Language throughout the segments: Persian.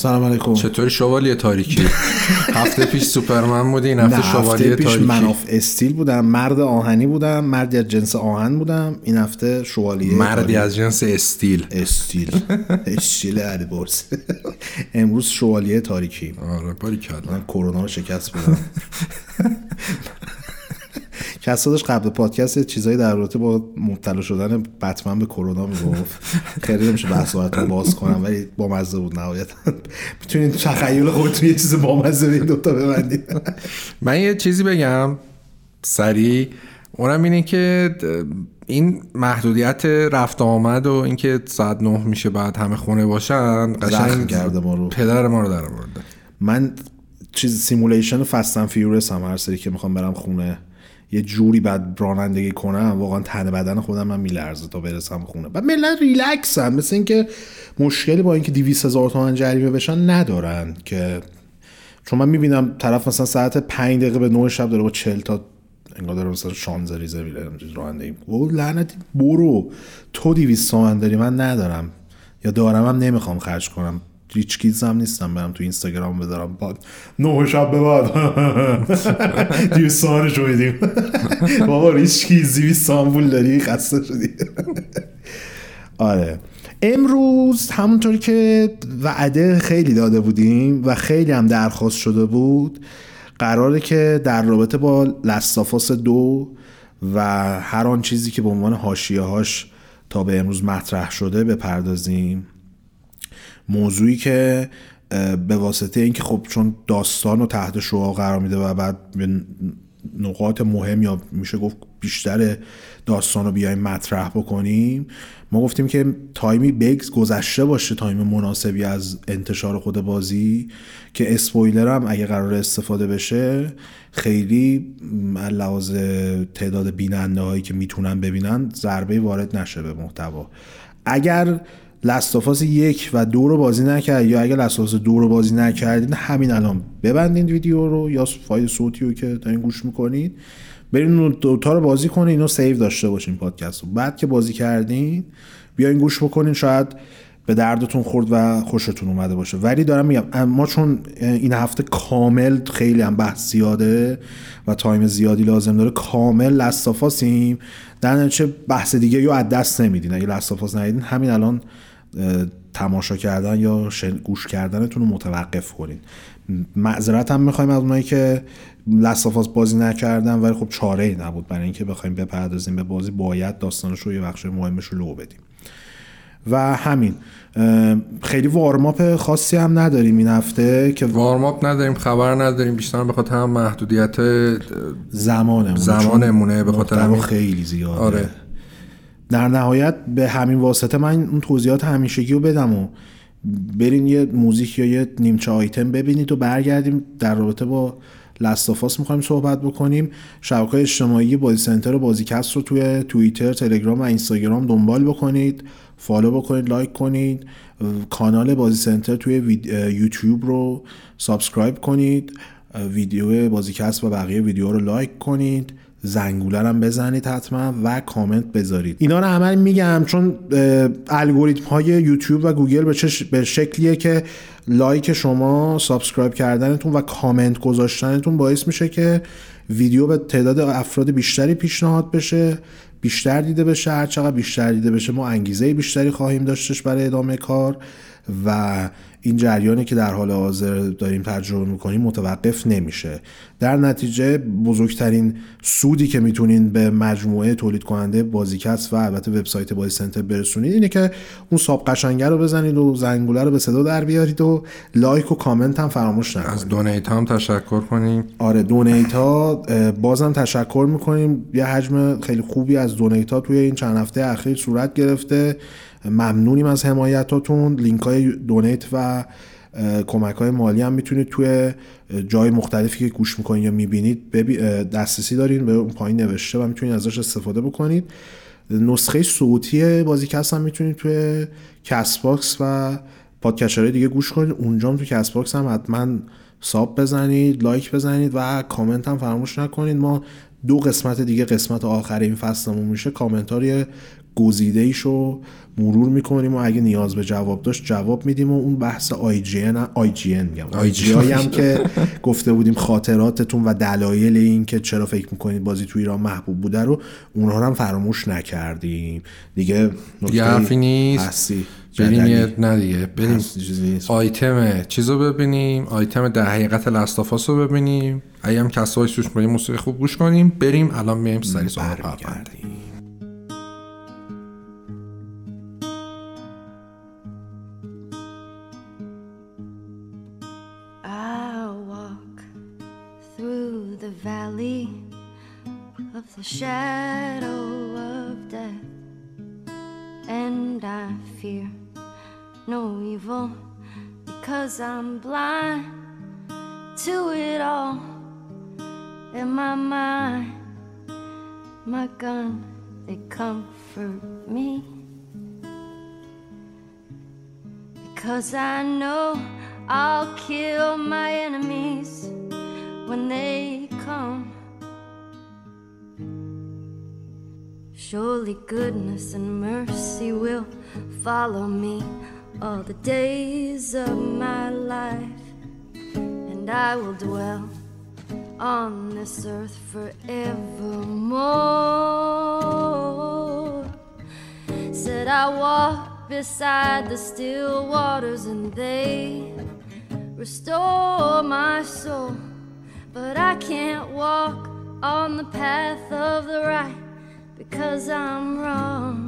سلام علیکم. چطوری شوالیه تاریکی؟ هفته پیش سوپرمن بودی این هفته شوالیه پیش تاریکی. Man of Steel بودم مرد آهنی بودم مردی از جنس آهن بودم این هفته شوالیه مردی. از جنس استیل استیل استیل علی برس امروز شوالیه تاریکی. آره باریکلا. من کرونا رو شکست بدم کسا داشت. قبل پادکست یه چیزایی در رابطه با مبتلا شدن بتمن به کرونا می‌گفت. خیلی نمیشه بحث رو باز کنم ولی با مزه بود نهایتا. می‌تونید تخیل خودتون یه چیز بامزه به این دوتا ببندید من یه چیزی بگم سریع. اونم اینه که این محدودیت رفت آمد و اینکه ساعت نه میشه بعد همه خونه باشن قشنگ کرده ما رو. پدر ما رو در آورده. من چیز simulation Fast and Furious هم هر سری که می‌خوام برم خونه. یه جوری بعد رانندگی کنم واقعا تن بدن خودم من میلرزه تا برسم خونه. و ملت ریلکس هم مثل اینکه مشکلی با اینکه 200 هزار تومن جریمه بشن ندارن که چون من می‌بینم طرف مثلا ساعت 5 دقیقه به 9 شب داره با 40 تا انگار داره مثلا شانزلیزه میره رانندگی او لعنتی برو. تو 200 تومن داری من ندارم. یا دارم هم نمی‌خوام خرج کنم. ریچ کیز هم نیستم برم تو اینستاگرام بذارم بعد نه شب به بعد تومنش رو میدیم. بابا ریچ کیز دیویست تومن پول داری؟ خسته شدی. آره. امروز همونطور که وعده خیلی داده بودیم و خیلی هم درخواست شده بود قراره که در رابطه با لستافاس دو و هر آن چیزی که به عنوان حاشیه هاش تا به امروز مطرح شده بپردازیم. موضوعی که به واسطه اینکه خب چون داستان رو تحت شعا قرار میده و بعد به نقاط مهم یا میشه گفت بیشتر داستان رو بیایم مطرح بکنیم ما گفتیم که تایمی بگز گذشته باشه تایم مناسبی از انتشار خود بازی که اسپویلر هم اگه قرار استفاده بشه خیلی لحاظ تعداد بیننده هایی که می‌تونن ببینن ضربه وارد نشه به محتوا. اگر Last of Us یک و دو رو بازی نکرد. یا اگر Last of Us دو رو بازی نکردین همین الان ببندین ویدیو رو یا فایل صوتی رو که دارین گوش می‌کنین. برین دوتا رو بازی کنین اینو save داشته باشین پادکست رو. بعد که بازی کردین بیاین گوش بکنین. شاید به دردتون خورد و خوشتون اومده باشه. ولی دارم میگم ما چون این هفته کامل خیلی هم بحث زیاده و تایم زیادی لازم داره کامل Last of Us یم در نتیجه بحث دیگه یا از دست نمیدین. اگه Last of Us ندیدین همین الان تماشا کردن یا گوش کردنتون رو متوقف کنین. معذرت هم می‌خوایم از اونایی که لستافاس بازی نکردن ولی خب چاره ای نبود. برای اینکه بخوایم بپردازیم به بازی باید داستانش رو یه بخش مهمش رو لو بدیم. و همین خیلی وارماپ خاصی هم نداریم این هفته که وارماپ نداریم خبر نداریم بیشتر به خاطر هم محدودیت زمانمونه. زمانمونه به خاطر خیلی زیاده. آره. در نهایت به همین واسطه من اون توضیحات همیشگی رو بدم و برین یه موزیک یا یه نیمچه آیتم ببینید و برگردیم در رابطه با Last of Us می‌خوایم صحبت بکنیم. شبکه اجتماعی بازی سنتر و بازیکست رو توی توییتر تلگرام و اینستاگرام دنبال بکنید. follow بکنید لایک کنید. کانال بازی سنتر توی یوتیوب رو subscribe کنید. ویدیو بازیکست و بقیه ویدیو رو لایک کنید. زنگوله هم بزنید حتما و کامنت بذارید. اینا رو همه میگم چون الگوریتم های یوتیوب و گوگل به, به شکلیه که لایک شما subscribe کردنتون و کامنت گذاشتنتون باعث میشه که ویدیو به تعداد افراد بیشتری پیشنهاد بشه بیشتر دیده بشه هر چقدر بیشتر دیده بشه ما انگیزه بیشتری خواهیم داشتش برای ادامه کار و این جریانی که در حال حاضر داریم تجربه می‌کنیم متوقف نمیشه. در نتیجه بزرگترین سودی که می‌تونین به مجموعه تولید کننده بازیکست و البته وبسایت بازی سنتر برسونید اینه که اون ساب قشنگه رو بزنید و زنگوله رو به صدا در بیارید و لایک و کامنت هم فراموش نکنید. از دونیت هم تشکر کنیم. آره دونیت ها بازم تشکر می‌کنیم. یه حجم خیلی خوبی از دونیت ها توی این چند هفته اخیر صورت گرفته. ممنونیم از حمایتاتون. لینک های دونیت و کمک های مالی هم می‌تونید توی جای مختلفی که گوش می‌کنید یا می‌بینید دسترسی دارین به اون پایین نوشته و می‌تونید ازش استفاده بکنید. نسخه صوتی بازیکست هم می‌تونید توی Castbox و podcaster های دیگه گوش کنید. اونجا هم توی Castbox هم حتما sub بزنید لایک بزنید و کامنت هم فراموش نکنید. ما دو قسمت دیگه قسمت آخر این فصلمون میشه. کامنتای گزیده‌اشو مرور می‌کنیم و اگه نیاز به جواب داشت جواب میدیم و اون بحث آی جی ان آی جی ان میگم. IGI هم که گفته بودیم خاطراتتون و دلایل این که چرا فکر می‌کنید بازی تو ایران محبوب بوده رو اونها رو هم فراموش نکردیم. دیگه نکته نیست. بریم نه دیگه. بریم آیتم چیزو ببینیم. آیتم در حقیقت لستافاس رو ببینیم. اگه هم کسایی توش موسیقی خوب گوش کنیم. بریم الان میایم سری صحبت the shadow of death, and I fear no evil because I'm blind to it all. In my mind, my gun, they comfort me. Because I know I'll kill my enemies when they come. Surely goodness and mercy will follow me all the days of my life, and I will dwell on this earth forevermore. Said I walk beside the still waters, and they restore my soul, but I can't walk on the path of the right because I'm wrong.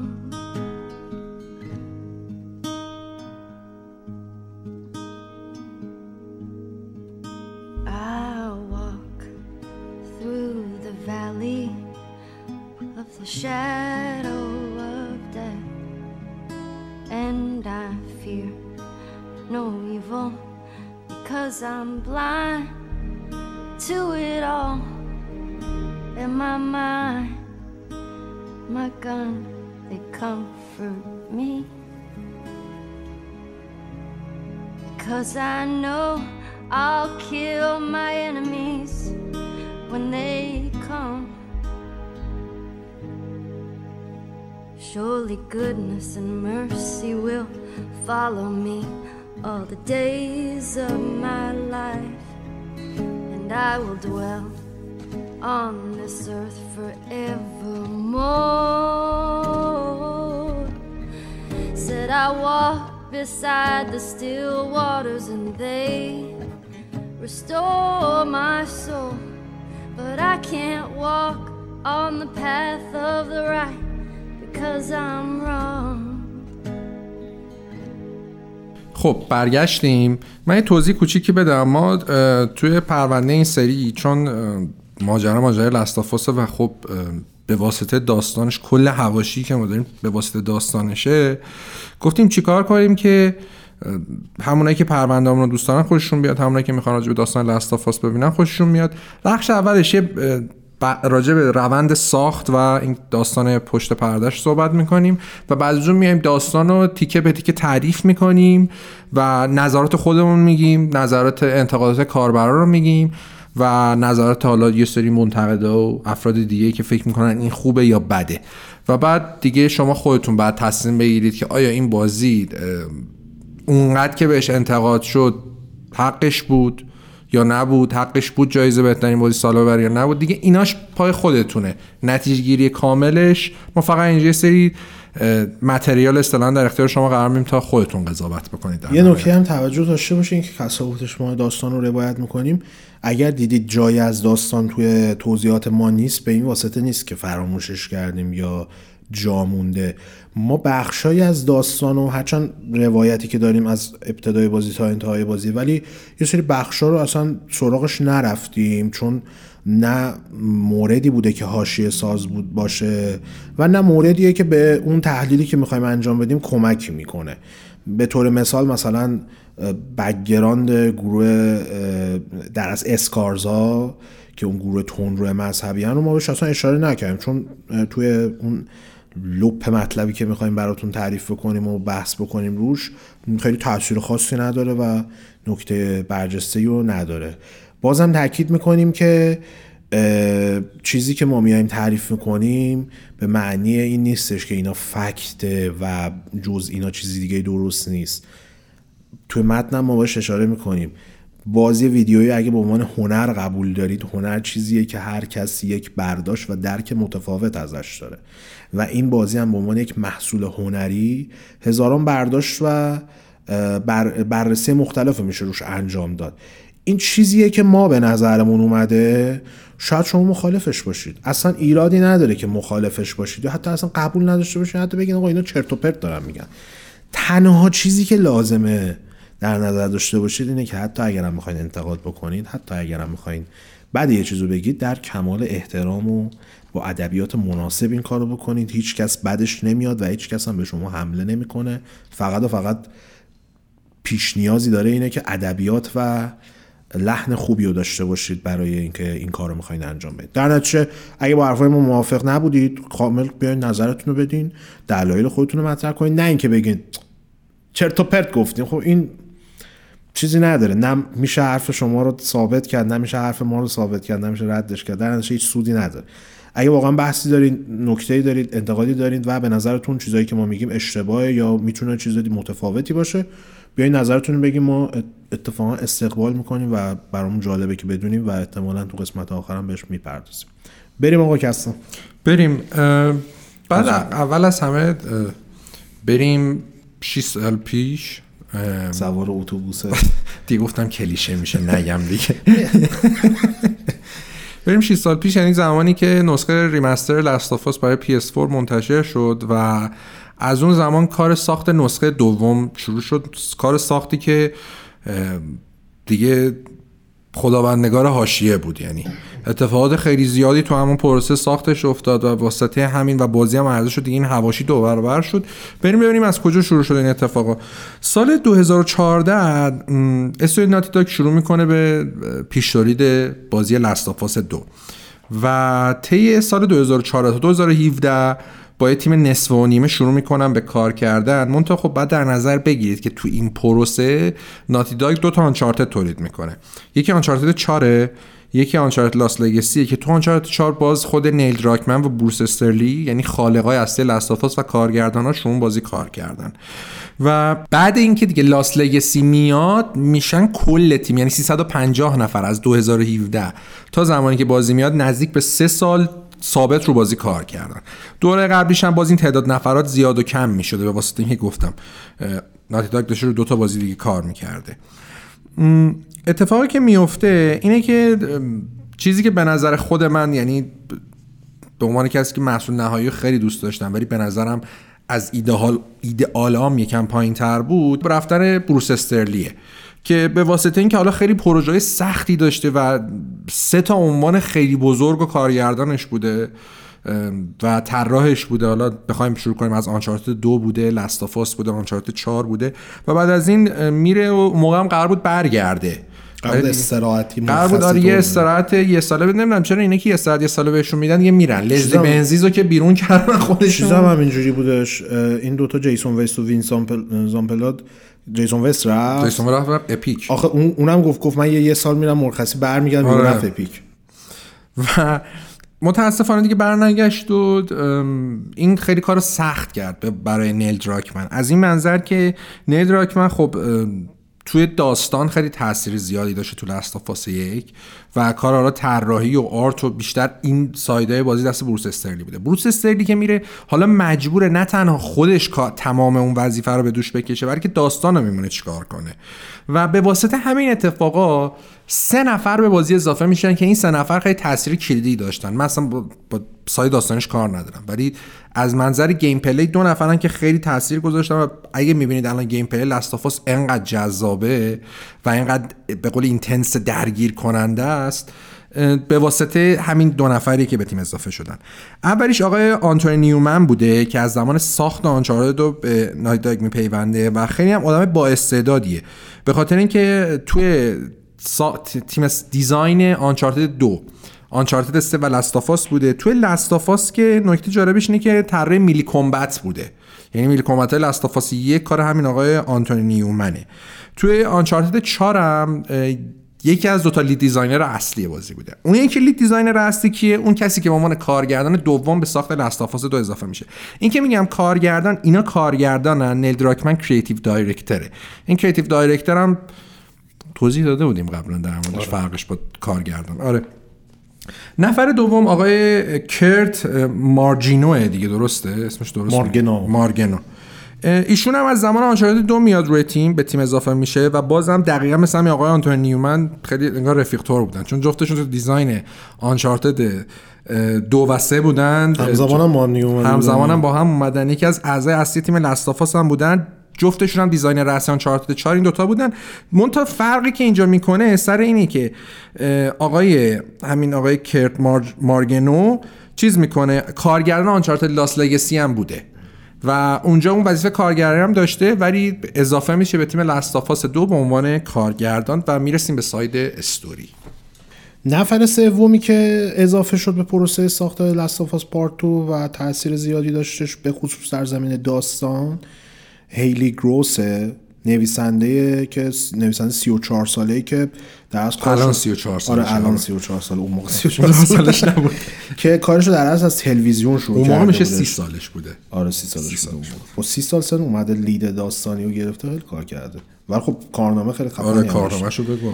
I walk through the valley of the shadow of death, and I fear no evil because I'm blind to it all in my mind my gun, they comfort me. Because I know I'll kill my enemies when they come. Surely goodness and mercy will follow me all the days of my life, and I will dwell on this earth forevermore. Said I walk beside the still waters and they restore my soul. But I can't walk on the path of the right because I'm wrong. خب برگشتیم. من یه توضیح کوچیکی بدم. ما توی پرونده این سری چون ماجرا ماجرا لستافاس و خب به واسطه داستانش کل هواشی که ما داریم به واسطه داستانشه گفتیم چیکار کنیم که همونایی که پرونده رو دوست دارن خوششون بیاد همونایی که می‌خوان راجع به داستان لستافاس ببینن خوششون میاد. بخش اولش یه راجع به روند ساخت و این داستان پشت پردش صحبت می‌کنیم و بعد از اون میایم داستان رو تیکه به تیکه تعریف می‌کنیم و نظرات خودمون میگیم نظرات انتقادات کاربرا رو میگیم و نظرات حالا یه سری منتقده و افراد دیگه که فکر می‌کنن این خوبه یا بده. و بعد دیگه شما خودتون بعد تصمیم بگیرید که آیا این بازی اونقدر که بهش انتقاد شد حقش بود یا نبود حقش بود جایزه بهترین بازی سال ببر یا نبود. دیگه ایناش پای خودتونه. نتیجه گیری کاملش. ما فقط اینجا سری متریال اصطلاحا در اختیار شما قرار میدیم تا خودتون قضاوت بکنید. یه نکته هم توجه داشته باشین که کسا ما داستان رو روایت می‌کنیم. اگر دیدید جایی از داستان توی توضیحات ما نیست به این واسطه نیست که فراموشش کردیم یا جا مونده. ما بخشایی از داستان و هرچند روایتی که داریم از ابتدای بازی تا انتهای بازی ولی یه سری بخشا رو اصلا سراغش نرفتیم چون نه موردی بوده که حاشیه ساز بود باشه و نه موردیه که به اون تحلیلی که می‌خوایم انجام بدیم کمک می‌کنه. به طور مثال مثلا بگراند گروه در از اسکارزا که اون گروه تون مذهبی رو ما بهش اصلا اشاره نکردیم چون توی اون لپ مطلبی که می‌خوایم براتون تعریف بکنیم و بحث بکنیم روش خیلی تاثیر خاصی نداره و نکته برجسته رو نداره. بازم تاکید می‌کنیم که چیزی که ما میایم تعریف می‌کنیم به معنی این نیستش که اینا فکته و جز اینا چیزی دیگه درست نیست. توی متن ما باش اشاره می‌کنیم. بازی ویدیویی اگه به عنوان هنر قبول دارید هنر چیزیه که هر کسی یک برداشت و درک متفاوت ازش داره. و این بازی هم به عنوان یک محصول هنری هزاران برداشت و بر بررسی مختلف میشه روش انجام داد. این چیزیه که ما به نظرمون اومده. شاید شما مخالفش باشید. اصلا ایرادی نداره که مخالفش باشید. یا حتی اصلا قبول نداشته باشید. حتی بگین آقا اینا چرت و پرت دارن میگن. تنها چیزی که لازمه در نظر داشته باشید اینه که حتی اگرم می‌خواین انتقاد بکنید حتی اگرم می‌خواین بعد یه چیزو بگید در کمال احترام و با ادبیات مناسب این کارو بکنید. هیچ کس بدش نمیاد و هیچ کس هم به شما حمله نمی‌کنه. فقط و فقط پیش نیازی داره اینه که ادبیات و لحن خوبی رو داشته باشید برای اینکه این کار رو می‌خواین انجام بدید. در نتیجه اگه با حرفای ما موافق نبودید کامل بیاین نظرتون رو بدین دلایل خودتون رو مطرح کنید نه اینکه بگین چرت و پرت گفتین. خب این چیزی نداره. نه میشه حرف شما رو ثابت کرد نه میشه حرف ما رو ثابت کرد نه میشه ردش کرد. در هیچ سودی نداره. اگه واقعا بحثی دارید نکته‌ای دارید انتقادی دارید و به نظرتون چیزایی که ما میگیم اشتباهه یا می‌تونه چیزای متفاوتی باشه بیاین نظرتون رو بگیم. ما اتفاقا استقبال می‌کنیم و برامون جالبه که بدونیم و احتمالا تو قسمت آخرم بهش می‌پردازیم. بریم آقا کسان بریم. بعد اول از همه بریم 6 سال پیش. سوار اتوبوس دیگه گفتم کلیشه میشه نگم دیگه. بریم 6 سال پیش یعنی زمانی که نسخه ریمستر لاستافاس برای PS4 منتشر شد و از اون زمان کار ساخت نسخه دوم شروع شد. کار ساختی که دیگه خداوندگار حاشیه بود یعنی. اتفاقات خیلی زیادی تو همون پروسه ساختش افتاد و واسطه همین و بازی هم ارزش شد این هواشی دو برابر شد. بریم ببینیم از کجا شروع شد این اتفاقا سال 2014 م، استودیو ناتی داگ شروع می‌کنه به پیش تولید بازی لاستافاس دو. و طی سال 2014 تا 2017 با یه تیم نصف و نیمه شروع می‌کنن به کار کردن. منتها خب بعد در نظر بگیرید که تو این پروسه ناتی داگ دو تا آنچارتد تولید می‌کنه. یکی آنچارتد 4 یکی آنچارتد لاس لگسیه که تو آنچارتد 4 باز خود نیل دراکمن و بروس استرلی یعنی خالقای اصلی لاستافاس و کارگرداناش اون بازی کار کردن. و بعد اینکه دیگه لاس لگسی میاد میشن کل تیم یعنی 350 نفر از 2017 تا زمانی که بازی میاد نزدیک به سه سال ثابت رو بازی کار کردن. دوره قبلیش هم باز این تعداد نفرات زیاد و کم می‌شده به واسطه اینکه گفتم ناتی داگ داشته رو دو تا بازی دیگه کار می‌کرده. م، اتفاقی که میفته اینه که چیزی که به نظر خود من یعنی به عنوان کسی که محصول نهایی خیلی دوست داشتم ولی به نظرم از ایدئال ایدئالام یکم پایین تر بود رفتن بروس استرلیه. که به واسطه اینکه حالا خیلی پروژه سختی داشته و سه تا عنوان خیلی بزرگ و کارگردانش بوده و طراحش بوده. حالا بخوایم شروع کنیم. از آنچارتد دو بوده لستافاس بوده آنچارتد چهار بوده. و بعد از این میره و موقع هم قرار بود برگرده. قبل استراحتی قرار بود آره یه استراحت یه ساله بده. نمی‌دونم چرا اینه که یه استراحت یه ساله بهشون میدن یه میرن. لزلی بنزیزو که بیرون کردن چیزا خودشون هم همینجوری بودش. این دوتا جیسون وست و وین زامپل- زامپلاد جیسون وست رفت. جیسون رفت رفت اپیک. آخه اون اونم گفت گفت من یه, یه سال میرم مرخصی برمیگردم آره. رفت اپیک. و متاسفانه دیگه برنگشت و این خیلی کار سخت کرد برای نیل دراکمن. از این منظر که نیل دراکمن خب توی داستان خیلی تاثیر زیادی داشته تو لاستافاس یک و کار حالا طراحی و آرت و بیشتر این سایده بازی دست بروس استرلی بوده. بروس استرلی که میره حالا مجبوره نه تنها خودش تمام اون وظیفه رو به دوش بکشه بلکه داستان رو میمونه چیکار کنه. و به واسطه همین اتفاقا سه نفر به بازی اضافه میشن که این سه نفر خیلی تاثیر کلیدی داشتن. من با, با side داستانش کار ندارم. ولی از منظر gameplay دو نفرن که خیلی تاثیر گذاشتن و اگه می‌بینید الان gameplay Last of Us انقدر جذابه و انقدر به قول intense درگیر کننده است به واسطه همین دو نفری که به تیم اضافه شدن. اولیش آقای آنتونی نیومن بوده که از زمان ساخت Uncharted دو به Naughty Dog میپیونده و خیلی هم آدم با استعدادیه. به خاطر اینکه توی سا... تیم design Uncharted دو Uncharted 3 و Last of Us بوده. توی Last of Us که نکته جالبش اینه که طراح melee combat بوده. یعنی melee combat Last of Us یک کار همین آقای آنتونی نیومنه. توی Uncharted 4 هم یکی از دوتا lead designer اصلی بازی بوده. اون یکی lead designer اصلی کیه؟ اون کسی که به عنوان کارگردان دوم به ساخت Last of Us دو اضافه میشه. این که میگم کارگردان اینا کارگردانن نیل دراکمن creative director ه این creative director هم توضیح داده بودیم قبلا در موردش فرقش با کارگردان. آره. نفر دوم آقای کرت مارجینو دیگه درسته؟ اسمش درست مارگنو. مارگنو ایشون هم از زمان Uncharted دو میاد روی تیم به تیم اضافه میشه و بازم دقیقا مثل همین آقای آنتونی نیومن خیلی انگار رفیق طور بودن. چون جفتشون تو design Uncharted دو و سه بودن. همزمان هم مانی اومده همزمان هم با هم اومدن. یکی از اعضای اصلی تیم Last of Us هم بودن. جفتشون هم designer Uncharted 4 این دوتا بودن. منتها فرقی که اینجا می‌کنه سر اینه که آقای همین آقای Kurt Mar... Margenau چیز می‌کنه کارگردان Uncharted Lost Legacy هم بوده و اونجا اون وظیفه کارگردانی هم داشته ولی اضافه میشه به تیم Last of Us دو به عنوان کارگردان و می‌رسیم به side story. نفر سومی که اضافه شد به پروسه ساخت لستافاس پارت 2 و تاثیر زیادی داشتش به خصوص در زمین داستان هیلی گروسه نویسنده که نویسنده 34 ساله که در کارش- الان 34 سالشه. آره الان 34 ساله. اون موقع 34 ساله سالش نبود. که کارش رو در اصل از تلویزیون شروع اون موقع کرده میشه بودش. 30 سالش بوده. آره سی سالش بوده. با سی سال سن اومده لید داستانی رو گرفته خیلی کار کرده. ولی خب کارنامه خیلی خفنی آره. کارنامه‌شو بگو.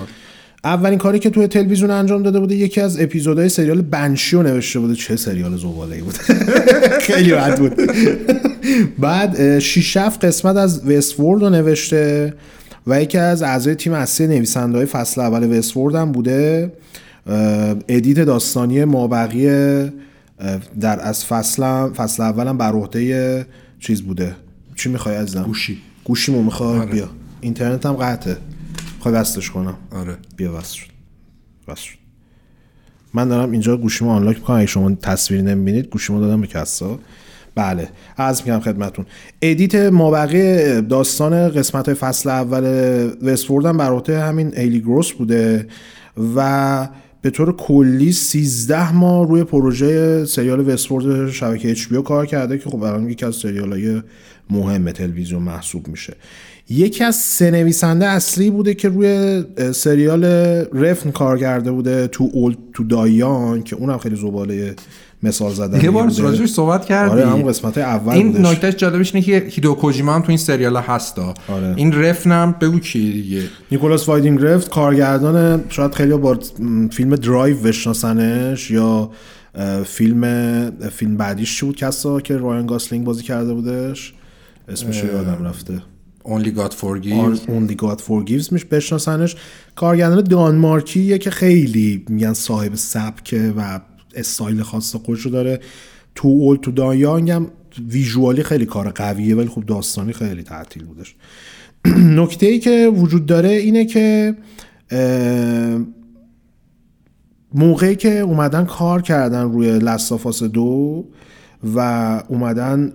اولین کاری که توی تلویزیون انجام داده بوده یکی از اپیزودهای سریال بنشی رو نوشته بوده. چه سریال زباله بود. خیلی بد بود. بعد اه، شیش هفت قسمت از وستورد رو نوشته و یکی از اعضای تیم اصلی نویسنده های فصل اول وستورد هم بوده. ادیت داستانی مابقی در از فصل فصل اولم بر عهده چیز بوده. چی می‌خوای ازم گوشی. گوشیمو می‌خوای؟ بیا. اینترنت هم قطعه. می‌خوای وصلش کنم. آره. بیا وصل شد. وصل شد. من دارم اینجا گوشیمو unlock می‌کنم. اگه شما تصویر نمی‌بینید گوشیمو دادم به کسرا. بله. عرض می‌کنم خدمتتون edit مابقی داستان قسمت های فصل اول Westworld هم بر عهده همین Halley Gross بوده و به طور کلی 13 ماه روی پروژه سریال Westworld شبکه HBO کار کرده که خب الان یکی از سریال های مهم تلویزیون محسوب میشه. یکی از سه نویسنده اصلی بوده که روی سریال Refn کار کرده بوده Too Old to Die Young که اونم خیلی زباله مثال زدن یه بار. راجعش صحبت کردی آره همون قسمت اول این. نکتهش جالبش اینه که هیدئو کوجیما هم تو این سریال هستا آره. این Refnم بگو کی دیگه Nicolas Winding Refn کارگردان شاید خیلی با فیلم درایو بشناسنش یا فیلم فیلم بعدیش چی بود کسرا که رایان گاسلینگ بازی کرده بودش اسمش یادم رفته Only God Forgives Only God Forgives میش بشناسنش. کارگردان دانمارکیه که خیلی میگن صاحب سبکه و استایل خاص خودش رو داره. Too Old to Die Young هم visualی خیلی کار قویه ولی خب داستانی خیلی تعطیل بودش. نکته ای که وجود داره اینه که موقعی که اومدن کار کردن روی لستافاس دو و اومدن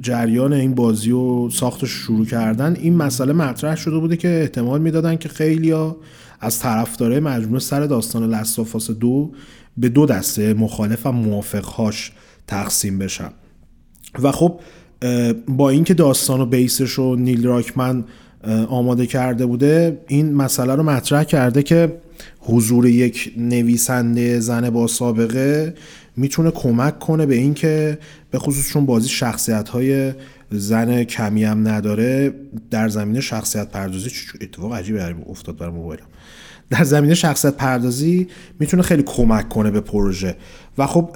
جریان این بازی و ساختش شروع کردن این مسئله مطرح شده بوده که احتمال می‌دادن که خیلیا از طرفدارای مجموعه سر داستان لستافاس دو به دو دسته مخالف و موافقهاش تقسیم بشن. و خب با اینکه داستان و بیسش رو نیل راکمن آماده کرده بوده این مسئله رو مطرح کرده که حضور یک نویسنده زن با سابقه می‌تونه کمک کنه به اینکه به خصوص چون بازی شخصیت های زن کمی هم نداره در زمینه شخصیت پردازی اتفاق عجیبی افتاد برای موبایلم. در زمینه شخصیت پردازی می‌تونه خیلی کمک کنه به پروژه. و خب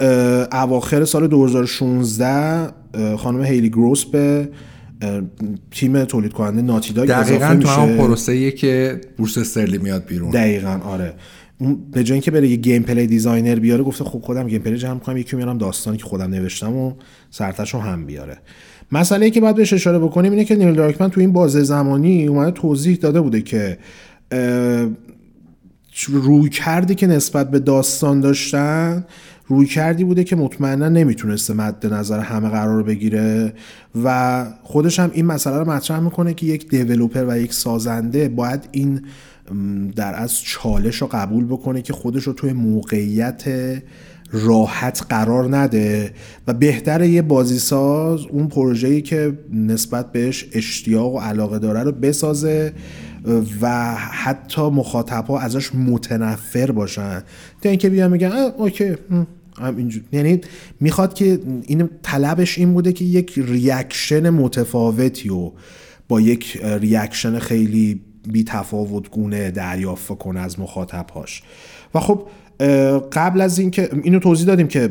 اواخر سال 2016 اه، خانم هیلی گروس به تیم تولید کننده ناتی داگ اضافه دقیقا تو همون پروسه که Bruce Straley میاد بیرون. دقیقا آره. اون به جای اینکه بره یه gameplay designer بیاره گفته خب خودم gameplay جمع کنم یکی میارم داستانی که خودم نوشتم و سرتش رو هم بیاره. مسئله ای که باید بهش اشاره بکنیم اینه که نیل دراکمن تو این بازه زمانی اومده توضیح داده بوده که رویکردی که نسبت به داستان داشتن رویکردی بوده که مطمئنا نمی‌تونسته مد نظر همه قرار بگیره و خودش هم این مسئله رو مطرح می‌کنه که یک دیولوپر و یک سازنده باید این در از چالش رو قبول بکنه که خودش رو توی موقعیت راحت قرار نده و بهتره یه بازیساز اون پروژه‌ای که نسبت بهش اشتیاق و علاقه داره رو بسازه و حتی مخاطب ها ازش متنفر باشن. تا اینکه بیان میگن اوکی یعنی می‌خواد که این طلبش این بوده که یک reaction متفاوتی و با یک reaction خیلی بی تفاوت گونه دریافت کنه از مخاطبهاش. و خب قبل از اینکه اینو توضیح دادیم که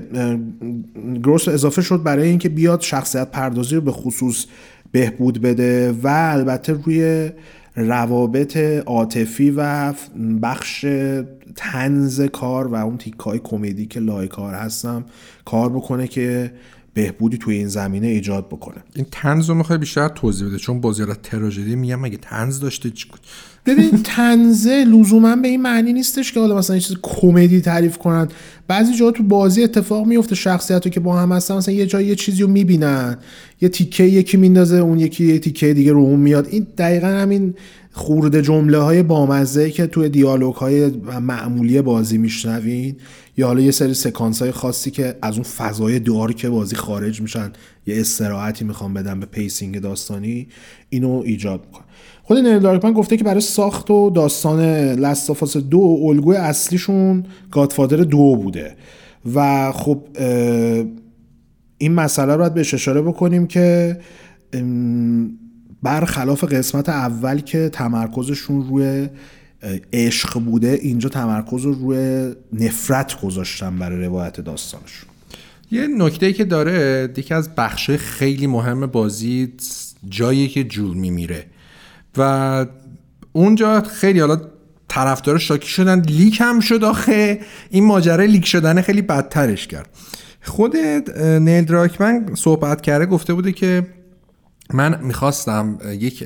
گروس اضافه شد برای اینکه بیاد شخصیت پردازی رو به خصوص بهبود بده و البته روی روابط عاطفی و بخش تنز کار و اون تیکای کمدی که لای کار هستم کار بکنه که بهبودی توی این زمینه ایجاد بکنه. این تنز رو می‌خوای بیشتر توضیح بده چون بازی تراژدی میگم مگه تنز داشته چی ببین تنزه لزوما به این معنی نیستش که حالا مثلا یه چیز کمدی تعریف کنن. بعضی جا تو بازی اتفاق میفته شخصیت رو که با هم هستن مثلا یه جای یه چیزی رو می‌بینن. یه تیکه یکی میندازه اون یکی یه تیکه دیگه رو اون میاد. این دقیقا همین خرده جمله های بامزه که توی دیالوگ های معمولی بازی میشنوین یا حالا یه سری سکانس های خاصی که از اون فضای که بازی خارج میشن یه استراحتی می‌خوام بدم به pacing داستانی اینو ایجاد می‌کنه خود نیل دراکمن گفته که برای ساخت و داستان Last of Us دو الگوی اصلیشون Godfather دو بوده. و خب این مسئله رو باید بهش اشاره بکنیم که برخلاف قسمت اول که تمرکزشون روی عشق بوده اینجا تمرکز رو روی نفرت گذاشتن برای روایت داستانشون. یه نکته که داره یکی از بخشای خیلی مهم بازی جایی که جور میمیره. و اونجا خیلی حالا طرفدار شاکی شدن لیک هم شد آخه. این ماجرا لیک شدن خیلی بدترش کرد. خود نیل دراکمن صحبت کرده گفته بوده که من می‌خواستم یک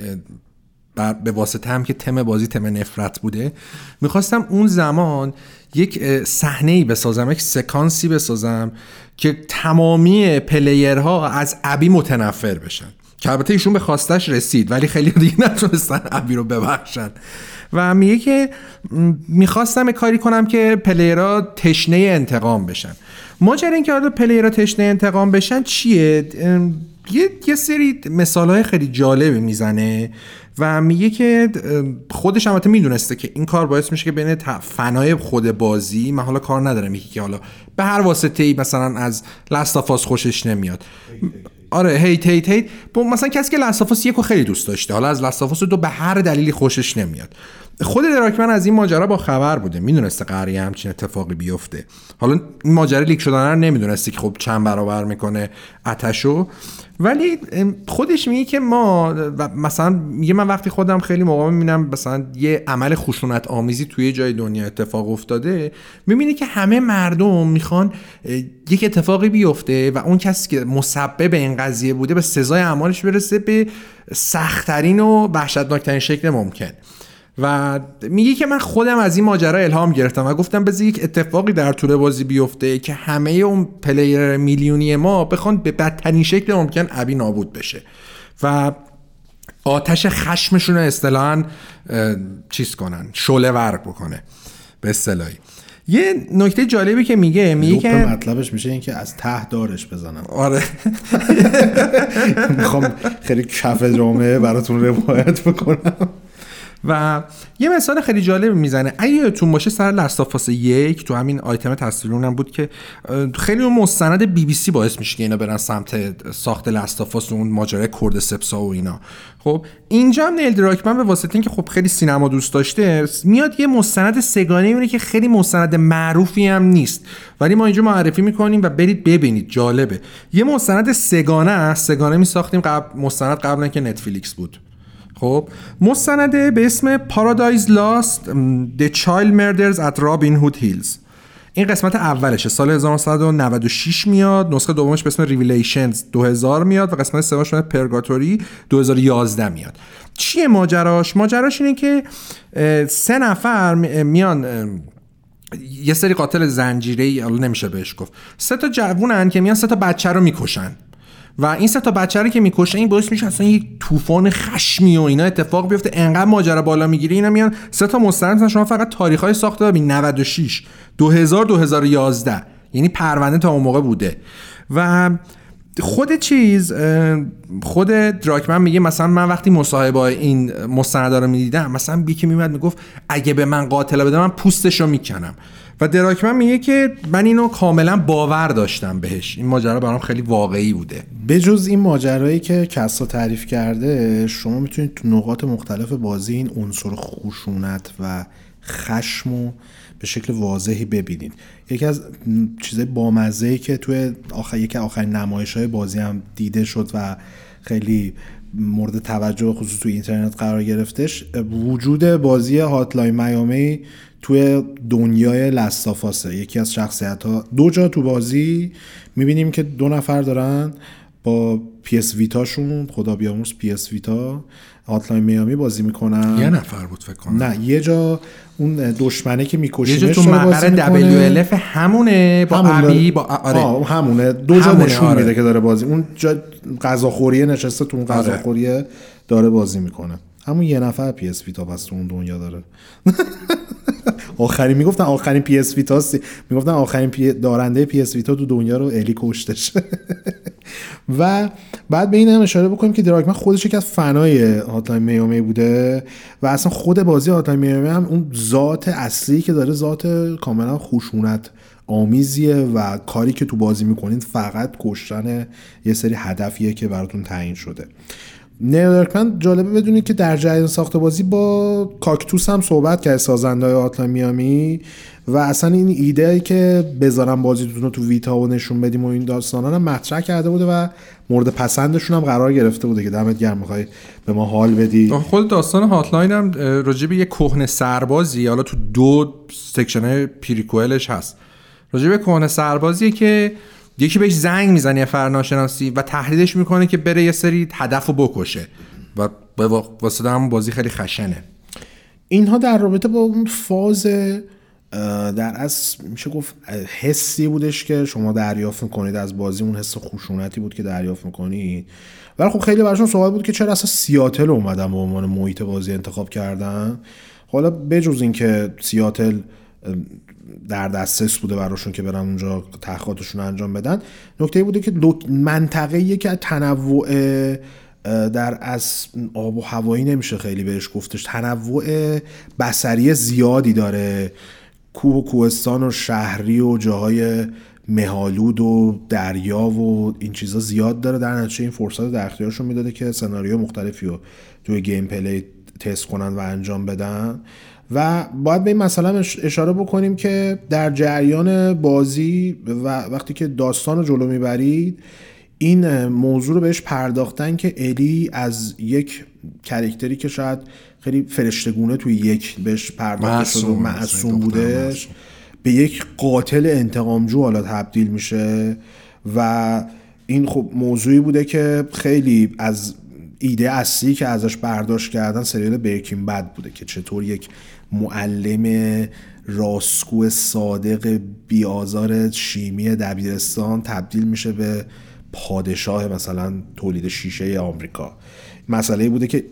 به واسطه هم که تم بازی تم نفرت بوده می‌خواستم اون زمان یک صحنه ای بسازم یک سکانسی بسازم که تمامی پلیرها از ابی متنفر بشن. که البته ایشون به خواستش رسید ولی خیلی دیگه نتونستن ابی رو ببخشن. و میگه که می‌خواستم کاری کنم که پلیرها تشنه انتقام بشن. ماجرا اینکه حالا پلیرها تشنه انتقام بشن چیه؟ یه, یه سری مثال های خیلی جالبی می‌زنه و میگه که خودش البته می‌دونسته که این کار باعث میشه که بین فنای خود بازی من حالا کار نداره میگه که حالا به هر واسطه ای مثلا از لستافاس خوشش نمیاد. آره هیت هیت هیت مثلا کسی که لستافاس یکو خیلی دوست داشته حالا از لستافاس دو به هر دلیلی خوشش نمیاد. خود دراکمن از این ماجرا با خبر بوده. می‌دونسته قراره همچین اتفاقی بیفته. حالا این ماجرا لیک شدن رو نمی‌دونسته که خب چند برابر می‌کنه اتشو ولی خودش میگه که ما مثلا میگه من وقتی خودم خیلی موقع می‌بینم مثلا یه عمل خشونت آمیزی توی جای دنیا اتفاق افتاده می‌بینی که همه مردم می‌خوان یک اتفاقی بیفته و اون کسی که مسبب این قضیه بوده به سزای اعمالش برسه به سختترین و وحشتناکترین شکل ممکن. و میگه که من خودم از این ماجرا الهام گرفتم و گفتم بذار یک اتفاقی در طول بازی بیفته که همه اون پلیر میلیونی ما بخوان به بدترین شکل ممکن ابی نابود بشه. و آتش خشمشون رو اصطلاحا چیز کنن شله ورق بکنه. به اصطلاحی. یه نکته جالبی که میگه میگه که مطلبش میشه اینکه از ته دارش بزنم. آره. می‌خوام خیلی کف جامعه براتون روایت بکنم. و یه مثال خیلی جالب می‌زنه. اگه یادتون باشه سر لستافاس یک تو همین آیتم تصویرونم بود که خیلی اون مستند بی بی سی باعث میشه که اینا برن سمت ساخت لستافاس اون ماجرای کرد سپسا و اینا. خب اینجا هم نیل دراکمن به واسطه اینکه خب خیلی سینما دوست داشته میاد یه مستند سگانه می‌بینه که خیلی مستند معروفی هم نیست. ولی ما اینجا معرفی می‌کنیم و برید ببینید. جالبه. یه مستند سگانه سگانه می ساختیم قبل مستند قبلا که نتفلیکس بود. خب مستنده به اسم Paradise Lost The Child Murders at Robin Hood Hills. این قسمت اولشه سال 1996 میاد نسخه دومش به اسم Revelations 2000 میاد و قسمت سومش به Purgatory 2011 میاد. چیه ماجراش؟ ماجراش اینه که سه نفر میان یه سری قاتل زنجیره ای نمیشه بهش گفت. سه تا جوونن که میان سه تا بچه رو می‌کشن. و این سه تا بچه رو که می‌کشه این باعث میشه اصلا یک طوفان خشمی و اینا اتفاق بیفته. انقدر ماجرا بالا می‌گیره اینا میان سه تا مستند. شما فقط تاریخ های ساخته ببین 96 2000 2011 یعنی پرونده تا اون موقع بوده. و خود چیز خود دراکمن میگه مثلا من وقتی مصاحبه این مستندا رو می‌دیدم مثلا بیکی میمد می‌گفت اگه به من قاتل بده من پوستش رو می‌کنم. و دراکمن میگه که من اینو کاملا باور داشتم بهش. این ماجرا برام خیلی واقعی بوده. بجز این ماجرایی که کسا تعریف کرده شما می‌تونید تو نقاط مختلف بازی این عنصر خشونت و خشم رو به شکل واضحی ببینید. یکی از چیزای بامزه که توی آخر یکی آخرین نمایش های بازی هم دیده شد و خیلی مورد توجه خصوص توی اینترنت قرار گرفتش وجود بازی Hotline Miami توی دنیای Last of Usه یکی از شخصیت ها دو جا تو بازی می‌بینیم که دو نفر دارن با PS Vitaشون خدا بیامرز PS Vita Hotline Miami بازی می‌کنن. یه نفر بود فکر کنم. نه یه جا اون دشمنه که یه میکشیمش جا تو مقر. WLF همونه با همون ابی داره- با آره. آه همونه. دو جا همونه، نشون آره. میده که داره بازی. اون جا غذاخوریه نشسته تو اون غذاخوریه داره بازی می‌کنه. همون یه نفر PS Vita پس تو اون دنیا داره. آخرین می‌گفتن آخرین PS Vita می‌گفتن آخرین پی دارنده PS Vita تو دنیا رو الی کشتش و بعد به این هم اشاره بکنیم که دراکمن خودش یکی از fanای Hotline Miami بوده و اصلا خود بازی Hotline Miami هم اون ذات اصلی که داره ذات کاملا خشونت آمیزیه و کاری که تو بازی می‌کنید فقط کشتن یه سری هدفیه که براتون تعیین شده. نیل دراکمن جالبه بدونید که در جریان ساخت بازی با کاکتوس هم صحبت کرد سازنده های Hotline Miami. و اصلا این ایده ای که بذارم بازیتون رو تو Vita و نشون بدیم و این داستانا هم مطرح کرده بوده و مورد پسندشون هم قرار گرفته بوده که دمت گرم می‌خوای به ما حال بدی. خود داستان Hotline هم به یه کهنه سربازی حالا تو دو section prequelش هست. راجع به کهنه سربازیه که یکی بهش زنگ می‌زنه یه فرناشناسی و تهدیدش می‌کنه که بره یه سری هدف رو بکشه و به وا- واسطه همون بازی خیلی خشنه. اینها در رابطه با اون فاز در از میشه گفت حسی بودش که شما دریافت می‌کنید. از بازی اون حس خشونتی بود که دریافت می‌کنید. ولی خب خیلی براشون سوال بود که چرا اصلا سیاتل اومدن به عنوان محیط بازی انتخاب کردن. حالا بجز اینکه سیاتل در دسترس بوده براشون که برن اونجا تحقیقاتشون انجام بدن نکته بوده که منطقه‌ایه که تنوع در از آب و هوایی نمیشه خیلی بهش گفتش. تنوع بسری زیادی داره. کوه و کوهستان و شهری و جاهای مهالود و دریا و این چیزا زیاد داره. در نتیجه این فرصت در اختیارشون می‌داده که سناریو مختلفی رو توی gameplay تست کنن و انجام بدن. و باید به این مسئله اشاره بکنیم که در جریان بازی و وقتی که داستان رو جلو می‌برید این موضوع رو بهش پرداختن که الی از یک characterی که شاید خیلی فرشته‌گونه توی یک بهش پرداخته شده و معصوم، بودش. به یک قاتل انتقامجو حالا تبدیل میشه و این خب موضوعی بوده که خیلی از ایده اصلی که ازش برداشت کردن سریال برکین بد بوده که چطور یک معلم راسکو صادق بیازار شیمی دبیرستان تبدیل میشه به پادشاه مثلا تولید شیشه آمریکا مسئله بوده که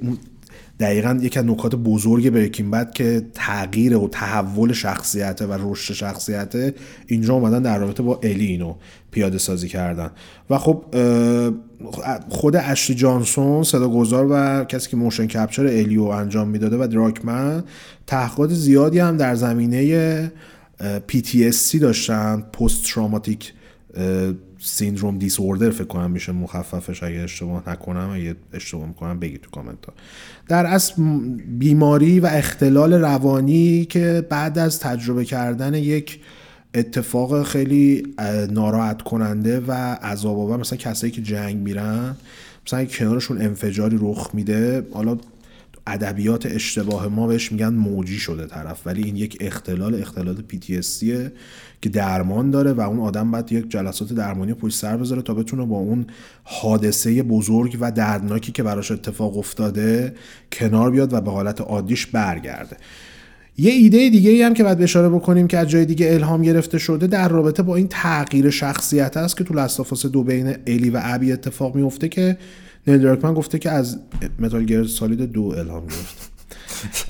دقیقا یکی از نکات بزرگ بریکین بد که تغییر و تحول شخصیته و رشد شخصیته اینجا اومدن در رابطه با الی اینو پیاده سازی کردن. و خب خود اشلی جانسون صداگذار و کسی که motion capture الیو انجام می‌داده و دراکمن تحقیقات زیادی هم در زمینه PTSD داشتن post traumatic syndrome disorder فکر کنم میشه مخففش اگه اشتباه نکنم اگه اشتباه می‌کنم بگید تو کامنت ها در اصل بیماری و اختلال روانی که بعد از تجربه کردن یک اتفاق خیلی ناراحت کننده و عذاب آور مثلا کسایی که جنگ میرن مثلا کنارشون انفجاری رخ میده حالا ادبیات اشتباه ما بهش میگن موجی شده طرف. ولی این یک اختلال اختلال PTSD که درمان داره و اون آدم باید یک جلسات درمانی پشت سر بذاره تا بتونه با اون حادثه بزرگ و دردناکی که براش اتفاق افتاده کنار بیاد و به حالت عادیش برگرده. یه ایده دیگه ای هم که باید اشاره بکنیم که از جای دیگه الهام گرفته شده در رابطه با این تغییر شخصیت است که تو Last of Us دو بین الی و ابی اتفاق میفته که نیل گفته که از Metal Gear Solid دو الهام گرفته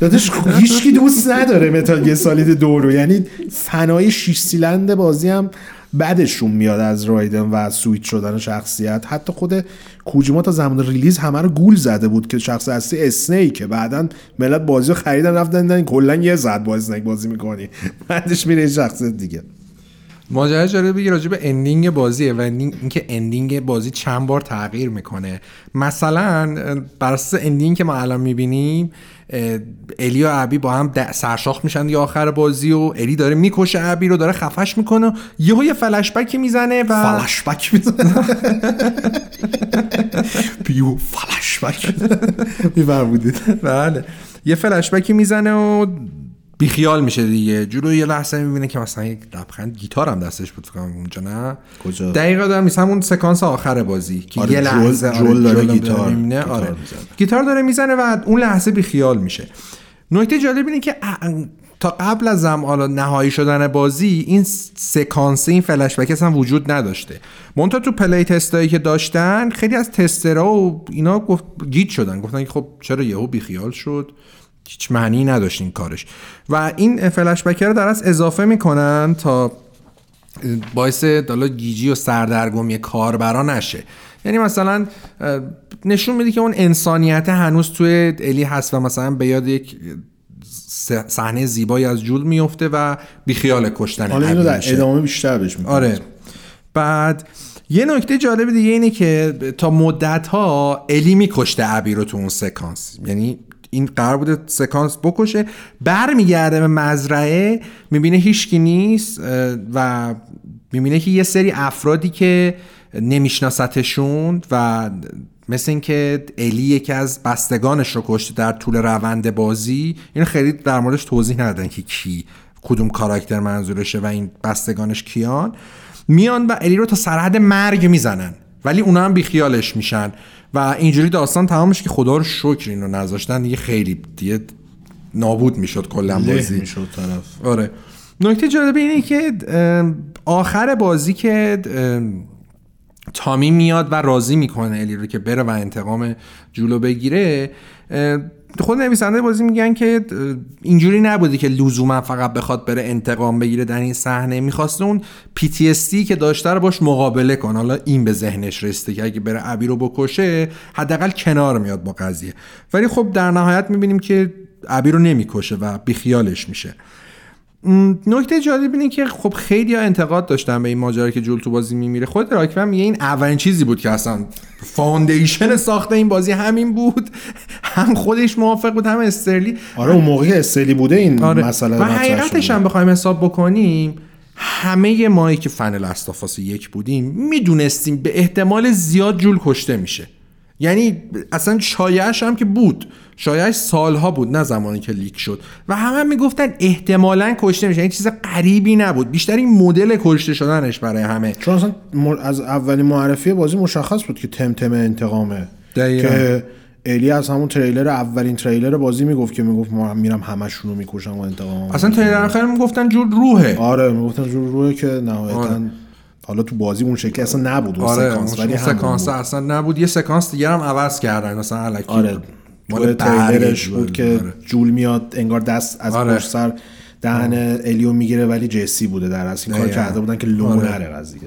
داداش هیچکی دوست نداره Metal Gear Solid دو رو. یعنی فنای شیش سیلندر بازی هم بعدشون میاد از رایدن و سویت شدن شخصیت. حتی خود کوجیما تا زمان ریلیز همه رو گول زده بود که شخص اصلی اسنیکه بعدا ملت بازی رو خریدن رفتن کلا یه ذره با اسنیک بازی می‌کنی. بعدش میره شخصیت دیگه. ماجرا جالب بگی راجع به ending بازیه و اینکه ending بازی چند بار تغییر می‌کنه. مثلا بر اساس ending که ما الان می‌بینیم الی و ابی با هم سرشاخ میشن یا آخر بازی و الی داره می‌کشه ابی رو داره خفش می‌کنه یهو یه فلش بک می‌زنه و فلش بک می‌زنه. پیو فلش بک میفرمودید. بله. یه فلش بکی می‌زنه و بیخیال میشه دیگه جلو یه لحظه می‌بینه که مثلا یک لبخند گیتار هم دستش بود فکر اونجا نه کجا؟ دقیقا دارم میسم همون سکانس آخر بازی که آره، یه جول- لحظه جول داره جول گیتار- می‌بینه. گیتار آره. می‌زنه. گیتار داره می‌زنه و اون لحظه بیخیال میشه نکته جالب اینه که تا قبل از زم حالا نهایی شدن بازی این سکانس این فلش بک اصلا وجود نداشته منتها تو play test ایی که داشتن خیلی از tester ها و اینا گفت گیج شدن گفتن که خب چرا یهو بیخیال شد هیچ معنی نداشت این کارش. و این فلش بک رو در اصل اضافه می‌کنن تا باعث حالا گیجی و سردرگمی کاربرا نشه. یعنی مثلا نشون میده که اون انسانیت هنوز توی الی هست و مثلا به یاد یک صحنه زیبایی از جول میفته و بیخیال کشتن حالا اینو در. ادامه بیشتر بهش می‌کنه آره. بعد یه نکته جالب دیگه اینه که تا مدت ها الی میکشته ابی رو تو اون سکانس. یعنی این قرار بوده سکانس بکشه. برمیگرده به مزرعه می‌بینه هیچکی نیست و می‌بینه که یه سری افرادی که نمیشناستشون و مثل اینکه الی یکی از بستگانش رو کشته در طول روند بازی این خیلی در موردش توضیح ندادن که کی کدوم کاراکتر منظورشه و این بستگانش کیان. میان و الی رو تا سرحد مرگ می‌زنن ولی اونا هم بیخیالش میشن. و اینجوری داستان تمام میشه که خدا رو شکر اینو نذاشتن. دیگه خیلی دیگه نابود می‌شد کلا بازی. می‌شد طرف. آره. نکته جالب اینه که آخر بازی که ام، تامی میاد و راضی می‌کنه الی رو که بره و انتقام جولو بگیره خود نویسنده بازی میگن که اینجوری نبوده که لزوما فقط بخواد بره انتقام بگیره در این صحنه. می‌خواسته اون PTSD که داشته رو باش مقابله کنه. حالا این به ذهنش رسیده که اگه بره ابی رو بکشه حداقل کنار میاد با قضیه. ولی خب در نهایت می‌بینیم که ابی رو نمی‌کشه و بیخیالش میشه. نکته جالب اینه که خب خیلی ها انتقاد داشتن به این ماجرا که جول تو بازی میمیره خود راکمن میگه این اولین چیزی بود که اصلا foundation ساخته این بازی همین بود هم خودش موافق بود هم استریلی آره اون موقع که استریلی بوده این آره. مسئله و حقیقتش. هم بخوایم حساب بکنیم همه مایی که fan Last of Us یک بودیم می‌دونستیم به احتمال زیاد جول کشته میشه یعنی اصلا شایعش هم که بود. شایعش سالها بود نه زمانی که leak شد. و همه هم می‌گفتن احتمالا کشته میشه. این چیز غریبی نبود. بیشتر این مدل کشته شدنش برای همه. چون اصلا از اولین معرفی بازی مشخص بود که تمتم انتقامه. دقیقاً. که الی از همون تریلر اولین تریلر بازی می‌گفت که می‌گفت ما میرم همشون رو می‌کشم و انتقام اصلا در آخر می‌گفتن جول روحه. آره می‌گفتن جور روی که نهایتا آره. حالا تو بازی اون شکلی اصلا نبود اون آره سکانس ولی سکانس بود. اصلا نبود یه سکانس دیگه هم عوض کردن مثلا الکی آره مال تریلرش برگ بود که آره. جول میاد انگار دست از آره. پشت سر دهن الیو می‌گیره ولی جسی بوده در اصل این کار. کرده بودن که لو آره. نره قضیه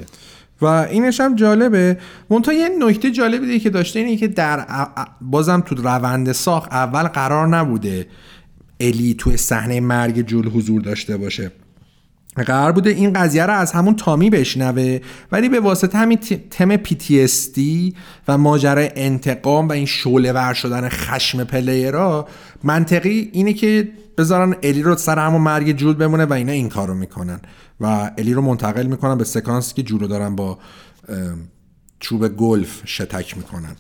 و اینش هم جالبه منتها یه نکته جالبی دیگه که داشته اینه که در بازم تو روند ساخت اول قرار نبوده الی تو صحنه مرگ جول حضور داشته باشه قرار بوده این قضیه رو از همون تامی بشنوه ولی به واسطه همین تم PTSD و ماجرای انتقام و این شعله ور شدن خشم پلیرها منطقی اینه که بذارن الی رو سر همون مرگ جول بمونه و اینا این کارو می‌کنن. و الی رو منتقل می‌کنن به سکانسی که جولو دارن با چوب گلف شتک می‌کنن.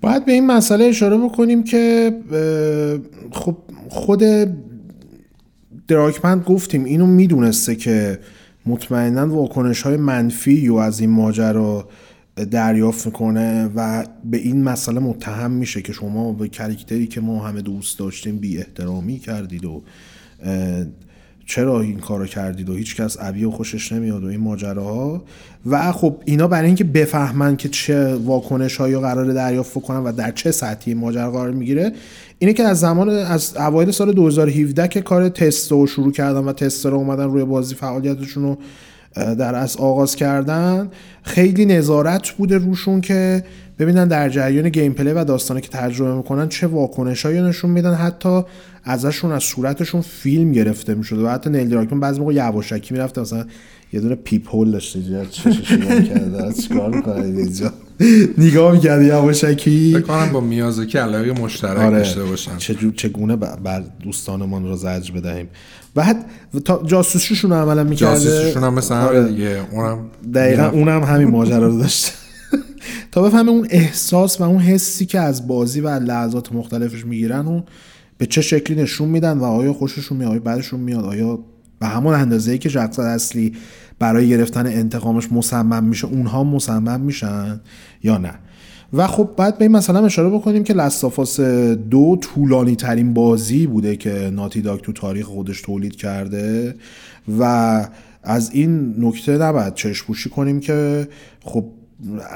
باید به این مسئله اشاره بکنیم که خب خود دراکمند گفتیم اینو می‌دونسته که مطمئنا واکنش های منفی و از این ماجرا دریافت می‌کنه و به این مسئله متهم میشه که شما به کرکتری که ما همه دوست داشتیم بی احترامی کردید و چرا این کارو کردید و هیچکس ابی و خوشش نمیاد و این ماجراها؟ و خب اینا برای اینکه بفهمن که چه واکنش هایی قرار دریافت کنن و در چه سطحی ماجرا قرار می‌گیره اینه که از زمان از اوایل سال 2017 که کار تست رو شروع کردن و تست رو اومدن روی بازی فعالیتشون رو در اصل آغاز کردن. خیلی نظارت بوده روشون که ببینن در جریان gameplay و داستانی که تجربه می‌کنن چه واکنشایی نشون میدن. حتی ازشون از صورتشون فیلم گرفته می‌شد و حتی نیل دراکمن بعضی موقع یواشکی می‌رفته مثلا یه دونه peep hole داشته نگاه کرده چیکار می‌کنه اینجا؟ نگاه می‌کرد یواشکی؟ فکر کنم با میازاکی علاقه مشترک آره. داشته باشن. چگونه بر دوستانمان را زجر بدهیم؟ بعد تا جاسوسیشون عملا می‌کرده. جاسوسیشون هم مثل آره. دیگه. اونم دقیقا اونم همین ماجرا رو داشته تا بفهمه اون احساس و اون حسی که از بازی و لحظات مختلفش می‌گیرن اون به چه شکلی نشون میدن و آیا خوششون میاد آیا بعدشون میاد آیا به همون اندازه ای که شخص اصلی برای گرفتن انتقامش مصمم میشه اونها مصمم میشن یا نه. و خب بعد به این مثلا اشاره بکنیم که لستافاس دو طولانی ترین بازی بوده که ناتی داگ تو تاریخ خودش تولید کرده و از این نکته نباید چشم پوشی کنیم که خب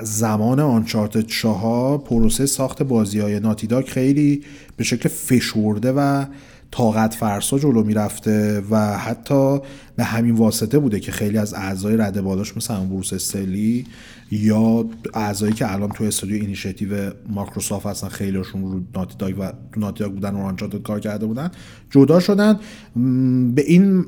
زمان آنچارتد چهار پروسه ساخت بازی های ناتی داگ خیلی به شکل فشرده و طاقت فرسا جلو می‌رفته و حتی به همین واسطه بوده که خیلی از اعضای رده بالاش مثل بروس استرلی یا اعضایی که الان تو استودیو اینیشیتیو مایکروسافت هستن خیلیشون رو Naughty Dog و Naughty Dog بودن و Uncharted کار کرده بودن جدا شدن. به این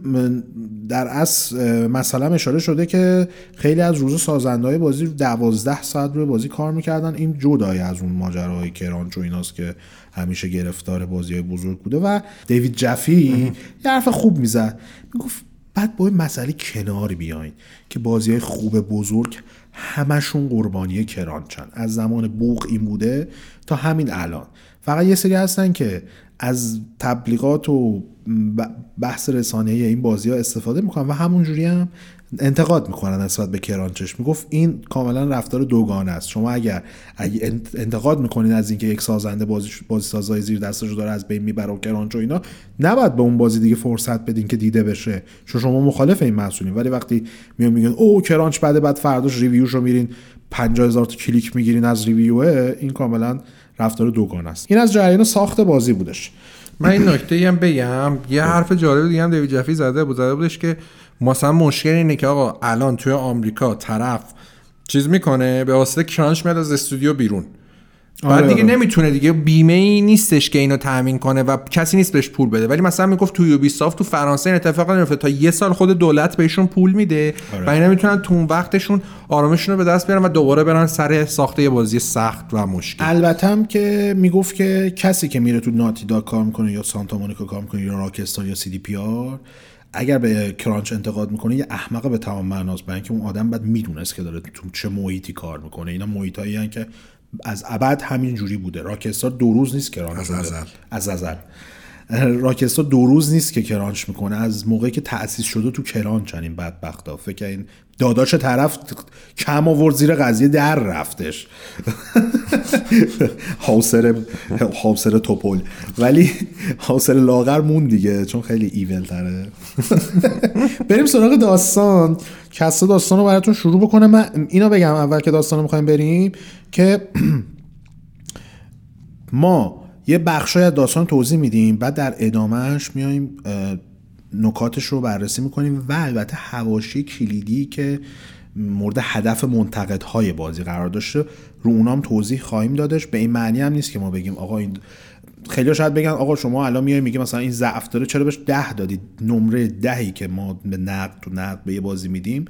در اصل مثلا اشاره شده که خیلی از روز سازنده بازی دوازده ساعت روی بازی کار می‌کردن. این جدای از اون ماجراهای crunch و ایناست که همیشه گرفتار بازی های بزرگ بوده و دیوید جفی یه حرف خوب می‌زد. می‌گفت باید با این مسئله کنار بیاین که بازی های خوب بزرگ همشون قربانی کرانچن از زمان بوق این بوده تا همین الان. فقط یه سری هستن که از تبلیغات و بحث رسانه این بازی ها استفاده می‌کنن و همونجوری هم انتقاد می‌کنن نسبت به کرانچش. می‌گفت این کاملا رفتار دوگانه است. شما اگر اگه انت- انتقاد می‌کنین از اینکه یک سازنده بازی بازی سازای زیر دستش داره از بین می‌بره و کرانچ و اینا نباید به اون بازی دیگه فرصت بدین که دیده بشه. چون شما مخالف این محصولین. ولی وقتی میان میگن او crunch بده بعد فرداش review ش رو میرین 50000 تا کلیک می‌گیرین از review ه. این کاملا رفتار دوگانه است. این از جریان ساخت بازی بودش. من این نکته هم بگم. یه حرف جالب دیگه هم دیوید جفی زده بود. زده بودش که مثلا مشکل اینه که آقا الان توی آمریکا طرف چیز می‌کنه به واسطه crunch میاد از استودیو بیرون بعد آره، دیگه آره. نمی‌تونه دیگه بیمه ای نیستش که اینو تامین کنه و کسی نیست بهش پول بده ولی مثلا می‌گفت تو Ubisoft تو فرانسه این اتفاق نمیفته تا یه سال خود دولت بهشون پول میده آره. و اینا می‌تونن تو اون وقتشون آرامشون رو به دست بیارن و دوباره برن سر ساخت یه بازی سخت و مشکل البته هم که می‌گفت که کسی که میره تو Naughty Dog کار می‌کنه یا Santa Monica کار می‌کنه یا Rockstar یا CDPR اگر به crunch انتقاد می‌کنه یه احمق به تمام معناست. برای اینکه اون آدم باید می‌دونست که داره تو چه محیطی کار می‌کنه. اینا محیطایی که از ابد همین جوری بوده. Rockstar دو روز نیست crunch از. ازل. از ازل. Rockstar دو روز نیست که crunch می‌کنه. از موقعی که تأسیس شده تو crunch این بدبختا. فکر این داداش طرف کم آورد زیر قضیه در رفتش. حاصر توپل. ولی حاصر لاغر مون دیگه چون خیلی ایول تره. بریم سراغ داستان. کسا داستان رو براتون شروع بکنه. من اینو بگم اول که داستان رو می‌خوایم بریم که ما یه بخشای داستان توضیح میدیم بعد در ادامهش میایم نکاتش رو بررسی می‌کنیم و البته حواشی کلیدی که مورد هدف منتقدهای بازی قرار داشته رو اونام توضیح خواهیم دادش. به این معنی هم نیست که ما بگیم آقا این خیلی شاید بگن آقا شما الان میای میگی مثلا این ضعف داره چرا بهش ده دادید؟ نمره دهی که ما به نقد تو نقد به یه بازی میدیم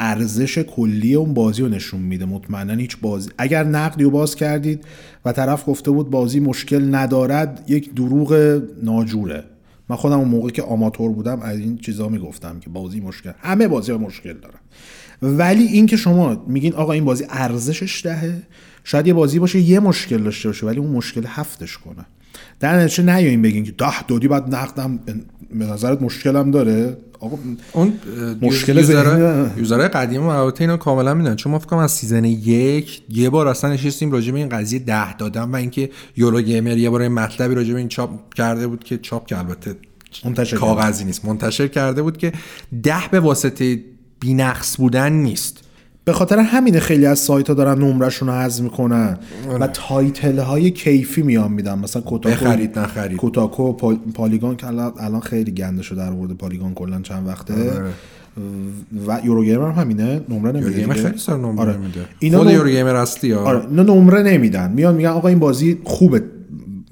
ارزش کلی اون بازی رو نشون میده. مطمئنا هیچ بازی اگر نقدی رو باز کردید و طرف گفته بود بازی مشکل ندارد یک دروغ ناجوره. من خودم اون موقع که آماتور بودم از این چیزا می‌گفتم که بازی مشکل همه بازی مشکل دارن. ولی این که شما میگین آقا این بازی ارزشش دهه شاید یه بازی باشه یه مشکل داشته باشه ولی اون مشکل هفتش کنه. در نتیجه نیاین بگین که ده دادی بعد نقدم به نظرت مشکلم داره؟ آقا اون مشکل یوزرهای قدیم و البته اینو کاملا می‌دونن. چون ما فکر از سیزن یک یه بار اصلا نشستیم راجع به این قضیه ده دادن و اینکه Eurogamer یه بار این مطلبی راجع به این چاپ کرده بود که چاپ که البته منتشر کاغذی نیست. منتشر کرده بود که ده به واسطه بینقص بودن نیست. به خاطر همینه خیلی از سایت ها دارن نمرشون رو حذف می‌کنن و title های کیفی میان میدن. مثلا Kotaku بخرید نخرید. Kotaku و پال- Polygon که الان خیلی گنده شده در مورد Polygon کلا چند وقته. و Eurogamer هم همینه. نمره نمیده. دیگه. خیلی سر نمره آره. میده اینا خود Eurogamer اصلی ها. آره. اینا نمره نمیدن. میان میگن آقا این بازی خوبه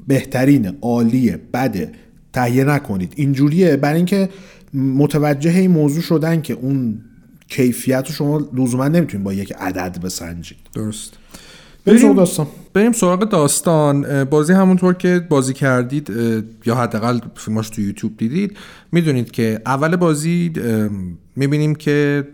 بهترینه عالیه بده. تهیه نکنید. اینجوریه. برای اینکه متوجه این موضوع شدن که اون کیفیت رو شما لزوما نمی‌تونید با یک عدد بسنجید. درست. بریم سراغ داستان. بریم سراغ داستان. بازی همونطور که بازی کردید یا حداقل فیلماش تو یوتیوب دیدید می‌دونید که اول بازی می‌بینیم که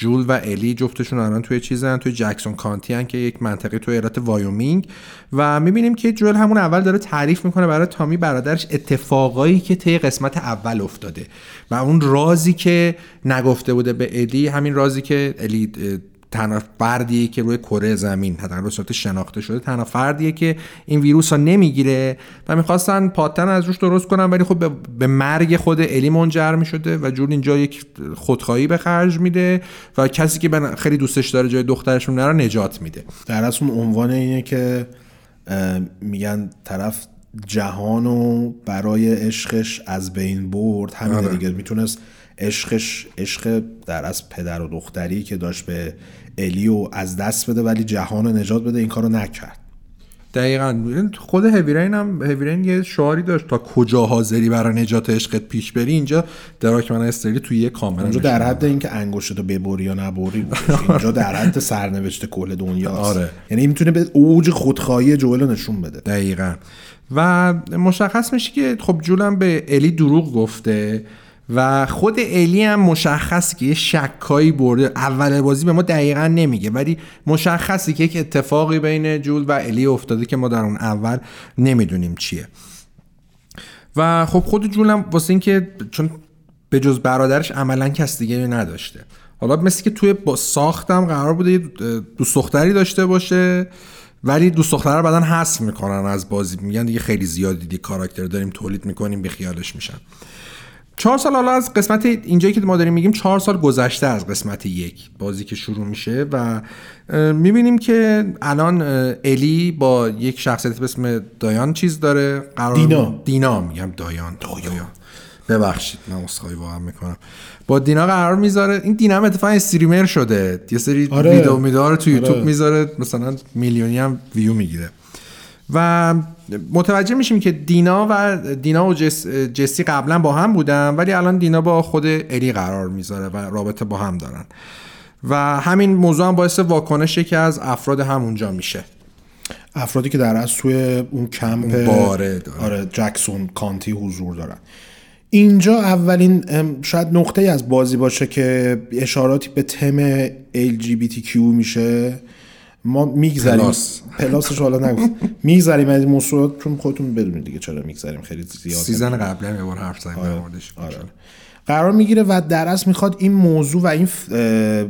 جول و الی جفتشون الان توی چیزن توی Jackson County هن که یک منطقه توی ایالت وایومینگ. و می‌بینیم که جول همون اول داره تعریف می‌کنه برای تامی برادرش اتفاقایی که طی قسمت اول افتاده. و اون رازی که نگفته بوده به الی همین رازی که الی تنها فردیه که روی کره زمین حداقل به صورت شناخته شده تنها فردیه که این ویروس ها نمی‌گیره و می‌خواستن پاتن از روش درست کنن ولی خب به, مرگ خود الی منجر می‌شده و جور اینجا یک خودخواهی به خرج میده و کسی که خیلی دوستش داره جای دخترشون نره نجات میده در اصل عنوان اینه که میگن طرف جهان و برای عشقش از بین برد همین آره. دیگه می‌تونست عشقش عشق در از پدر و دختری که داشت به الیو از دست بده ولی جهان رو نجات بده این کارو نکرد. دقیقا. خود هویرین هم هویرین یه شعاری داشت تا کجا حاضری برای نجات عشقت پیش بری؟ اینجا دراک من استری توی یه کامل اونجا در حد اینکه انگشتتو ببری یا نبری بود. اینجا در حد سرنوشت کل دنیاست آره. یعنی می‌تونه به اوج خودخواهی جوئل رو نشون بده. دقیقا. و مشخص میشه که خب جولم به الی دروغ گفته. و خود الی هم مشخص که یه شکایی برده. اول بازی به ما دقیقا نمیگه ولی مشخصی که یک اتفاقی بین جول و الی افتاده که ما در اون اول نمی‌دونیم چیه. و خب خود جولم واسه اینکه چون به جز برادرش عملا کس دیگه نداشته. حالا مثل که توی با ساختم قرار بوده دوست دختری داشته باشه ولی دوست دختر رو بعدا حذف می‌کنن از بازی. میگن دیگه خیلی زیادی دیگه کاراکتر داریم تولید می‌کنیم به خیالش میشن. چهار سال حالا از قسمت اینجایی که ما داریم میگیم چهار سال گذشته از قسمت یک بازی که شروع میشه و می‌بینیم که الان الی با یک شخصیت به اسم دایان چیز داره قرار دینا. دینا میگم دایان دایان ببخشید من اسخای واقعا می‌کنم با دینا قرار می‌ذاره این دینا هم اتفاقا استریمر شده یه سری آره. ویدیو میداره تو یوتیوب آره. می‌ذاره مثلا میلیونی هم ویو می‌گیره و متوجه میشیم که دینا و دینا و جس جسی قبلا با هم بودن ولی الان دینا با خود الی قرار می‌ذاره و رابطه با هم دارن. و همین موضوع هم باعث واکنش یکی از افراد همونجا میشه. افرادی که در اصل توی اون کمپ باره. آره Jackson County حضور دارن. اینجا اولین شاید نقطه از بازی باشه که اشاراتی به تم LGBTQ میشه. ما میگذریم plus. plus ش حالا نگفت میگذریم از این موضوعات چون خودتون بدونید دیگه چرا میگذریم خیلی زیاد season قبلی هم یه بار حرف زدیم موردش. آره. قرار می‌گیره و در اصل می‌خواد این موضوع و این ف- اه،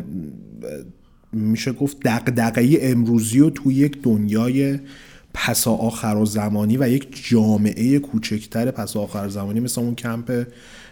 میشه گفت دقدقه امروزی رو توی یک دنیای پسا آخر و زمانی و یک جامعه کوچکتر پسا آخر زمانی مثل اون کمپ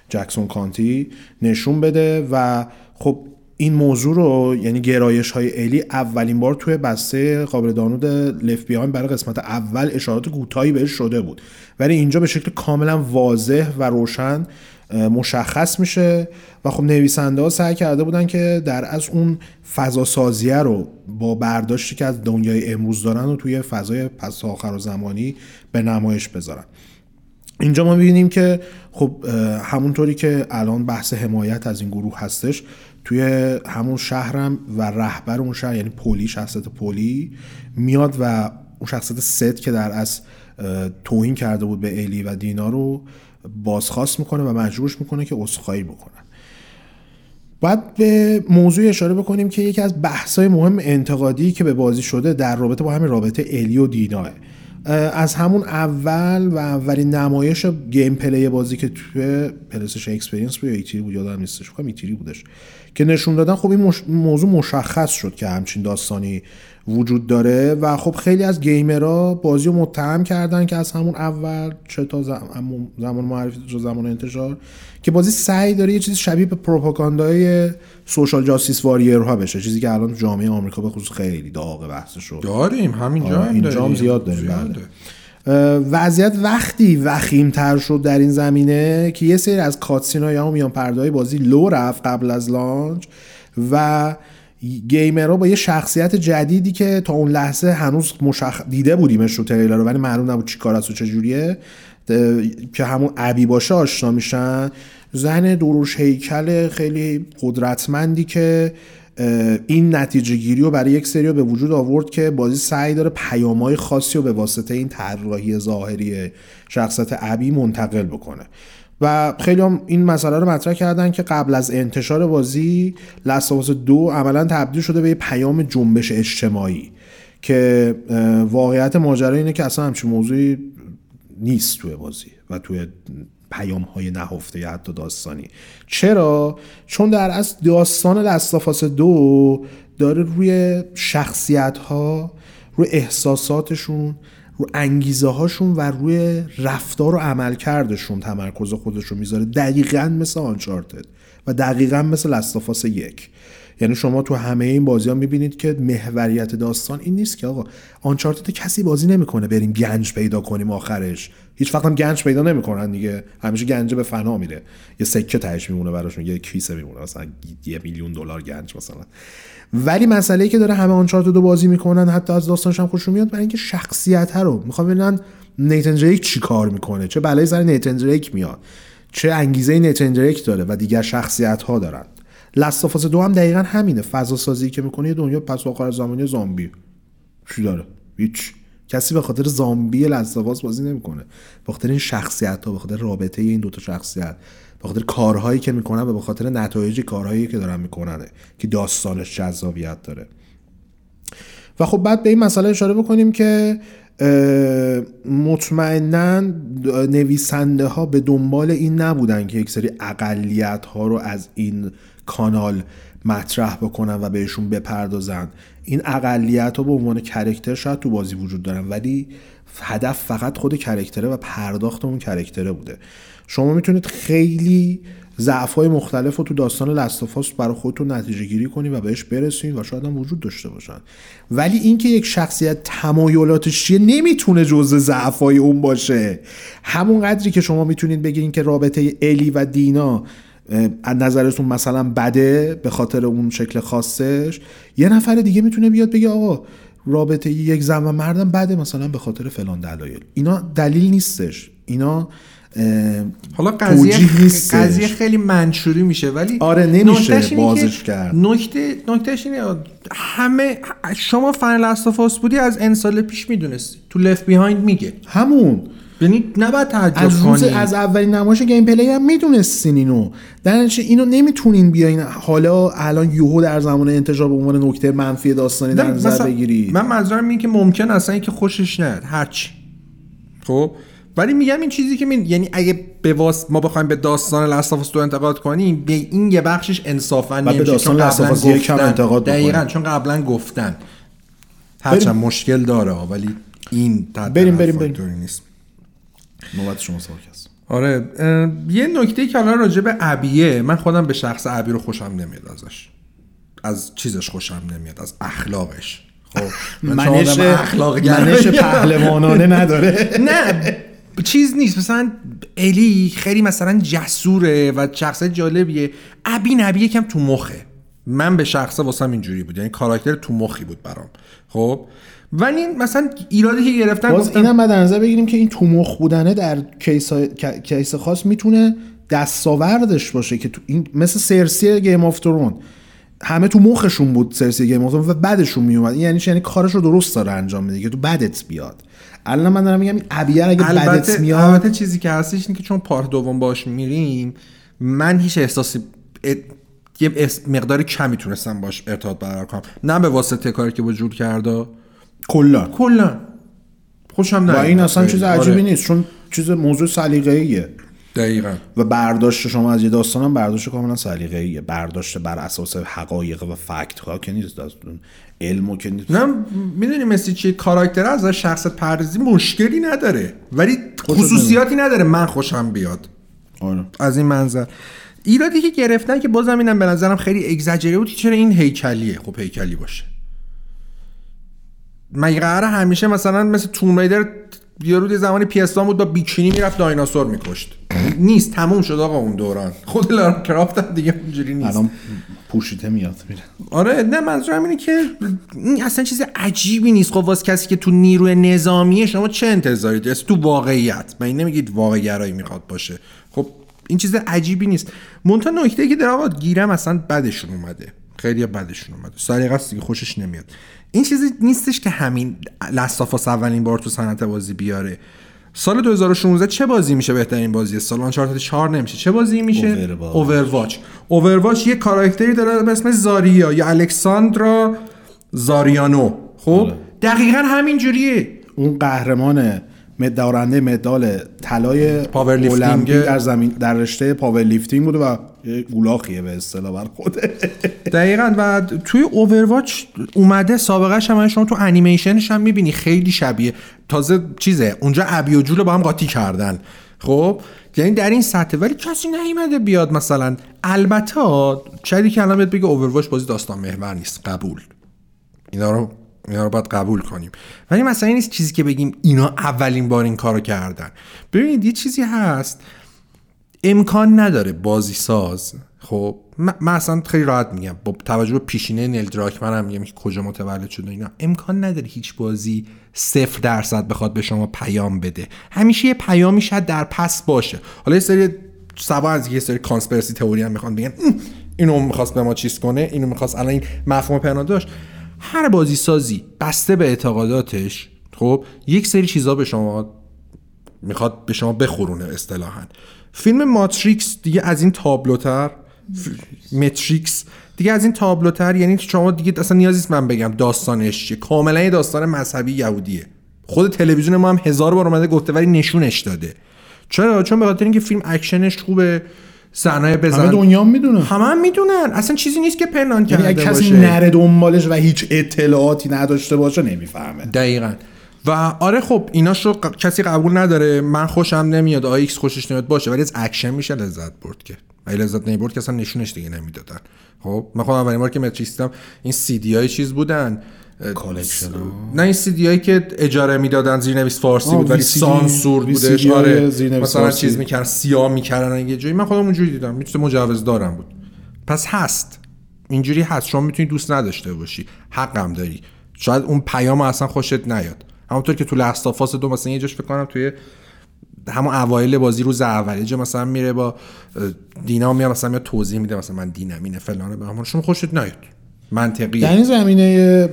جکسون کانتی نشون بده و خب این موضوع رو یعنی گرایش های الی اولین بار توی بسته قابل دانلود لف بیهایند برای قسمت اول اشارات کوتاهی بهش شده بود. ولی اینجا به شکل کاملا واضح و روشن مشخص میشه و خب نویسنده ها سعی کرده بودن که در از اون فضا سازیه رو با برداشتی که از دنیای امروز دارن و توی فضای پس آخر و زمانی به نمایش بذارن. اینجا ما می‌بینیم که خب همونطوری که الان بحث حمایت از این گروه هستش توی همون شهرم و رهبر اون شهر یعنی پلی شخصیت پلی میاد و اون شخصیت ست که در از توهین کرده بود به الی و دینا رو بازخواست می‌کنه و مجبورش می‌کنه که عذرخواهی بکنن باید به موضوع اشاره بکنیم که یکی از بحث‌های مهم انتقادی که به بازی شده در رابطه با همین رابطه الی و دیناه. از همون اول و اولین نمایش gameplay بازی که توی PlayStation Experience بود یا E3 بود یادم نیستش فکر کنم E3 بودش. که نشون دادن خب این مش... موضوع مشخص شد که همچین داستانی وجود داره و خب خیلی از گیمرها بازی رو متهم کردن که از همون اول چه تا زم- زمان معرفی تا زمان انتشار که بازی سعی داره یه چیزی شبیه به پروپاگاندای سوشال جاستیس واریرها بشه چیزی که الان جامعه آمریکا به خصوص خیلی داغ بحثش شد داریم همینجا آره، هم اینجا داریم. زیاد داریم،. بله. وضعیت وقتی وخیم تر شد در این زمینه که یه سری از کاتسینا یا میان پرده بازی لو رفت قبل از لانچ و گیمرها با یه شخصیت جدیدی که تا اون لحظه هنوز مشخ... دیده بودیمش رو تریلر رو ولی معلوم نبود چی کار است و چجوریه که همون ابی باشه آشنا میشن. زن دروش هیکل خیلی قدرتمندی که این نتیجه گیری رو برای یک سری به وجود آورد که بازی سعی داره پیامهای خاصی رو به واسطه این طراحی ظاهری شخصیت ابی منتقل بکنه. و خیلی هم این مسئله رو مطرح کردن که قبل از انتشار بازی لستاواس دو عملا تبدیل شده به یه پیام جنبش اجتماعی که واقعیت ماجرا اینه که اصلا همچین موضوعی نیست توی بازی و توی پیام های نهفته یا حتی داستانی. چرا؟ چون در اصل داستان لستافاس دو داره روی شخصیت ها روی احساساتشون رو انگیزه هاشون و روی رفتار و عملکردشون تمرکز خودش رو می‌ذاره. دقیقا مثل آنچارتد و دقیقا مثل لستافاس یک. یعنی شما تو همه این بازی ها می‌بینید که محوریت داستان این نیست که آقا آنچارتد کسی بازی نمی‌کنه بریم گنج پیدا کنیم آخرش. هیچ وقت هم گنج پیدا نمی‌کنن دیگه. همیشه گنج به فنا میره. یه سکه تهش میمونه براشون یه کیسه میمونه. مثلا یه میلیون دلار گنج مثلا. ولی مسئله که داره همه آنچارتد رو بازی می‌کنن حتی از داستانش هم خوششون میاد برای اینکه شخصیت رو می‌خوام ببینن نیتن دریک چی کار می‌کنه؟ چه بلایی سر نیتن دریک میاد؟ چه انگیزه نیتن دریک داره و دیگر شخصیت ها دارن؟ لستافاس دو هم دقیقا همینه. فضا سازی که می‌کنه دنیا پس آخر زمانی زامبی. چی داره؟ هیچ. کسی به خاطر زامبی لستافاس بازی نمی‌کنه. به خاطر این شخصیت ها به خاطر رابطه این دوتا شخصیت. به خاطر کارهایی که می‌کنن و به خاطر نتایج کارهایی که دارن می‌کنن. که داستانش جذابیت داره. و خب بعد به این مسئله اشاره بکنیم که مطمئنا نویسنده ها به دنبال این نبودن که یک سری اقلیت ها رو از این کانال مطرح بکنن و بهشون بپردازن. این اقلیت ها به عنوان کرکتر شاید تو بازی وجود دارن ولی هدف فقط خود کرکتره و پرداخت اون کرکتره بوده. شما می‌تونید خیلی ضعف های مختلف رو تو داستان لستافاس برای خودتون نتیجه گیری کنید و بهش برسید و شاید هم وجود داشته باشن. ولی اینکه یک شخصیت تمایلاتش چیه نمی‌تونه جزء ضعف های اون باشه. همون قدری که شما می‌تونید بگین که رابطه الی و دینا از نظرتون مثلا بده به خاطر اون شکل خاصش؟ یه نفر دیگه می‌تونه بیاد بگه آقا رابطه یک زن و مردم بده مثلا به خاطر فلان دلایل. اینا دلیل نیستش. اینا حالا قضیه. قضیه خیلی منشوری میشه ولی آره، نمیشه بازش کرد. نکته نکتهش اینه همه شما fan Last of Us بودی از n سال پیش می‌دونستی. تو Left Behind میگه. همون. یعنی نباید تعجب ابراز کنی. از اولین نمایش gameplay هم می‌دونستین اینو. در نتیجه اینو نمی‌تونین بیاین. حالا الان یهو در زمان انتشار به عنوان نکته منفی داستانی در نظر مثلا بگیری. من منظورم اینه که ممکن اصلا اینکه خوشش نیاد هرچی. خب؟ ولی میگم این چیزی که می... یعنی اگه به واس... ما بخوایم به داستان لاستافاس دو انتقاد کنیم به این یه بخشش انصافا به نمیشه. داستان Us یک هم گفتن. انتقاد بکنیم. دقیقاً چون قبلا گفتن. هرچند مشکل داره ولی این بریم، بریم، بریم. نیست. نوبت شما سوال است. آره یه نکته که حالا راجع به ابیه من خودم به شخص ابی رو خوشم نمیاد ازش. از چیزش خوشم نمیاد از اخلاقش. خب من منش اخلاق منش پهلوانانه نداره. نه چیز نیست. مثلا الی خیلی مثلا جسوره و شخص جالبیه. ابی نبی یکم تو مخه. من به شخصه واسم اینجوری بود. یعنی کاراکتر تو مخی بود برام. خب ولی مثلا ایرادی که گرفتن باز گفتم اینم بعد در نظر بگیریم که این تو مخ بودنه در case, ک- case خاص می‌تونه دستاوردش باشه که تو این مثل سرسی Game of Thrones همه تو مخشون بود سرسی Game of Thrones و بعدشون میومد. این یعنی؟ یعنی کارش رو درست داره انجام میده که تو بدت بیاد. الان من دارم میگم ابی رو اگه بدت میاد البته چیزی که هستش اینه که چون part دوم باش میریم من هیچ احساسی یه مقدار کمی تونستم باش ارتباط برقرار کنم. نه به واسطه کاری که با جول کرده کلا کلا خوشم و نه این اصلا چیز عجیبی نیست چون چیز موضوع سلیقه‌ایه. دقیقا. و برداشت شما از یه داستان هم برداشت کاملا سلیقه‌ایه. برداشت بر اساس حقایق و فکت ها که نیست. داستان علم و که نیست. نه می‌دونی مثل چی؟ کاراکتر از شخصت پردازی مشکلی نداره. ولی خصوصیاتی نداره. من خوشم بیاد. آره. از این منظر. ایرادی که گرفتن که بازم اینم به نظرم خیلی اگزاجره بود که چرا این هیکلیه؟ خب هیکلی باشه. مگه قراره همیشه مثلا مثل توم ریدر یارو یه زمانی PS1 بود با بیکینی می‌رفت دایناسور میکشت. نیست تموم شد آقا اون دوران. خود لارا کرافت هم دیگه اونجوری نیست. الان پوشیده میاد میره. آره نه منظورم اینه که این اصلا چیز عجیبی نیست. خب واسه کسی که تو نیروی نظامیه شما چه انتظاری دارید تو واقعیت. من نمیگید واقع گرایی می‌خواد باشه؟ خب این چیز عجیبی نیست. مونتا نکته که در آقا گیرم اصلا بدشون اومده. خیلی بدشون اومده سلیقه است دیگه خوشش نمیاد. این چیزی نیستش که همین لستافاس اولین بار تو صنعت بازی بیاره. سال 2016 چه بازی میشه بهترین بازی؟ سال Uncharted 4 نمیشه. چه بازی میشه؟ Overwatch. Overwatch Overwatch یه کاراکتری داره به اسم زاریا یا الکساندرا زاریانوا. خب؟ دقیقا همین جوریه. اون قهرمان مد- دارنده مدال طلای powerlifting. المپیک در زمین در رشته powerlifting بوده و گولاخیه به اصطلاح بر خوده دقیقا و توی Overwatch اومده سابقهش هم شما تو انیمیشنش هم می‌بینی خیلی شبیه. تازه چیزه اونجا ابی و جول با هم قاطی کردن. خب؟ یعنی در این سطح ولی کسی نیومده بیاد مثلا. البته شاید که الان بیاد بگه اوورواچ بازی داستان محور نیست قبول. اینا رو اینا رو باید قبول کنیم. ولی مثلا این نیست چیزی که بگیم اینا اولین بار این کارو کردن. ببینید یه چیزی هست. امکان نداره بازی ساز خب من اصلا خیلی راحت میگم. با توجه به پیشینه نیل دراکمن هم میگم کجا متولد شده اینا. امکان نداره هیچ بازی صفر درصد بخواد به شما پیام بده. همیشه یه پیامی شاید در پس باشه. حالا یه سری سبا از یه سری conspiracy theory هم می‌خوان بگن. "ام، اینو می‌خواست به ما چیز کنه؟ اینو می‌خواست الان این مفهوم پنهان داشت. هر بازی سازی بسته به اعتقاداتش خب یک سری چیزا به شما می‌خواد به شما بخورونه اصطلاحا. فیلم Matrix دیگه از این تابلوتر Matrix دیگه از این تابلوتر یعنی شما دیگه اصلا نیازی من بگم داستانش چیه. کاملا یه داستان مذهبی یهودیه. خود تلویزیون ما هم هزار بار اومده گفته ولی نشونش داده. چرا؟ چون به خاطر اینکه فیلم اکشنش خوبه صحنه بزن همه دنیا می‌دونه همه هم می‌دونن. اصلا چیزی نیست که پنهان یعنی کرده اگه کسی باشه. نره دنبالش و هیچ اطلاعاتی نداشته باشه نمی‌فهمه. دقیقا. و آره خب ایناش رو ق- کسی قبول نداره. من خوشم نمیاد ایکس خوشش نمیاد باشه. ولی از اکشن میشه لذت برد که. ولی لذت نمی‌برد که اصلا نشونش دیگه نمی‌دادن. خب من خودم اولین بار که Matrix دیدم این سی دی های چیز بودن. collection نه این سی دی هایی که اجاره می‌دادن زیرنویس فارسی بود ولی سانسور بودش. آره. مثلا فارسی. چیز می‌کردن سیاه می‌کردن یه جایی من خودم اونجوری دیدم. می‌تونه مجوز دارم بود. پس هست. اینجوری هست. شما می‌تونی دوست نداشته باشی. حقم داری. شاید اون پیام اصلا خوشت نیاد. همونطور که تو Last of Us دو مثلا یه جاش فکر کنم توی همون اوایل بازی روز اول یه مثلا میره با دینا میاد مثلا میاد توضیح میده مثلا من دینم اینه فلانه به همون شما خوشت نیاد. منطقیه. در این زمینه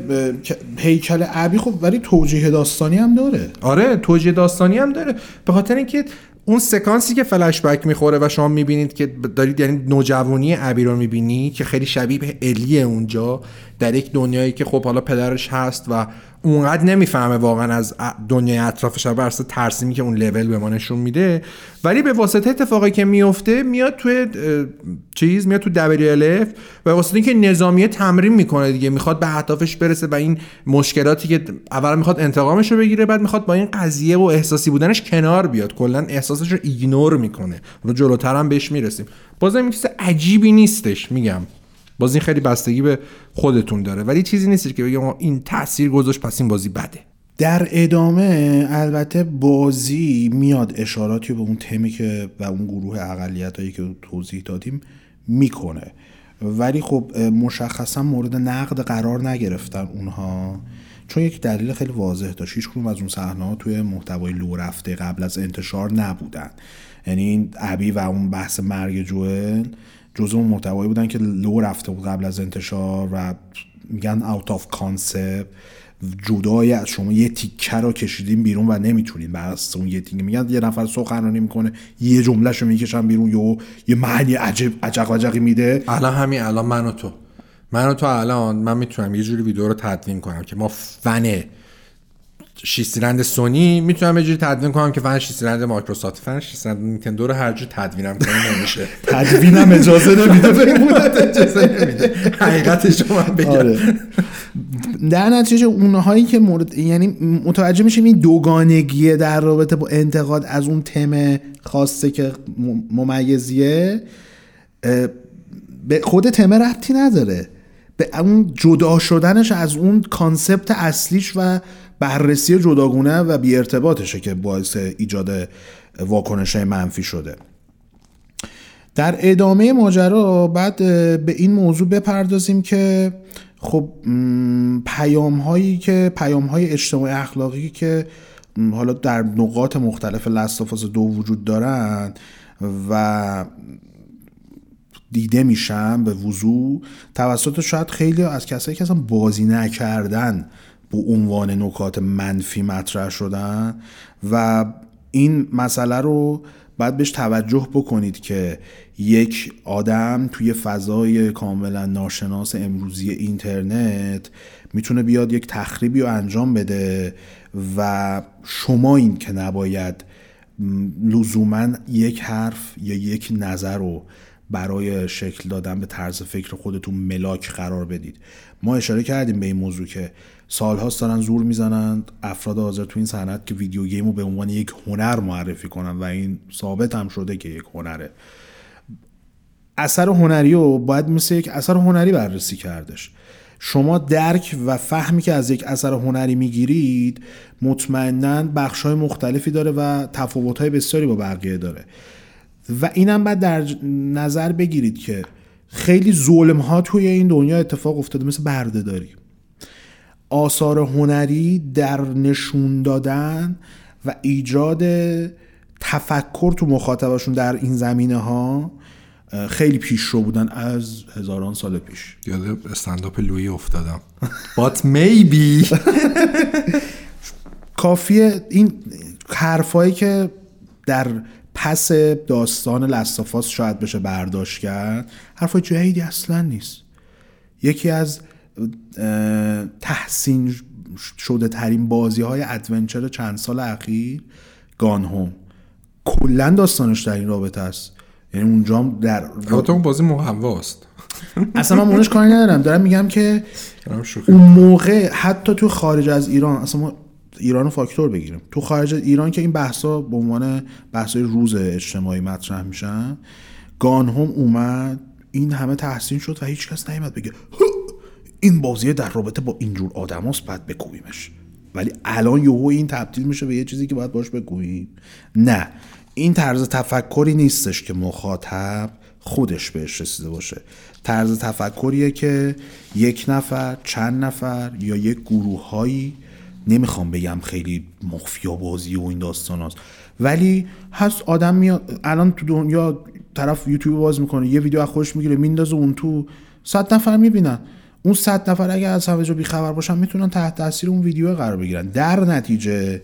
هیکل ابی خب ولی توجیه داستانی هم داره. آره توجیه داستانی هم داره. به خاطر اینکه اون سکانسی که فلش بک می‌خوره و شما می‌بینید که دارید یعنی نوجوانی ابی رو می‌بینی که خیلی شبیه الیه اونجا در یک دنیایی که خب حالا پدرش هست و اونقدر نمی‌فهمه واقعا از دنیای اطرافش بر اساس ترسیمی که اون لول به ما نشون میده. ولی به واسطه اتفاقی که میفته میاد توی چیز میاد تو WLF و واسطه اینکه نظامیه تمرین می‌کنه دیگه می‌خواد به اهدافش برسه و این مشکلاتی که اول می‌خواد انتقامش رو بگیره بعد می‌خواد با این قضیه و احساسی بودنش کنار بیاد. کلا احساسش رو ایگنور می‌کنه. رو جلوتر هم بهش می‌رسیم. بازم این چیز عجیبی نیستش میگم. باز این خیلی بستگی به خودتون داره. ولی چیزی نیستش که بگم این تاثیر گذاشت پس این بازی بده. در ادامه البته بازی میاد اشاراتی به اون تمی که و اون گروه اقلیت هایی که توضیح دادیم می‌کنه. ولی خب مشخصا مورد نقد قرار نگرفتن اونها چون یک دلیل خیلی واضح داشت. هیچ از اون صحنه توی محتوای لو رفته قبل از انتشار نبودن. یعنی این ابی و اون بحث مرگ جوئل جزء اون محتوایی بودن که لو رفته بود قبل از انتشار و میگن out of context جدای از شما یه تیکه رو کشیدین بیرون و نمی‌تونین اساس اون یه تیکه. میگن یه نفر سخنرانی می‌کنه یه جمله رو می‌کشن بیرون یه یه معنی عجب عجق وجقی میده. الان همین الان من و تو. من و تو الان من می‌تونم یه جوری ویدیو رو تدوین کنم که ما فن 6 سیلندر سونی می‌تونم یه جوری تدوین کنم که فن 6 سیلندر مایکروسافت فن 6 سیلندر نینتندو رو هر جور تدوینم کنم نمیشه. تدوینم اجازه نمیده. اجازه نمیده. حقیقتش رو من بگم. آره. در نتیجه اونهایی که مورد یعنی متوجه میشیم این دوگانگیه در رابطه با انتقاد از اون تم خاصه که ممیزیه به خود تمه ربطی نداره. به اون جدا شدنش از اون کانسپت اصلیش و بررسی جداگونه و بی ارتباطشه که باعث ایجاد واکنش منفی شده. در ادامه ماجرا بعد به این موضوع بپردازیم که خب پیام هایی که پیام های اجتماعی اخلاقی که حالا در نقاط مختلف لستافاس دو وجود دارن و دیده میشن به وضوع توسط شاید خیلی از کسایی که اصلا بازی نکردن به عنوان نکات منفی مطرح شدن و این مسئله رو باید بهش توجه بکنید که یک آدم توی فضای کاملا ناشناس امروزی اینترنت می‌تونه بیاد یک تخریبی رو انجام بده و شما این که نباید لزوما یک حرف یا یک نظر رو برای شکل دادن به طرز فکر خودتون ملاک قرار بدید. ما اشاره کردیم به این موضوع که سالهاست دارن زور می‌زنن افراد حاضر تو این صنعت که ویدیو گیم رو به عنوان یک هنر معرفی کنن و این ثابت هم شده که یک هنره. اثر هنری رو باید مثل یک اثر هنری بررسی کردش. شما درک و فهمی که از یک اثر هنری می‌گیرید مطمئنا بخشهای مختلفی داره و تفاوتهای بسیاری با بقیه داره. و اینم باید در نظر بگیرید که خیلی ظلم ها توی این دنیا اتفاق افتاده مثل بردهداری. آثار هنری در نشون دادن و ایجاد تفکر تو مخاطبشون در این زمینه ها خیلی پیش رو بودن از هزاران سال پیش. یاد استنداپ لویی افتادم. But maybe. کافیه این حرفایی که در پس داستان لستافاس شاید بشه برداشت کرد حرفای جدیدی اصلا نیست. یکی از تحسین شده ترین بازی های ادونچر چند سال اخیر گان هوم. کلا داستانش در این رابطه است. یعنی اونجا هم در البته اون بازی مقواست اصلا من مونش کاری ندارم. دارم میگم که اون موقع حتی تو خارج از ایران اصلا ما ایران رو فاکتور بگیریم. تو خارج از ایران که این بحثا به عنوان بحثای روز اجتماعی مطرح میشن گان هم اومد این همه تحسین شد و هیچ کس نیومد بگه "هو، این بازی در رابطه با اینجور آدماست باید بکوبیمش. ولی الان یهو این تبدیل میشه به یه چیزی که باید باش بگوییم نه این طرز تفکری نیستش که مخاطب خودش بهش رسیده باشه. طرز تفکریه که یک نفر چند نفر یا یک گروه هایی نمی‌خوام بگم خیلی مافیا بازی و این داستان هست. ولی هست آدم میاد الان تو دنیا طرف یوتیوب باز می‌کنه یه ویدیو از خودش می‌گیره میندازه اون تو صد نفر می‌بینن. اون صد نفر اگر از همه جا بیخبر باشن می‌تونن تحت تاثیر اون ویدیو قرار بگیرن. در نتیجه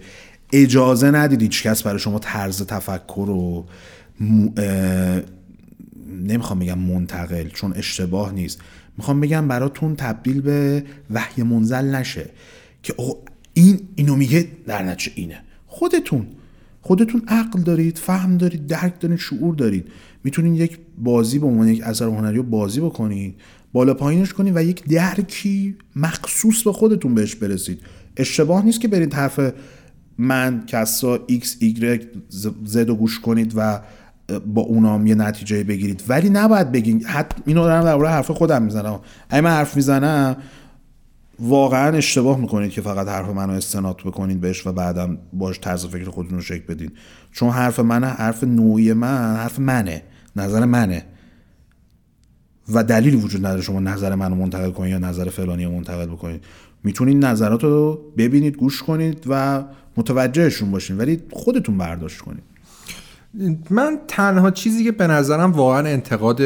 اجازه ندید هیچ کس برای شما طرز تفکر رو م- اه، نمی‌خوام بگم منتقل چون اشتباه نیست. می‌خوام بگم براتون تبدیل به وحی منزل نشه که آقا این اینو میگه در نتیجه اینه. خودتون خودتون عقل دارید فهم دارید درک دارید شعور دارید. می‌تونید یک بازی به عنوان یک اثر هنری رو بازی بکنید. بالا پایینش کنید و یک درکی مخصوص به خودتون بهش برسید. اشتباه نیست که برید حرف من کسا x y z رو گوش کنید و با اونام یه نتیجه بگیرید. ولی نباید بگین حتی اینو دارم در حرف خودم می‌زنم. اگه من حرف می‌زنم واقعا اشتباه می‌کنید که فقط حرف منو استناد بکنید بهش و بعدم باش طرز فکر خودتون رو شکل بدین. چون حرف من حرف نوعی من حرف منه نظر منه. و دلیلی وجود نداره شما نظر منو منتقل کنید یا نظر فلانی رو منتقل بکنید می‌تونید نظرات رو ببینید گوش کنید و متوجهشون باشین ولی خودتون برداشت کنید. من تنها چیزی که به نظرم واقعا انتقاد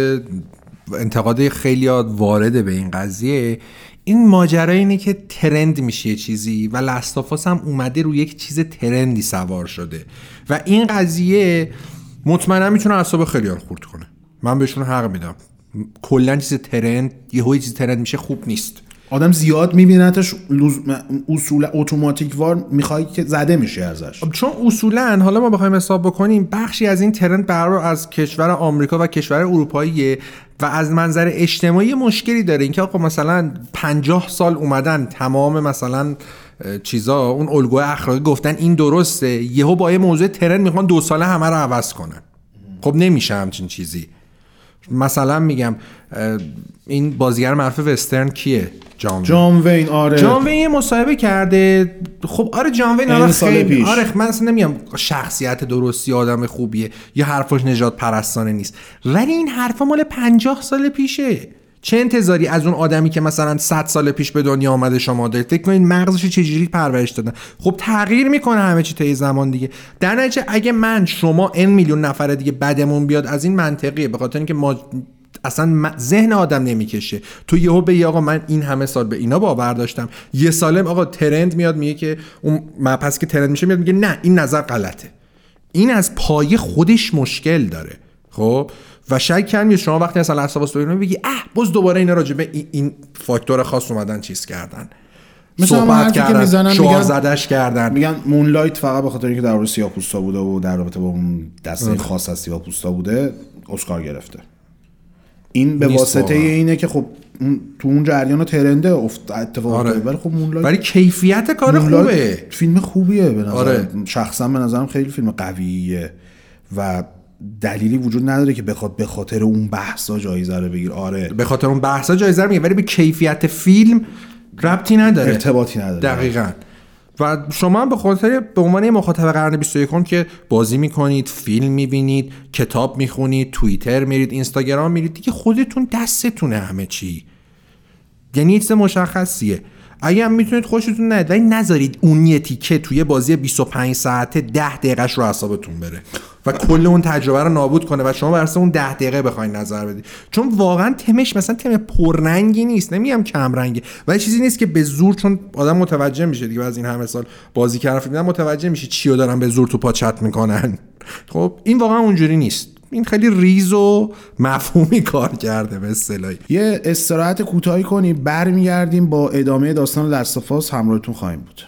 انتقاد خیلی وارده به این قضیه این ماجرا اینه که ترند میشه چیزی و لستافاس هم اومده روی یک چیز ترندی سوار شده. و این قضیه مطمئنا می‌تونه اعصاب خیلی خورد کنه. من بهشون حق میدم. کلا چیز ترند یه چیز ترند میشه خوب نیست. آدم زیاد میبینتش اصول اتوماتیک وار می‌خوای که زده میشه ازش. خب چون اصولا حالا ما بخوایم حساب بکنیم بخشی از این ترند برای از کشور آمریکا و کشور اروپایی و از منظر اجتماعی مشکلی داره. اینکه آقا مثلا 50 سال اومدن تمام مثلا چیزا اون الگوی اخلاقی گفتن این درسته یهو با یه موضوع ترند می‌خوان دو ساله همه رو عوض کنن. خب نمیشه همچین چیزی. مثلا میگم این بازیگر معروف وسترن کیه؟ جان وین. جان وین آره. جان وین یه مصاحبه کرده. خب آره جان وین آره خیلی آره من اصلا نمیام شخصیت درستی آدم خوبیه یا حرفش نجات پرستانه نیست. ولی این حرفا مال 50 سال پیشه. چه انتظاری از اون آدمی که مثلا 100 سال پیش به دنیا آمده شما دارید؟ فکر کنید مغزش چجوری پرورش دادن؟ خب تغییر می‌کنه همه چی طی زمان دیگه. در نتیجه اگه من شما ان میلیون نفر دیگه بدمون بیاد از این منطقیه. به خاطر اینکه ما اصلا ذهن آدم نمی‌کشه. تو یهو به آقا من این همه سال به اینا باور داشتم. یه سالم آقا ترند میاد میگه که اون پس که ترند میشه میاد میگه نه این نظر غلطه. این از پایه خودش مشکل داره. خب؟ و شک کردم شما وقتی اصلا لحظه ببینید بگی اه باز دوباره اینا راجع به این فاکتور خاص اومدن چیز کردن. صحبت کردن شعار زدش کردن. میگن مونلایت فقط به خاطر اینکه در رابطه سیاه‌پوستا بوده و در رابطه با اون دسته خاص از سیاه‌پوستا بوده اسکار گرفته. این به واسطه اینه که خب تو اون جریان ترنده افت اتفاق آره. ولی خب مونلایت ولی کیفیت کار خوبه. فیلم خوبیه به نظر آره. شخصا به نظرم خیلی فیلم قویه و دلیلی وجود نداره که بخواد به خاطر اون بحثا جایزه رو بگیر آره. به خاطر اون بحثا جایزه رو میگه ولی به کیفیت فیلم ربطی نداره. ارتباطی نداره. دقیقا. و شما هم به خاطر به عنوان مخاطب قرن 21 که بازی می‌کنید فیلم می‌بینید کتاب می‌خونید توییتر میرید اینستاگرام میرید دیگه خودتون دستتونه همه چی. یعنی چیز مشخصیه. اگه هم می‌تونید خوشتون نیاد ولی نذارید اون یه تیکه توی بازی 25 ساعته 10 دقیقهش رو حسابتون بره و کل اون تجربه رو نابود کنه و شما برسه اون 10 دقیقه بخواید نظر بدید چون واقعا تمش مثلا تم پررنگی نیست نمیگم کم رنگی و چیزی نیست که به زور چون آدم متوجه میشه دیگه از این همه سال بازی کردن متوجه میشه چی رو دارن به زور تو پاچت می‌کنن. خب این واقعا اونجوری نیست. این خیلی ریز و مفهومی کار کرده به اصطلاحی یه استراحت کوتاهی کنیم برمیگردیم با ادامه داستان لستافاس همراهتون خواهیم بود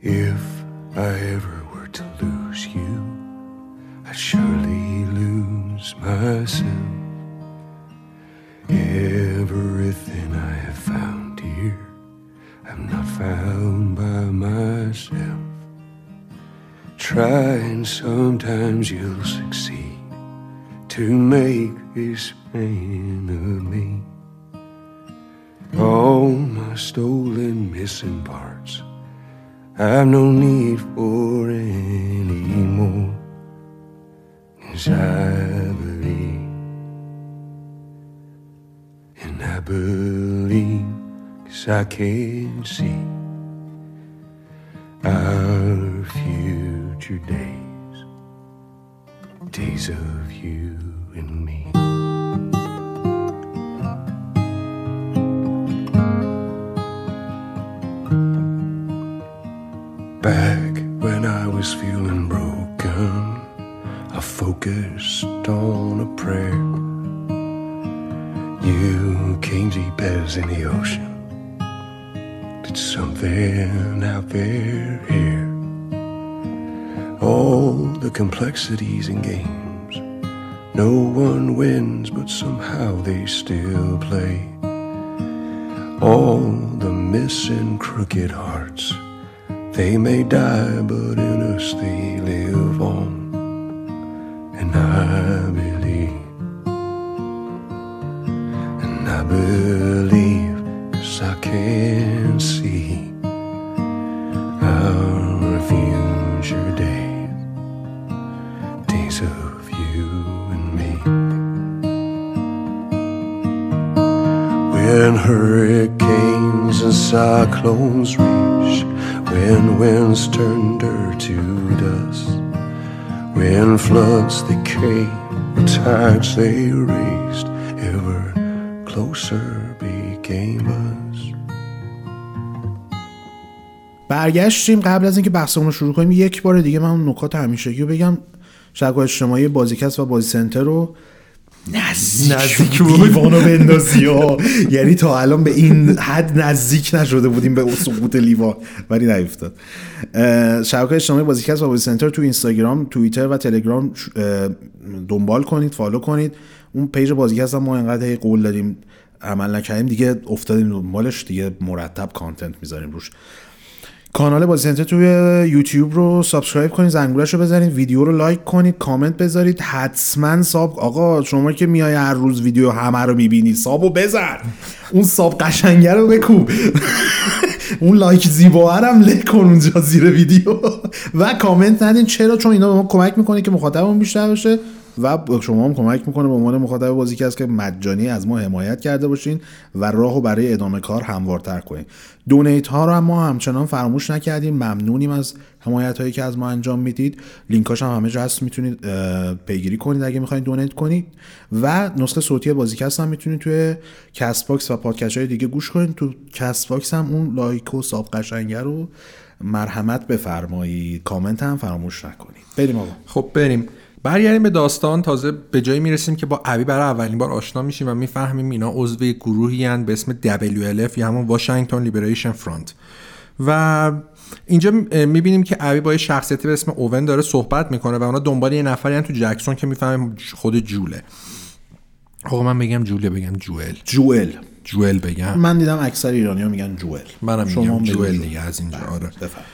If I ever were to lose you, I'd surely lose myself. Everything I have found I'm not found by myself. Try and sometimes you'll succeed to make this man of me. All my stolen missing parts, I've no need for any more. Cause I believe, and I believe I can see our future days, days of you and me. Play. All the missing crooked hearts. They may die, but in us they live on. برگشتیم قبل از اینکه بحثمون رو شروع کنیم یک بار دیگه من اون نکات همیشگی رو بگم. شبکه اجتماعی بازیکست و بازی سنتر رو نزدیک, نزدیک بود. بود. لیوانو بندازی ها. یعنی تا الان به این حد نزدیک نشده بودیم به سقوط لیوان ولی نیفتاد. شبکه اجتماعی بازیکست و بازی سنتر تو اینستاگرام توییتر و تلگرام دنبال کنید follow کنید. اون page بازیکست هم ما انقدر هی قول دادیم عمل نکردیم دیگه افتادیم دنبالش دیگه مرتب content می‌ذاریم روش. کانال بازی توی یوتیوب رو subscribe کنید زنگولش رو بزنید ویدیو رو like کنید کامنت بذارید. حتما sub آقا شما که میای هر روز ویدیو همه رو می‌بینی sub و بزن. اون sub قشنگه رو بکوب. اون like زیبا هم له کن اونجا زیر ویدیو. و کامنت ندین. چرا؟ چون اینا به ما کمک می‌کنه که مخاطبمون بیشتر بشه. و شما هم کمک می‌کنه به عنوان مخاطب بازی که که مجانی از ما حمایت کرده باشین و راهو برای ادامه کار هموارتر کنین. donate ها رو هم ما همچنان فراموش نکردیم. ممنونیم از حمایت هایی که از ما انجام می‌دید. لینکاش هم همه جا هست. می‌تونید پیگیری کنید اگه می‌خواین donate کنید. و نسخه صوتی بازیکست هم می‌تونید توی کست باکس و پادکست های دیگه گوش کنید. تو کست باکس هم اون like و sub قشنگه رو مرحمت بفرمایید. کامنت هم فراموش نکنید. بریم آقا. خب بریم. برگردیم به داستان. تازه به جایی می‌رسیم که با ابی برای اولین بار آشنا میشیم و می‌فهمیم اینا عضو گروهی هن به اسم WLF یا همون Washington Liberation Front و اینجا می‌بینیم که ابی با یه شخصیتی به اسم اوون داره صحبت می‌کنه و اونا دنبال یه نفری هن تو جکسون که می‌فهمیم خود جوله. آقا من بگم جوله بگم جوئل. جوئل. جوئل بگم. من دیدم اکثر ایرانی ها میگن جوئل. منم میگم جوئل. دیگه از اینجا آره. بفرم.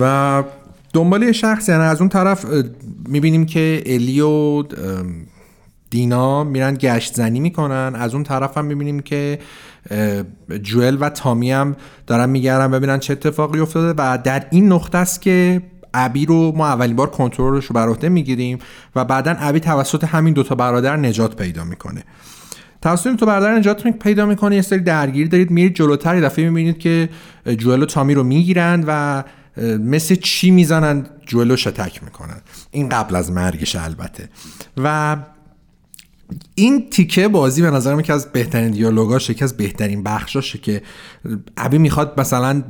و دنبال یه شخص یعنی از اون طرف می‌بینیم که الی و دینا میرن گشت زنی می‌کنن. از اون طرف هم می‌بینیم که جوئل و تامی هم دارن میگردن ببینن چه اتفاقی افتاده و در این نقطه است که ابی رو ما اولین بار کنترلش رو بر عهده می‌گیریم و بعدا ابی توسط همین دوتا برادر نجات پیدا می‌کنه. توسط این تو برادر نجات پیدا می‌کنه. یه سری درگیری دارید میرید جلوتر. یه دفعه می‌بینید که جوئل و تامی رو می‌گیرن و مثل چی می‌زنن؟ جوئل رو شتک می‌کنن. این قبل از مرگش البته. و این تیکه بازی به نظرم یکی از بهترین دیالوگاش یکی از بهترین بخشاشه که ابی می‌خواد مثلا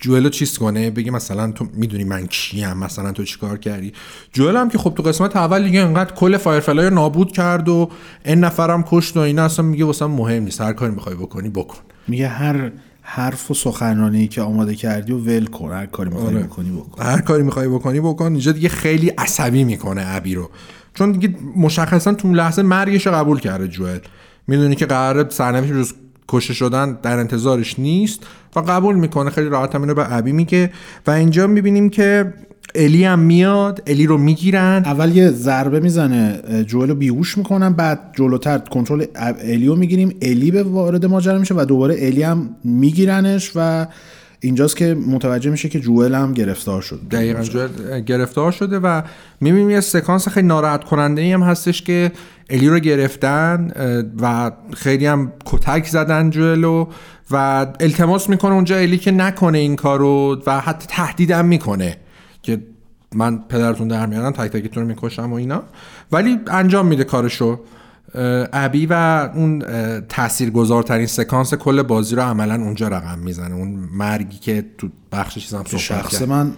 جوئلو چیز کنه بگه مثلا تو می‌دونی من کیم مثلا تو چیکار کردی؟ جوئل هم که خب تو قسمت اول دیگه انقدر کل فایرفلای رو نابود کرد و این نفرم کشت و اینا اصلا میگه واسه مهم نیست هر کاری می‌خوای بکنی بکن. میگه هر حرف و سخنرانی که آماده کردی و ول کن هر کاری می‌خوای آره. بکنی بکن. هر کاری می‌خوای بکنی بکن. اینجا دیگه خیلی عصبی می‌کنه ابی رو. چون دیگه مشخصا تو لحظه مرگش رو قبول کرده جوئل. می‌دونی که قراره سرنوشت جز کشته شدن در انتظارش نیست و قبول می‌کنه. خیلی راحت هم اینو به ابی میگه. و اینجا می‌بینیم که الی هم میاد الی رو می‌گیرن. اول یه ضربه می‌زنه جوئل رو بیهوش می‌کنن بعد جلوتر کنترل الیو می‌گیریم. الی به وارد ماجرا میشه و دوباره الی هم میگیرنش و اینجاست که متوجه میشه که جوئل هم گرفتار شد. دقیقا جوئل گرفتار شده و می‌بینیم یه سکانس خیلی ناراحت کننده ای هم هستش که الی رو گرفتن و خیلی هم کتک زدن جوئلو و التماس می‌کنه اونجا الی که نکنه این کارو و حتی تهدیدم می‌کنه. من پدرتون در میارم تک تکتون رو می‌کشم و اینا. ولی انجام میده کارشو. ابی و اون تاثیرگذارترین سکانس کل بازی رو عملا اونجا رقم می‌زنه. اون مرگی که تو بخش چیزم صحبت شخص کرد. من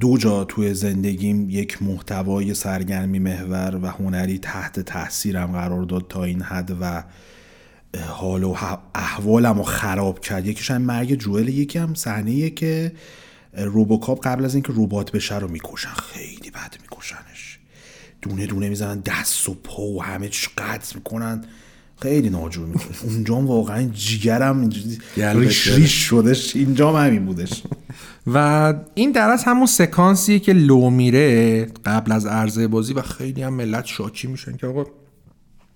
دو جا توی زندگیم یک محتوای سرگرمی محور و هنری تحت تاثیرم قرار داد تا این حد و حال و احوالم رو خراب کرد. یکیش هم مرگ جوئل یکی هم صحنه که روبوکاپ قبل از اینکه ربات بشه رو می‌کشن. خیلی بد میکشنش. دونه دونه می‌زنن دست و پا و همه چیش قطع می‌کنن. خیلی ناجور می‌کنه. اونجا واقعا جیگرم اینجوری ریش. ریش شدش اینجا هم همین بودش. و این در از همون سکانسیه که لو میره قبل از عرضه بازی و خیلی هم ملت شاکی میشن که آقا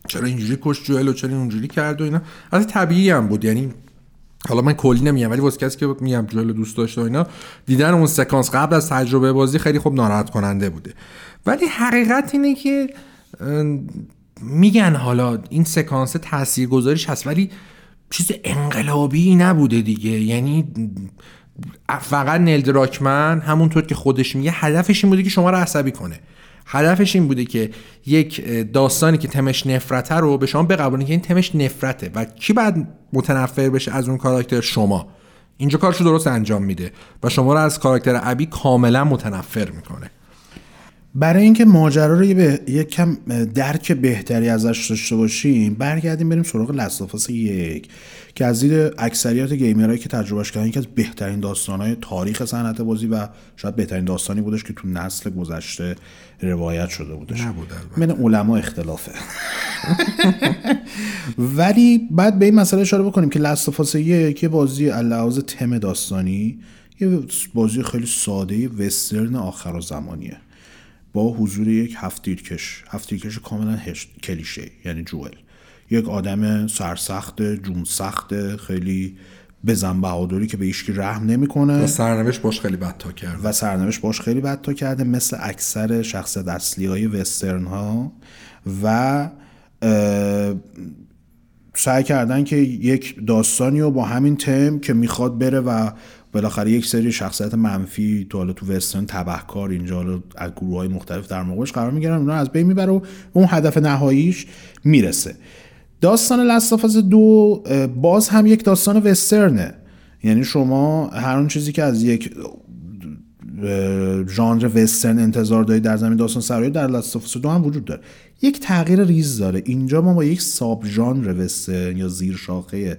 چرا اینجوری کش جوئل و چرا اونجوری کرد و اینا. از طبیعی هم بود. یعنی حالا من کلی نمیگم ولی واسه کسی که میگم جوئل رو دوست داشته اینا دیدن اون سکانس قبل از تجربه بازی خیلی خوب ناراحت کننده بوده. ولی حقیقت اینه که میگن حالا این سکانس تاثیرگذاریش هست ولی چیز انقلابی نبوده دیگه. یعنی فقط نیل دراکمن همونطور که خودش میگه هدفش این بوده که شما رو عصبی کنه. هدفش این بوده که یک داستانی که تمش نفرته رو به شما بقبولید که این تمش نفرته و کی بعد متنفر بشه از اون کاراکتر؟ شما. اینجا کارشو درست انجام میده و شما رو از کاراکتر ابی کاملا متنفر می‌کنه. برای اینکه ماجرا رو. یه کم درک بهتری ازش داشته باشیم برگردیم بریم سراغ لستافاس یک. که از دید اکثریت گیمرهایی که تجربهش کردن یکی از بهترین داستانهای تاریخ صنعت بازی و شاید بهترین داستانی بودش که تو نسل گذشته روایت شده بودش. نبود من علما اختلافه. ولی بعد به این مسئله اشاره بکنیم که لستافاس یک بازی لحاظ تم داستانی یه بازی خیلی ساده وسترن آخر زمانیه. با حضور یک هفتیرکش هفتیرکش کاملا کلیشه یعنی جوئل. یک آدم سرسخت جون سخت خیلی بزن بهادری که به ایشکی رحم نمی‌کنه. و سرنوشت باش خیلی بد تا کرده. و سرنوشت باش خیلی بد تا کرده مثل اکثر شخص اصلی های وسترن ها و سعی کردن که یک داستانی رو با همین تم که می‌خواد بره و بالاخره یک سری شخصیت منفی تو حالا تو وسترن تبهکار اینجا رو از گروه های مختلف در موقعش قرار می‌گیرن اونا از بین می‌بره و اون هدف نهاییش می‌رسه. داستان لستافاز دو باز هم یک داستان وسترنه. یعنی شما هر اون چیزی که از یک ژانر وسترن انتظار دارید در زمین داستان سرایی در لستافاس دو هم وجود داره. یک تغییر ریز داره. اینجا ما با یک ساب ژانر وسترن یا زیر شاخه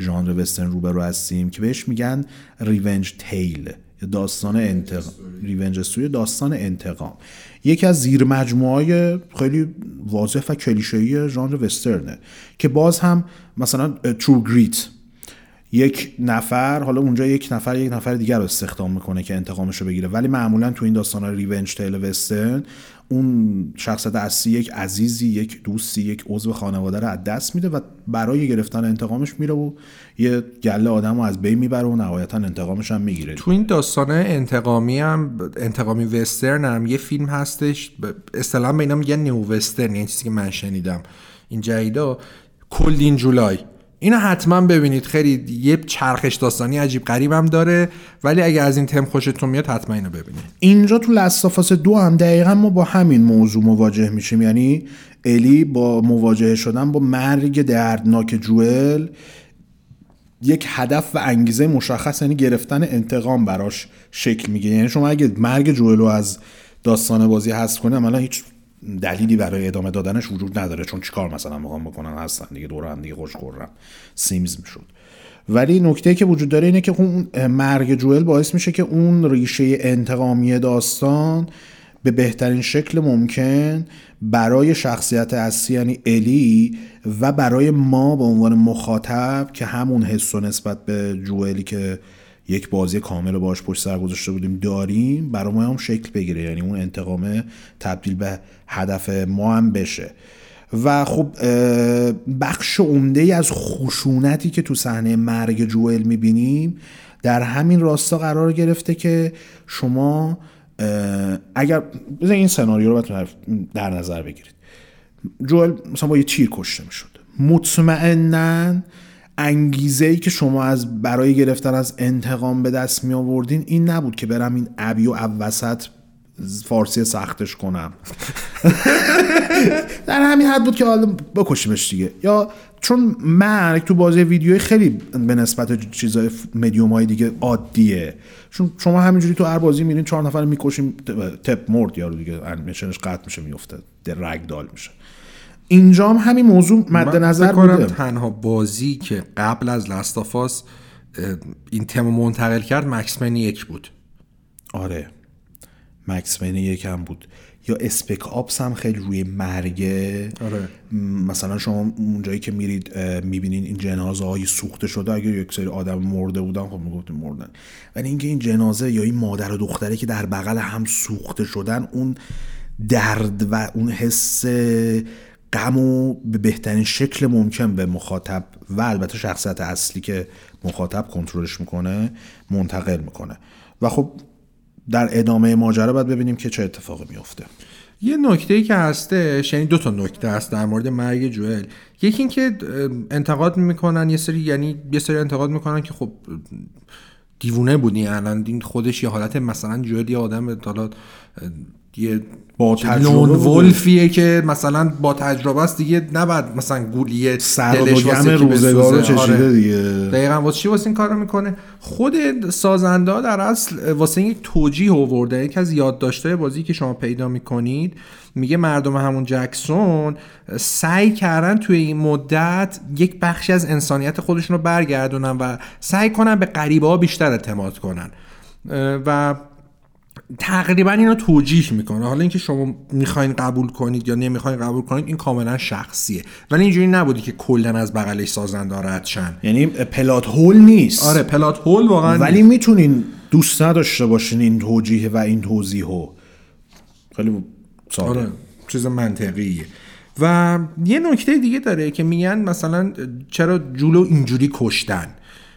ژانر وسترن روبرو هستیم که بهش میگن ریونج تیل داستان انتقام. ریونج استوری داستان انتقام. یکی از زیر مجموعه خیلی واضح و کلیشه‌ای ژانر وسترنه که باز هم مثلا ترو گریت یک نفر حالا اونجا یک نفر یک نفر دیگر رو استخدام می‌کنه که انتقامش رو بگیره. ولی معمولا تو این داستان ریونج تیل وسترن اون شخصیت اصلی یک عزیزی یک دوستی یک عضو خانواده رو از دست میده و برای گرفتن انتقامش میره و یه گله آدم رو از بین می‌بره و نهایتا انتقامش هم می‌گیره. تو این داستان انتقامی هم انتقامی وسترن هم یه فیلم هستش. اصطلاحا به اینا میگن نیو وسترن یعنی چیزی که من شنیدم. این جدیدا کلدین جولای. اینو حتما ببینید. خیلی یه چرخش داستانی عجیب غریب هم داره ولی اگه از این تم خوشتون میاد حتما اینو ببینید. اینجا تو لستافاس دو هم دقیقا ما با همین موضوع مواجه میشیم. یعنی الی با مواجهه شدن با مرگ دردناک جوئل یک هدف و انگیزه مشخص یعنی گرفتن انتقام براش شکل میگه یعنی شما اگه مرگ جوئل رو از داستان بازی حذف کنه عملا هیچ دلیلی برای ادامه دادنش وجود نداره چون چیکار مثلا می‌خوام بکنن هستن دیگه دور هم دیگه خوش خورم سیمز می‌شد. ولی نکته که وجود داره اینه که اون مرگ جوئل باعث میشه که اون ریشه انتقامی داستان به بهترین شکل ممکن برای شخصیت اصلی یعنی الی و برای ما به عنوان مخاطب که همون حس و نسبت به جوئلی که یک بازی کامل باش پشت سر گذاشته بودیم داریم برای ما هم شکل بگیره یعنی اون انتقامه تبدیل به هدف ما هم بشه. و خب بخش عمده ای از خشونتی که تو صحنه مرگ جوئل می‌بینیم در همین راستا قرار گرفته که شما اگر بزن این سناریو رو در نظر بگیرید. جوئل مثلا با یه تیر کشته می‌شد. مطمئنا انگیزه ای که شما از برای گرفتن از انتقام به دست می آوردین این نبود که برم این ابی و وسط فارسی سختش کنم. در همین حد بود که حالا بکشیمش دیگه. یا چون مرگ تو بازی ویدیوی خیلی به نسبت چیزای مدیوم های دیگه عادیه. چون شما همینجوری تو هر بازی میرین چهار نفر می‌کشیم تپ مرد یارو دیگه انیمیشنش قطع میشه میفته رگ دال میشه. اینجا هم همین موضوع مد نظر بوده. تنها بازی که قبل از لستافاس این تم منتقل کرد مکسمن یک بود. آره. مکسمن یک هم بود. یا اسپک آپس هم خیلی روی مرگه آره. مثلا شما اونجایی که میرید می‌بینین این جنازه های سوخته شده اگه یک سری آدم مرده بودن خب می‌گفتیم مردن. ولی اینکه این جنازه یا این مادر و دختره که در بغل هم سوخته شدن اون درد و اون حس غم و به بهترین شکل ممکن به مخاطب و البته شخصیت اصلی که مخاطب کنترلش می‌کنه منتقل می‌کنه. و خب در ادامه ماجرا باید ببینیم که چه اتفاقی میفته یه نکته ای که هستش یعنی دو تا نکته هست در مورد مرگ جوئل. یکی اینکه انتقاد می‌کنن یه سری یعنی یه سری انتقاد می‌کنن که خب دیوونه بودی الان این خودش یه حالت مثلا جوئل یه آدم یه با لون. ولفیه که مثلا با تجربه است دیگه نباید مثلا گولیه سر و دلش گم واسه روزگار رو بسوزه. چشیده آره. دیگه دقیقا واسه چی واسه این کار رو می‌کنه خود سازنده در اصل واسه این یک توجیه آورده یکی از یادداشت‌های بازی که شما پیدا می‌کنید میگه مردم همون جکسون سعی کردن توی این مدت یک بخشی از انسانیت خودشون رو برگردونن و سعی کنن به غریبه ها بیشتر اعتماد کنن و تقریبا اینو توجیه می‌کنه. حالا اینکه شما می‌خواین قبول کنید یا نمی‌خواین قبول کنید این کاملا شخصیه. ولی اینجوری نبودی که کلا از بغلش سازنده رد شن. یعنی پلات هول نیست. آره پلات هول واقعا ولی می‌تونین دوست نداشته باشین این توجیه و این توضیحو. خیلی ساده. آره چیز منطقیه. و یه نکته دیگه داره که میگن مثلا چرا جولو اینجوری کشتن.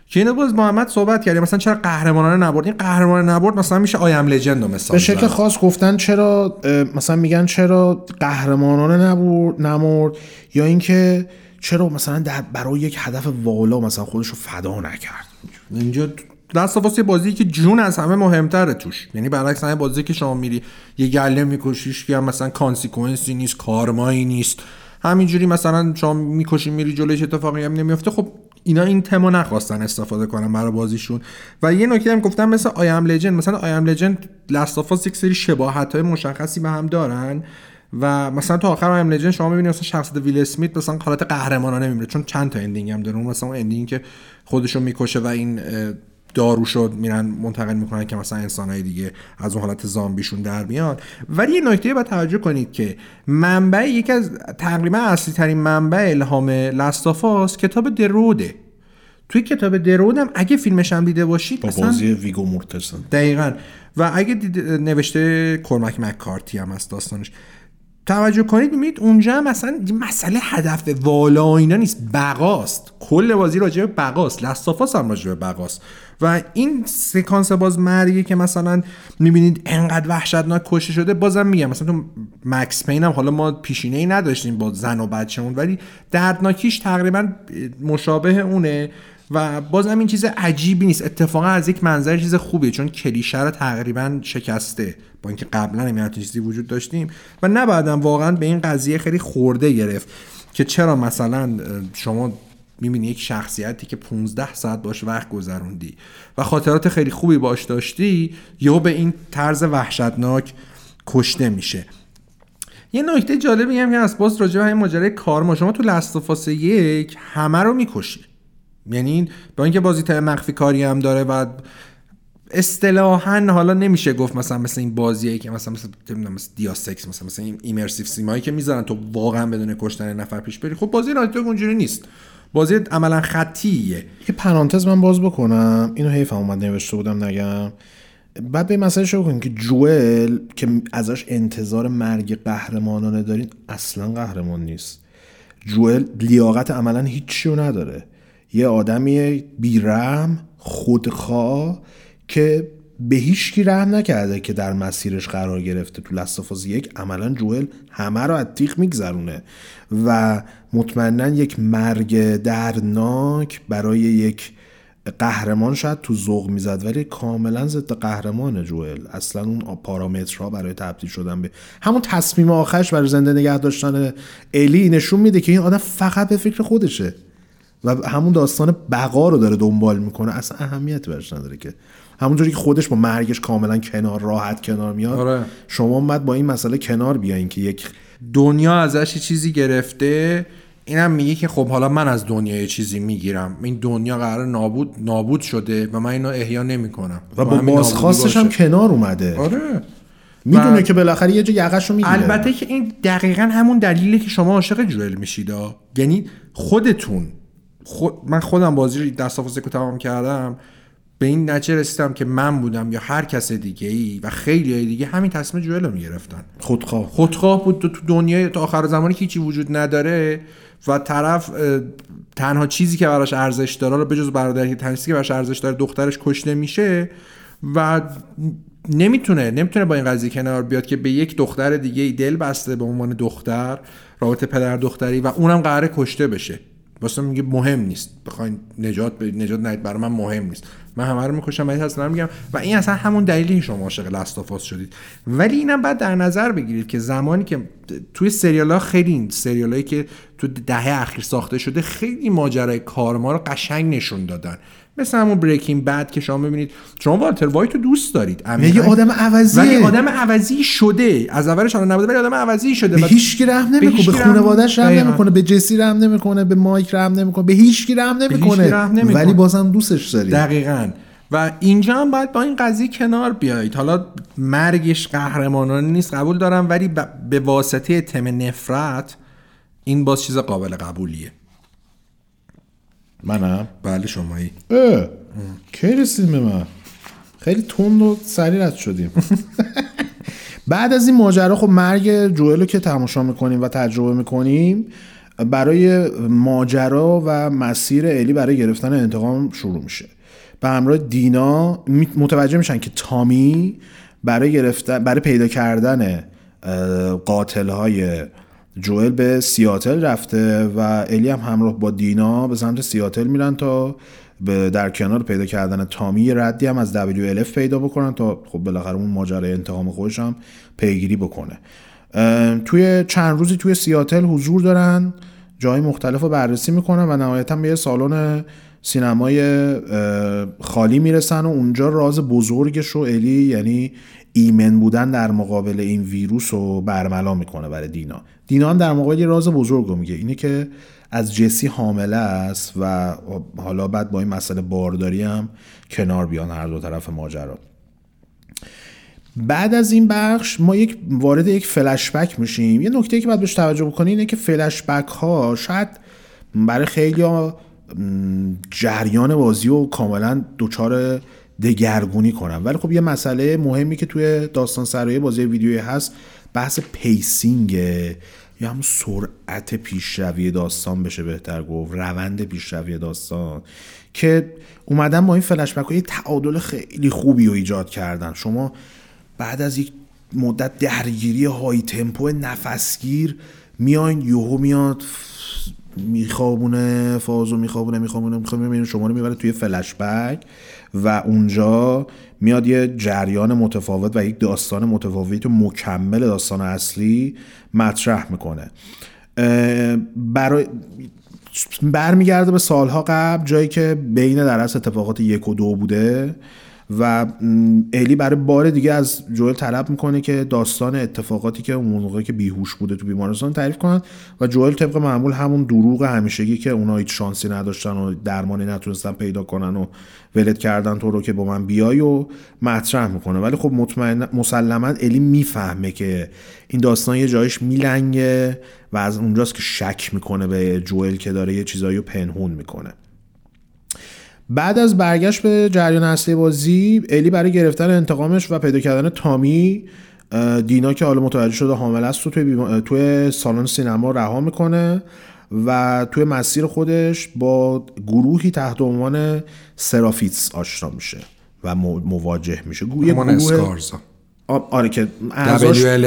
که اینو باز محمد صحبت کردیم. مثلا چرا قهرمانانه نبرد؟ این قهرمان نبرد مثلا میشه آیم لجند رو مثال به شکل. خاص گفتن چرا مثلا میگن چرا قهرمانانه نبرد نمرد؟ یا اینکه چرا مثلا در برای یک هدف والا مثلا خودش رو فدا نکرد؟ اینجا دست آفاس یه بازی که جون از همه مهمتره توش. یعنی برعکس همه بازی که شما میری یه گوله میکشیش که مثلا consequence ی نیست karma یی نیست. همینجوری مثلا شما می‌کشی میری جلوش اتفاقی هم نمیفته خب اینا این تمو نخواستن استفاده کنن برای بازیشون. و یه نکته هم گفتم مثل آیم لجند مثلا آیم لجند لاستافاس یک سری شباهت های مشخصی به هم دارن و مثلا تو آخر I Am Legend شما می‌بینید مثلا شخصیت ویل اسمیت مثلا حالت قهرمانانه میمیره چون چند تا ending هم داره. مثلا اون ending که خودشو می‌کشه و این داروشو میرن منتقل می‌کنن که مثلا انسانهای دیگه از اون حالت زامبیشون در بیان. ولی یه نکته باید توجه کنید که منبع یکی از تقریبا اصلی ترین منبع الهام لاستافاس کتاب دروده توی کتاب درود هم اگه فیلمش هم دیده باشید با بازی ویگو مورتسن. دقیقا. و اگه نوشته کرمک مکارتی هم از داستانش. توجه کنید می‌بینید اونجا هم مثلا مسئله هدف والا اینا نیست. بقاست. کل بازی راجع به بقاست. لستافاس هم راجع به بقاست. و این سکانس باز مرگی که مثلا می‌بینید انقدر وحشتناک کشته شده بازم میگم مثلا تو مکس پین هم حالا ما پیشینه ای نداشتیم با زن و بچه‌مون ولی دردناکیش تقریبا مشابه اونه و بازم این چیز عجیبی نیست. اتفاقا از یک منظر چیز خوبیه چون کلیشه رو تقریبا شکسته با اینکه قبلا هم چیزی وجود داشتیم و نبعدم واقعا به این قضیه خیلی خورده گرفت که چرا مثلا شما می‌بینی یک شخصیتی که 15 ساعت باش وقت گذروندی و خاطرات خیلی خوبی باش داشتی یهو به این طرز وحشتناک کشته میشه. یه نکته جالبی هم که از باز راجع به همین ماجرای کارما. شما تو لستافاس یک همه رو می‌کشی. یعنی با اینکه بازی تا مخفی کاری هم داره و اصطلاحا حالا نمیشه گفت مثلا مثل این بازیایی که مثلا مثل نمی‌دونم مثل دیاسکس مثلا مثل این ایمرسیو سیمایی که می‌ذارن تو واقعا بدون کشتن نفر پیش بری. خب بازی نایتوگ اونجوری نیست. بازی عملا خطیه. یه پرانتز من باز بکنم. اینو حیفم اومد نوشته بودم نگم. بعد به مسئله شروع کنیم که جوئل که ازش انتظار مرگ قهرمانانه دارین اصلا قهرمان نیست. جوئل لیاقت عملا هیچی نداره. یه آدمی بیرم خودخواه که به هیچ کی رحم نکرده که در مسیرش قرار گرفته تو لستافاز یک عملا جوئل همه رو از تیغ میگذرونه و مطمئنا یک مرگ درناک برای یک قهرمان شاید تو ذوق می‌زد ولی کاملا ضد قهرمان جوئل. اصلا اون پارامترها برای تبدیل شدن به همون تصمیم آخرش برای زنده نگه داشتن الی نشون میده که این آدم فقط به فکر خودشه و همون داستان بقا رو داره دنبال می‌کنه. اصلا اهمیتی برش نداره که همونجوری که خودش با مرگش کاملا کنار راحت کنار میاد آره. شما باید با این مسئله کنار بیاین که یک دنیا ازش یه چیزی گرفته اینم میگه که خب حالا من از دنیا یه چیزی می‌گیرم. این دنیا قرار نابود نابود شده و من اینو احیا نمی‌کنم. و با بازخواستش هم کنار اومده. آره. می‌دونه و- که بالاخره یه جا یقش رو می‌گیره. البته که این دقیقا همون دلیله که شما عاشق جوئل میشید. یعنی خودتون خود من خودم بازی رو دست آفاس رو تمام کردم به این نتیجه رسیدم که من بودم یا هر کس دیگه ای و خیلی دیگه همین تصمیم جوئل رو می‌گرفتن. خودخواه خودخواه بود. تو دنیای تا آخر زمانی که هیچی وجود نداره و طرف تنها چیزی که براش ارزش داره رو بجز برادری تنها چیزی که براش ارزش داره دخترش کشته میشه و نمی‌تونه نمی‌تونه با این قضیه کنار بیاد که به یک دختر دیگه ای دل بسته به عنوان دختر رابطه پدر دختری و اونم قراره کشته بشه. واسه میگه مهم نیست. بخواین نجات به نجات ندید برای من مهم نیست. من همه رو می‌کشم ولی هست میگم و این اصلا همون دلیلی شما عاشق لاستافاس شدید. ولی اینم بعد در نظر بگیرید که زمانی که توی سریال ها خیلی این که تو دهه اخیر ساخته شده خیلی ماجرای کارما رو قشنگ نشون دادن. مثل همون بریکینگ بد که شما ببینید شما والتر وایت رو دوست دارید یه آدم عوضی ولی آدم عوضی شده. از اولش الان نبوده ولی آدم عوضی شده. به هیچ کی رحم نمی‌کنه. به خانواده‌اش رحم نمی‌کنه. به جسی رحم نمی‌کنه. به مایک رحم نمی‌کنه. به هیچ کی رحم نمی‌کنه. ولی بازم دوستش داری. دقیقاً. و اینجا هم باید با این قضیه کنار بیایید. حالا مرگش قهرمانانه نیست قبول دارم. ولی به واسطه تم نفرت این باز چیز قابل قبولیه. منم. بله شمایی. کی رسیدیم به من؟ خیلی تند و سریع رد شدیم. بعد از این ماجرا خب مرگ جوئل رو که تماشا می‌کنیم و تجربه می‌کنیم برای ماجرا و مسیر الی برای گرفتن انتقام شروع میشه. به همراه دینا متوجه میشن که تامی برای گرفتن برای پیدا کردن قاتل های جوئل به سیاتل رفته و الی هم همراه با دینا به سمت سیاتل میرن تا به در کنار پیدا کردن تامی ردی هم از WLF پیدا بکنن تا خب بالاخره اون ماجرای انتقام خودش هم پیگیری بکنه. توی چند روزی توی سیاتل حضور دارن جای مختلف رو بررسی می‌کنن و نهایتا به یه سالن سینمای خالی می‌رسن و اونجا راز بزرگش رو الی یعنی ایمن بودن در مقابل این ویروس رو برملا می‌کنه برای دینا. دینا هم در مقابل یه راز بزرگ رو میگه. اینه که از جسی حامله است و حالا بعد با این مسئله بارداری هم کنار بیان هر دو طرف ماجرا. بعد از این بخش ما یک وارد یک فلشبک میشیم. یه نکته که باید بهش توجه بکنی اینه که فلشبک ها شاید برای خیلی جریان بازی و کاملا دچار دگرگونی کنن ولی خب یه مسئله مهمی که توی داستان سرایی بازی ویدیویی هست بحث pacing یا همون سرعت پیشروی داستان بشه بهتر گفت روند پیشروی داستان که اومدن با این فلش یه تعادل خیلی خوبی رو ایجاد کردن. شما بعد از یک مدت درگیری های تمپو نفسگیر میاین یوهو میاد میخوابونه فازو میخوابونه میخوابونه میخوابونه شما رو می‌بره توی فلش بک. و اونجا میاد یه جریان متفاوت و یک داستان متفاوت و مکمل داستان اصلی مطرح می‌کنه. برای برمیگرده به سالها قبل جایی که بین در اتفاقات یک و دو بوده. و الی برای بار دیگه از جوئل طلب می‌کنه که داستان اتفاقاتی که اون موقع که بیهوش بوده تو بیمارستان تعریف کنن و جوئل طبق معمول همون دروغ همیشگی که اونا هیچ شانسی نداشتن و درمانی نتونستن پیدا کنن و ولد کردن تو رو که با من بیای و مطرح می‌کنه. ولی خب مطمئن مسلما الی می‌فهمه که این داستان یه جایش میلنگه و از اونجاست که شک می‌کنه به جوئل که داره یه چیزایی رو پنهون می‌کنه. بعد از برگشت به جریان اصلی بازی الی برای گرفتن انتقامش و پیدا کردن تامی دینا که حالا متوجه شده حامل است تو توی, توی سالن سینما رها می‌کنه و توی مسیر خودش با گروهی تحت عنوان سرافیتس آشنا میشه و مواجه میشه. گروه اسکارز آره که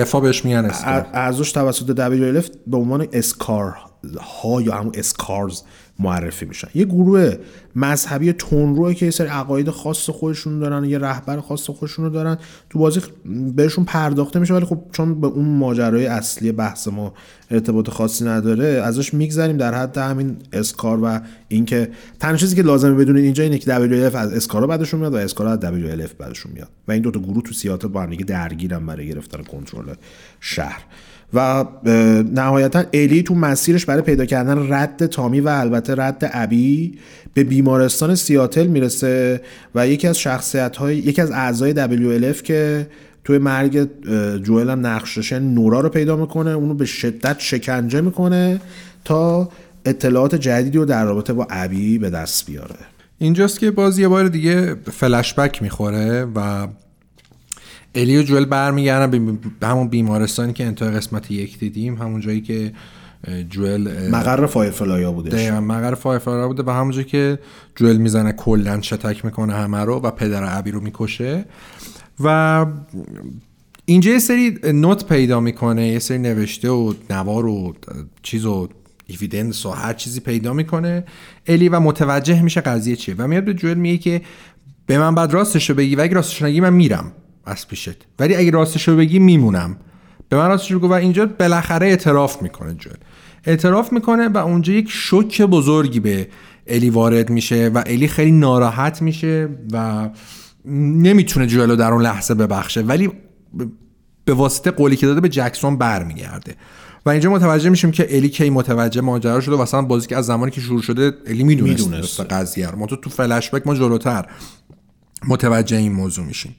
WLF ها بهش میگن ازش توسط WLF به عنوان اسکار ها یا همون اسکارز معرفی میشن. یه گروه مذهبی تونروه که یه سری عقاید خاص خودشون دارن یه رهبر خاص خودشون رو دارن تو بازی بهشون پرداخته میشه ولی خب چون به اون ماجرای اصلی بحث ما ارتباط خاصی نداره ازش میگذریم. در حد همین اسکار و اینکه تنها چیزی که لازمه بدونید اینجا اینه که WLF از اسکارا بعدشون میاد و اسکارا از WLF بعدشون میاد. و این دو تا گروه تو سیاتل با هم دیگه درگیرن برای گرفتن کنترل شهر. و نهایتا الی تو مسیرش برای پیدا کردن رد تامی و البته رد ابی به بیمارستان سیاتل می‌رسه و یکی از شخصیت های یکی از اعضای WLF که توی مرگ جوئل هم نقششه نورا رو پیدا می‌کنه اونو به شدت شکنجه می‌کنه تا اطلاعات جدیدی رو در رابطه با ابی به دست بیاره. اینجاست که باز یه بار دیگه فلشبک می‌خوره و الی و جوئل برمیگردن به همون بیمارستانی که انتهای قسمت یک دیدیم همون جایی که جوئل مقر Firefly ا بودش. دقیقا مقر Firefly ا بوده و همون جایی که جوئل می‌زنه کلا شتک می‌کنه همه رو و پدر عبی رو می‌کشه. و اینجا یه سری نوت پیدا می‌کنه یه سری نوشته و نوار و چیز و ایویدنس و هر چیزی پیدا می‌کنه. الی و متوجه میشه قضیه چیه. و میاد به جوئل میگه که به من بعد راستش رو بگی و اگه راستش نگی من میرم. از پیشت. ولی اگه راستش رو بگی میمونم. به من راستش رو گفت و اینجا بالاخره اعتراف می‌کنه جوئل اعتراف می‌کنه و اونجا یک شوک بزرگی به الی وارد میشه و الی خیلی ناراحت میشه و نمی‌تونه جوئل رو در اون لحظه ببخشه. ولی به واسطه قولی که داده به جکسون برمیگرده. و اینجا متوجه میشیم که الی کی متوجه ماجرا شده و اصلا بازی که از زمانی که شروع شده الی می‌دونست. می‌دونسته. قضیه رو. ما تو تو فلش بک ما جلوتر متوجه این موضوع میشیم.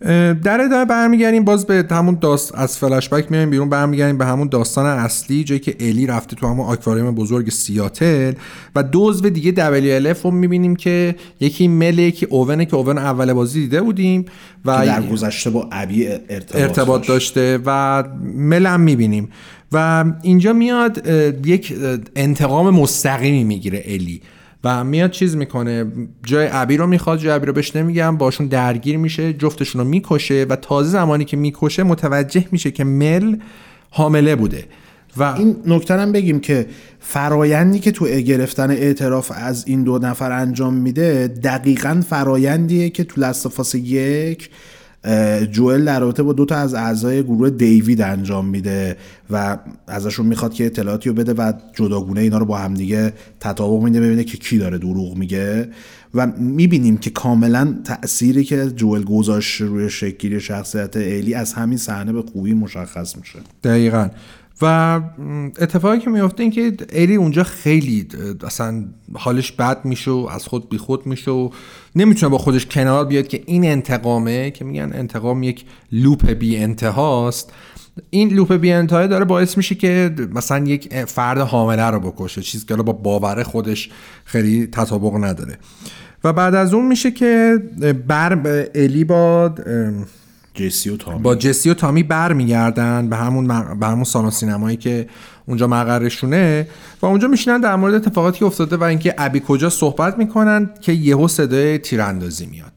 در ادامه برمیگردیم باز به همون داست از فلش بک میایم بیرون برمیگردیم به همون داستان اصلی جایی که الی رفته تو همون آکواریوم بزرگ سیاتل و دوزو دیگه WLF رو می‌بینیم که یکی مل یکی اوونه که اوون اول بازی دیده بودیم و که در گذشته با ابی ارتباط, ارتباط داشت. داشته و ملم می‌بینیم و اینجا میاد یک انتقام مستقیمی می‌گیره الی و میاد چیز می‌کنه. جای ابی رو می‌خواد جای ابی رو بهش نمیگم. باشون درگیر میشه جفتشون رو می‌کشه و تازه زمانی که می‌کشه متوجه میشه که مل حامله بوده. و این نکته هم بگیم که فرایندی که تو گرفتن اعتراف از این دو نفر انجام میده دقیقا فرایندیه که تو لستافاس یک جوئل در رابطه با دو تا از اعضای گروه دیوید انجام میده و ازشون می‌خواد که اطلاعاتی رو بده و جداگونه اینا رو با همدیگه تطابق میده ببینه که کی داره دروغ میگه. و می‌بینیم که کاملا تأثیری که جوئل گذاشته روی شکلی شخصیت ایلی از همین صحنه به خوبی مشخص میشه. دقیقا. و اتفاقی که میفته این که ایلی اونجا خیلی اصلا حالش بد میشه و از خود بیخود میشه و نمی‌تونه با خودش کنار بیاد که این انتقامه که میگن انتقام یک لوپ بی انتهاست. این لوپ بی انتها داره باعث میشه که مثلا یک فرد حامله رو بکشه چیزی که با باور خودش خیلی تطابق نداره. و بعد از اون میشه که بر الی با جسی و تامی. با جسی و تامی برمیگردن به همون مق... به همون سالن سینمایی که اونجا مقرشونه و اونجا میشینن در مورد اتفاقاتی که افتاده و اینکه ابی کجا صحبت می‌کنن که یهو صدای تیراندازی میاد.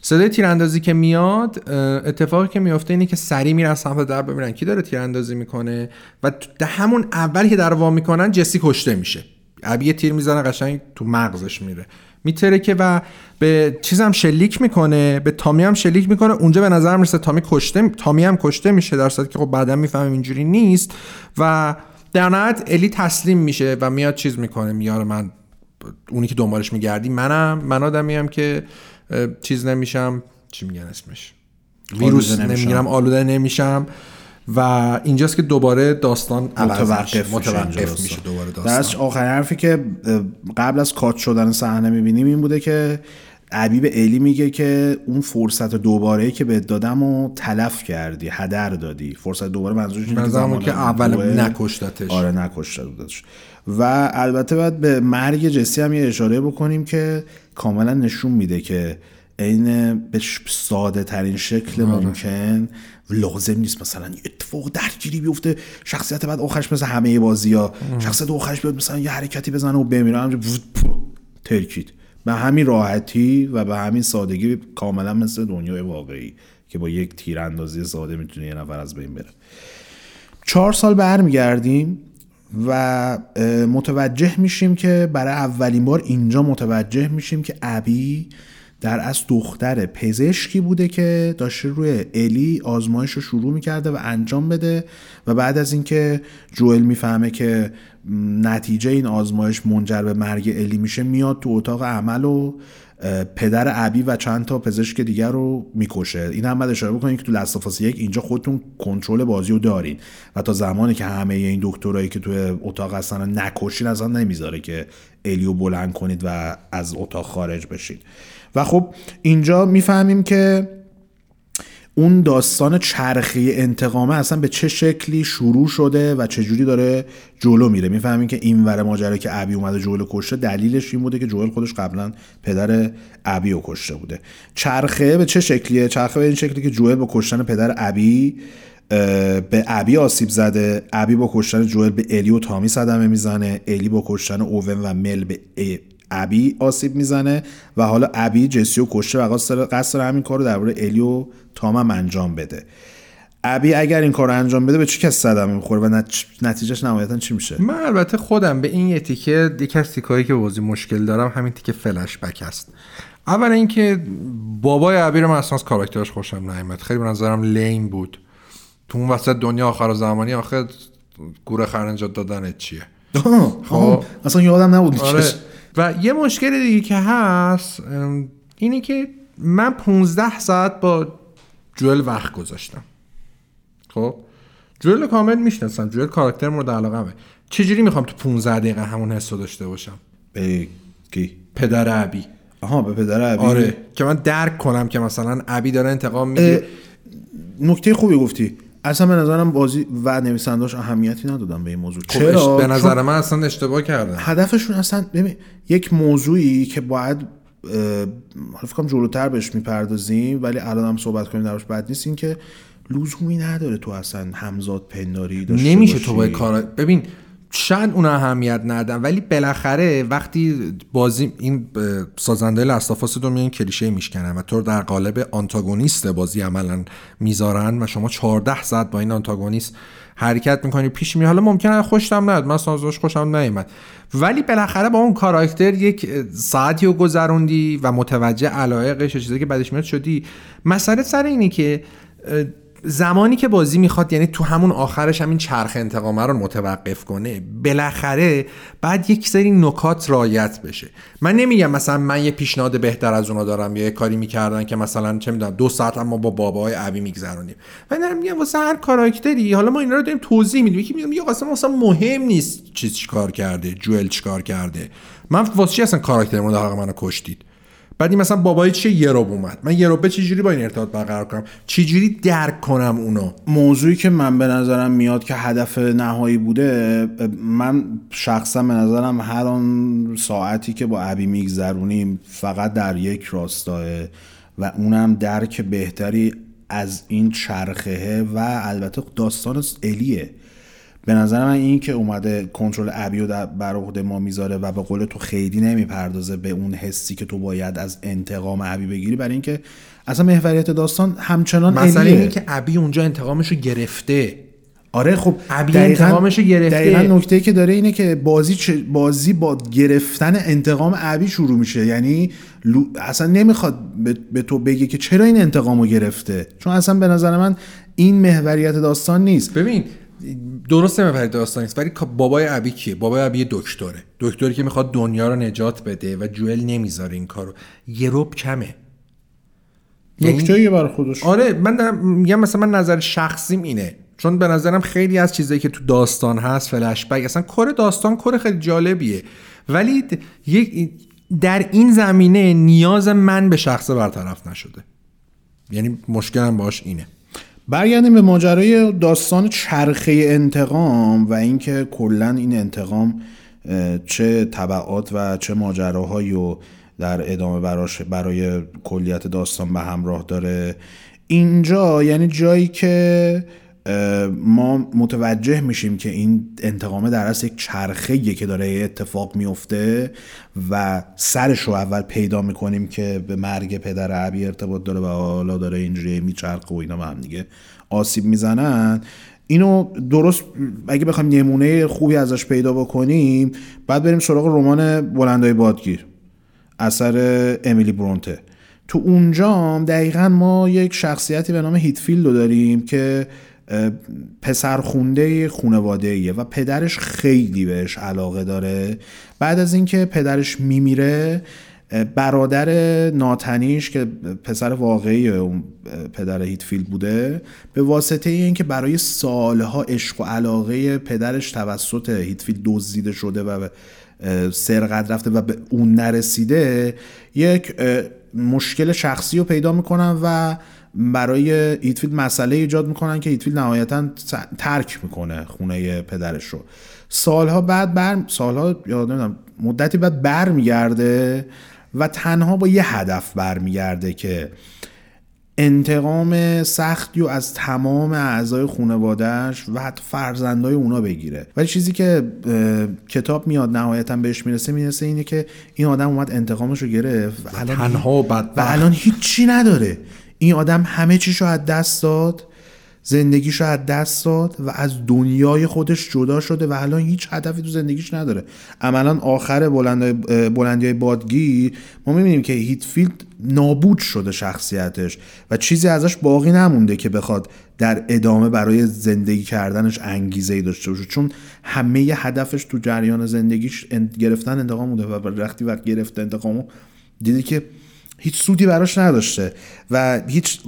صدای تیراندازی که میاد اتفاقی که میفته اینه که سری میرن سمت در ببینن کی داره تیراندازی می‌کنه و همون اولی که در وا می‌کنن جسی کشته میشه. ابی تیر می‌زنه قشنگ تو مغزش میره. میترکه و به چیزم شلیک می‌کنه به تامی هم شلیک می‌کنه. اونجا به نظر می‌رسه تامی کشته تامی هم کشته میشه در صورتی که خب بعدا می‌فهمیم اینجوری نیست و در نهایت الی تسلیم میشه و میاد چیز می‌کنه. میاره من اونی که دنبالش میگردی منم. من آدمیم که اه، چیز نمیشم. چی میگن اسمش؟ ویروس. نمی‌گیرم آلوده نمیشم. و اینجاست که دوباره داستان متوقف متوقف میشه. دوباره داستان آخرین حرفی که قبل از کات شدن صحنه می‌بینیم این بوده که ابی به الی میگه که اون فرصت دوباره که بهت دادم و تلف کردی هدر دادی فرصت دوباره منظورش اینه که اول نکشتتش. آره نکشته بودش و البته باید به مرگ جسی هم یه اشاره بکنیم که کاملا نشون میده که عین به ساده ترین شکل آره. ممکن لازم نیست مثلا یه اتفاق درگیری بیفته. شخصیت بعد آخرش مثل همه بازی ها شخصیت آخرش بیاد مثلا یه حرکتی بزنه و بمیره. ترکید. به همین راحتی و به همین سادگی کاملا مثل دنیای واقعی که با یک تیراندازی ساده می‌تونه یه نفر از بین بره. چهار سال برمیگردیم و متوجه میشیم که برای اولین بار اینجا متوجه میشیم که ابی در از دختر پزشکی بوده که داشته روی الی آزمایش رو شروع می‌کرده و انجام بده و بعد از اینکه جوئل می‌فهمه که نتیجه این آزمایش منجر به مرگ الی میشه میاد تو اتاق عمل و پدر ابی و چند تا پزشک دیگر رو می‌کشه. این هم باید اشاره بکنید که تو لستافاس یک اینجا خودتون کنترل بازی رو دارین و تا زمانی که همه این دکترایی که توی اتاق هستن نکشین اصلا نمی‌ذاره که الیو بلند کنید و از اتاق خارج بشید و خب اینجا می‌فهمیم که اون داستان چرخی انتقامه اصلا به چه شکلی شروع شده و چه جوری داره جلو میره. می‌فهمیم که این ور ماجرا که ابی اومده جلو کشته دلیلش این بوده که جوئل خودش قبلا پدر ابی رو کشته بوده. چرخه به چه شکلیه؟ چرخه به این شکلی که جوئل با کشتن پدر ابی به ابی آسیب زده ابی با کشتن جوئل به الی و تامی صدمه می‌زنه الی با کشتن اوون و مل به ابی آسیب می‌زنه و حالا ابی جسی رو کشته و قصد داره- همین کار رو درباره الی و تام هم انجام بده. ابی اگر این کار رو انجام بده به چه کسی صدمه می‌خوره و نت- نتیجهش نهایتا چی میشه؟ من البته خودم به این یه تیکه یکی از تیکایی که بازی مشکل دارم همین تیکه فلش بک است. اول اینکه بابای ابی رو من اصلا از کاراکترش خوشم نیامد خیلی به نظرم لین بود. تو اون وسط دنیا آخر زمانی آخه گوره خرنجات دادن چیه؟ خب. اصلا یادم نبود آره. و یه مشکل دیگه که هست اینه که من 15 ساعت با جوئل وقت گذاشتم. خب؟ جوئل کامل می‌شناسم. جوئل کاراکتر مورد علاقمه چجوری می‌خوام تو 15 دقیقه همون حس رو داشته باشم؟ به کی؟ پدر ابی. آها به پدر ابی. آره. که من درک کنم که مثلا ابی داره انتقام می‌گیره. نکته خوبی گفتی. اصلا به نظرم بازی و نویسنداش اهمیتی ندادن به این موضوع. خب، چرا؟ به نظر من اصلا اشتباه کردم هدفشون اصلا ببین یک موضوعی که باید حالا فکر کنم جلوتر بهش می‌پردازیم ولی الان هم صحبت کنیم درش بد نیست این که لزومی نداره تو اصلا همزاد پنداری داشته نمیشه باشی. تو با کار ببین شاید اون اهمیت ندن ولی بالاخره وقتی بازی این سازنده لاستافاس دو میان کلیشه میشکنن و تو در قالب آنتاگونیست بازی عملا می‌ذارن و شما 14 ساعت با این آنتاگونیست حرکت می‌کنی پیش می حالا ممکنه خوشم نیاد من اصلا ازش خوشم نیومد. ولی بالاخره با اون کاراکتر یک ساعتی رو گذروندی و متوجه علایقش و چیزایی که بعدش میاد شدی. مسئله سر اینه که زمانی که بازی می‌خواد یعنی تو همون آخرش همین چرخ انتقامه رو متوقف کنه بالاخره بعد یک سری نکات رایت بشه. من نمیگم مثلا من یه پیشنهاد بهتر از اونا دارم یا یه کاری می‌کردن که مثلا چه می‌دونم دو ساعت هم ما با بابای ابی میگذرونیم. و دارم میگم واسه هر کاراکتری حالا ما اینا رو داریم توضیح میدیم. یکی میگم یا اصلا مهم نیست چیز چیکار کرده جوئل چیکار کرده. من واسه چی اصلا کاراکتر مورد علاقه منو کشتید؟ بعد این مثلا بابای چه یه روب اومد. من یه روبه چجوری با این ارتباط برقرار کنم؟ چجوری درک کنم اونو؟ موضوعی که من به نظرم میاد که هدف نهایی بوده من شخصا به نظرم هر آن ساعتی که با ابی میگذرونیم فقط در یک راستاه و اونم درک بهتری از این چرخه و البته داستان الیه. به نظر من این که اومده کنترل ابی رو بر عهده ما می‌ذاره و به قول تو خیلی نمی‌پردازه به اون حسی که تو باید از انتقام ابی بگیری برای اینکه اصلا محوریت داستان همچنان مثلا. اینه که ابی اونجا انتقامش رو گرفته آره خب ابی انتقامش رو گرفته. دقیقا نکته که داره اینه که بازی بازی با گرفتن انتقام ابی شروع میشه یعنی لو- اصلا نمی‌خواد به, به تو بگه که چرا این انتقام رو گرفته چون اصلا به نظر من این محوریت داستان نیست ببین درسته مپرید داستان نیست ولی بابای ابی کیه؟ بابای ابی دکتره. دکتری که می‌خواد دنیا رو نجات بده و جوئل نمی‌ذاره این کارو. یه روب کمه. یعنی- نکته برای خودش آره من دارم میگم مثلا من نظر شخصیم اینه. چون به نظرم خیلی از چیزایی که تو داستان هست فلش بک اصلا کار داستان کار خیلی جالبیه. ولی یک در این زمینه نیاز من به شخص برطرف نشده. یعنی مشکلم باش اینه. برگردیم به ماجرای داستان چرخه انتقام و اینکه کلا این انتقام چه طبعات و چه ماجراهایی رو در ادامه براش برای کلیت داستان به همراه داره. اینجا یعنی جایی که ما متوجه میشیم که این انتقامه در اصل یک چرخه که داره اتفاق میفته و سرش رو اول پیدا می‌کنیم که به مرگ پدر عبی ارتباط داره و حالا داره اینجوری میچرخه و اینا به هم دیگه آسیب می‌زنن. اینو درست اگه بخوایم نمونه خوبی ازش پیدا بکنیم بعد بریم سراغ رمان بلندای بادگیر اثر امیلی برونته. تو اونجا دقیقا ما یک شخصیتی به نام هیتفیلد رو داریم که پسر خونده خونواده و پدرش خیلی بهش علاقه داره. بعد از اینکه پدرش میمیره برادر ناتنیش که پسر واقعی اون پدر هیتفیلد بوده به واسطه اینکه برای سالها عشق و علاقه پدرش توسط هیتفیلد دزدیده شده و سرقت رفته و به اون نرسیده یک مشکل شخصی رو پیدا می‌کنن و برای هیتفیلد مسئله ایجاد می‌کنن که هیتفیلد نهایتا ترک می‌کنه خونه پدرش رو. سالها بعد بر سالها نمی‌دونم مدتی بعد برمیگرده و تنها با یه هدف برمیگرده که انتقام سختی و از تمام اعضای خانوادهش و حتی فرزندای اونا بگیره. ولی چیزی که کتاب میاد نهایتا بهش می‌رسه می‌رسه اینه که این آدم اومد انتقامش رو گرفت. و الان تنها. و الان هیچی نداره. این آدم همه چیش رو از دست داد زندگیش رو از دست داد و از دنیای خودش جدا شده و الان هیچ هدفی تو زندگیش نداره. عملا آخر بلندی های بادگی ما می‌بینیم که هیتفیلد نابود شده شخصیتش و چیزی ازش باقی نمونده که بخواد در ادامه برای زندگی کردنش انگیزه ای داشته باشه. چون همه هدفش تو جریان زندگیش گرفتن انتقام بوده و وقتی وقت گرفت انتقامو دیدی که هیچ سودی براش نداشته و هیچ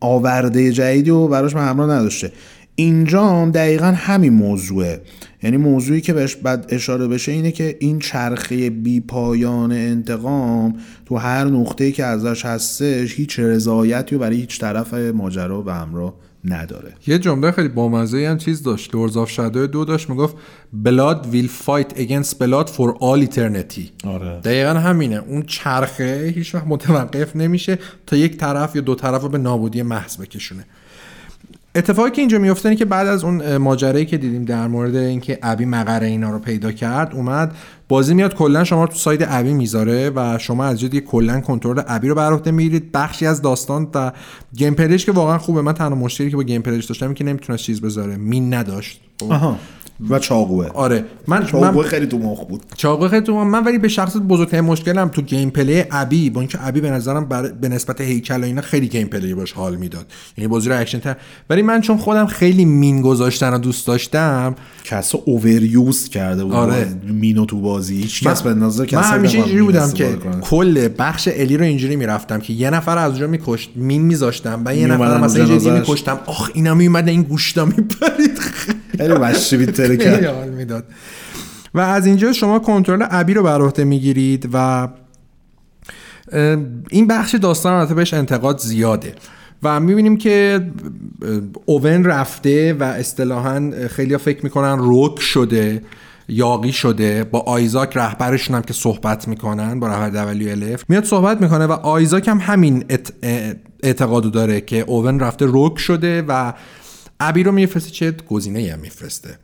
آورده جدیدی رو براش همراه نداشته. اینجا هم دقیقا همین موضوعه. یعنی موضوعی که بهش بعد اشاره بشه اینه که این چرخه بی پایان انتقام تو هر نقطه‌ای که ازش هستش هیچ رضایتی و برای هیچ طرف ماجرا به همراه نداره. یه جمله خیلی بامزه هم چیز داشت. Lords of Shadow دو داشت می‌گفت blood will fight against blood for all eternity آره. دقیقا همینه. اون چرخه هیچ وقت متوقف نمیشه تا یک طرف یا دو طرف رو به نابودی محض بکشونه. اتفاقی که اینجا میفته اینه که بعد از اون ماجرایی که دیدیم در مورد اینکه ابی مقر اینا رو پیدا کرد اومد بازی میاد کلا شما رو تو side ابی می‌ذاره و شما از جدی کلا کنترل ابی رو بر عهده می‌گیرید. بخشی از داستان و gameplay ش که واقعا خوبه. من تنها مشکلی که با گیم پلیش داشتم که نمی‌تونست چیز بذاره. مین نداشت. آها. و چاقوه. آره. من چاقوه من خیلی تو مخ بود. چاقو خیلی تو من ولی به شخص بزرگترین مشکلم تو gameplay ابی با اینکه ابی به نظرم بر... به نسبت هیکل و اینا خیلی gameplay باش حال می‌داد. یعنی بازی رو اکشن تر ولی من چون خودم خیلی مین گذاشتن رو دوست داشتم کسا اووریوز کرده بود. آره. مینو تو بازی. هیچ کس به نظر من همیشه اینجوری بودم که. کل بخش الی رو اینجوری می‌رفتم که یه نفر از اونجا میکشت مین میذاشتم و یه نفر مثلا اینجوری. میکشتم. آخ اینا میومدن این گوشتا میپرید. خیلی خیلی کرد می‌داد. و از اینجا شما کنترل ابی رو بر عهده می‌گیرید و این بخش داستان البته بهش انتقاد زیاده و می‌بینیم که اوون رفته و اصطلاحا خیلی فکر می‌کنن روک شده یاقی شده با آیزاک رهبرشون هم که صحبت می‌کنن با رهبر WLF میاد صحبت می‌کنه و آیزاک هم همین اعتقادو داره که اوون رفته روک شده و ابی رو میفرسته چه؟ گزینه هم میفرسته.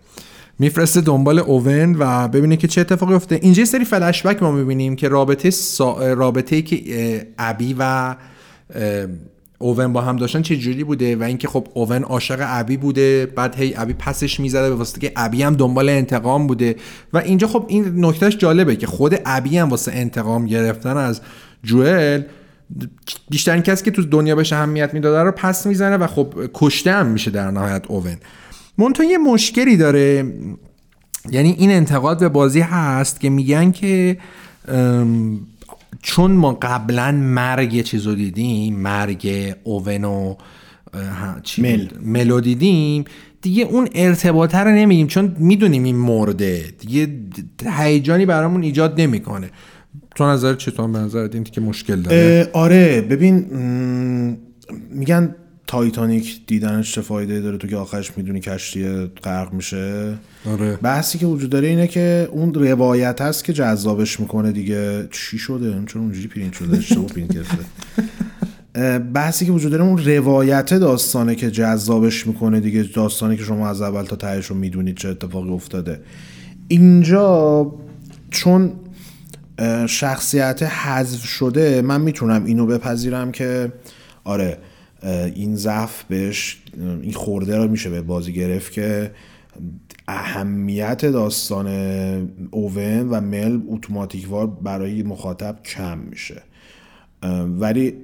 میفرسته دنبال اوون و ببینه که چه اتفاقی افته اینجا سری فلشبک ما می‌بینیم که رابطه سا... رابطه که اه، ابی و اوون با هم داشتن چه جوری بوده و اینکه خب اوون عاشق ابی بوده بعد هی ابی پسش می‌زده به واسطه که ابی هم دنبال انتقام بوده. و اینجا خب این نکتهش جالبه که خود ابی هم واسه انتقام گرفتن از جوئل بیشترین کسی که تو دنیا بهش اهمیت می‌داده رو پس می‌زنه و خب کشته هم میشه در نهایت اوون. منتها یه مشکلی داره. یعنی این انتقاد به بازی هست که میگن که چون ما قبلا مرگ یه چیز رو دیدیم مرگ اوون و مل. ملو دیدیم دیگه اون ارتباطه رو نمیگیم چون می‌دونیم این مرده. دیگه هیجانی برامون ایجاد نمی‌کنه. تو نظر چطور به نظر این که مشکل داره؟ آره. ببین م، میگن تایتانیک دیدنش چه فایده داره تو که آخرش می‌دونی کشتی غرق میشه؟ آره. بحثی که وجود داره اینه که اون روایت هست که جذابش می‌کنه دیگه. چی شده؟ چون اونجوری پرینت شده؟ اشتباه پرینت اه، بحثی که وجود داره اون روایت داستانه که جذابش می‌کنه دیگه. داستانی که شما از اول تا تهش رو می‌دونید چه اتفاقی افتاده. اینجا چون شخصیت حذف شده من می‌تونم اینو بپذیرم که آره این ضعف بهش این خورده رو میشه به بازی گرفت که اهمیت داستان اوون و مل اتوماتیکوار برای مخاطب کم میشه. ولی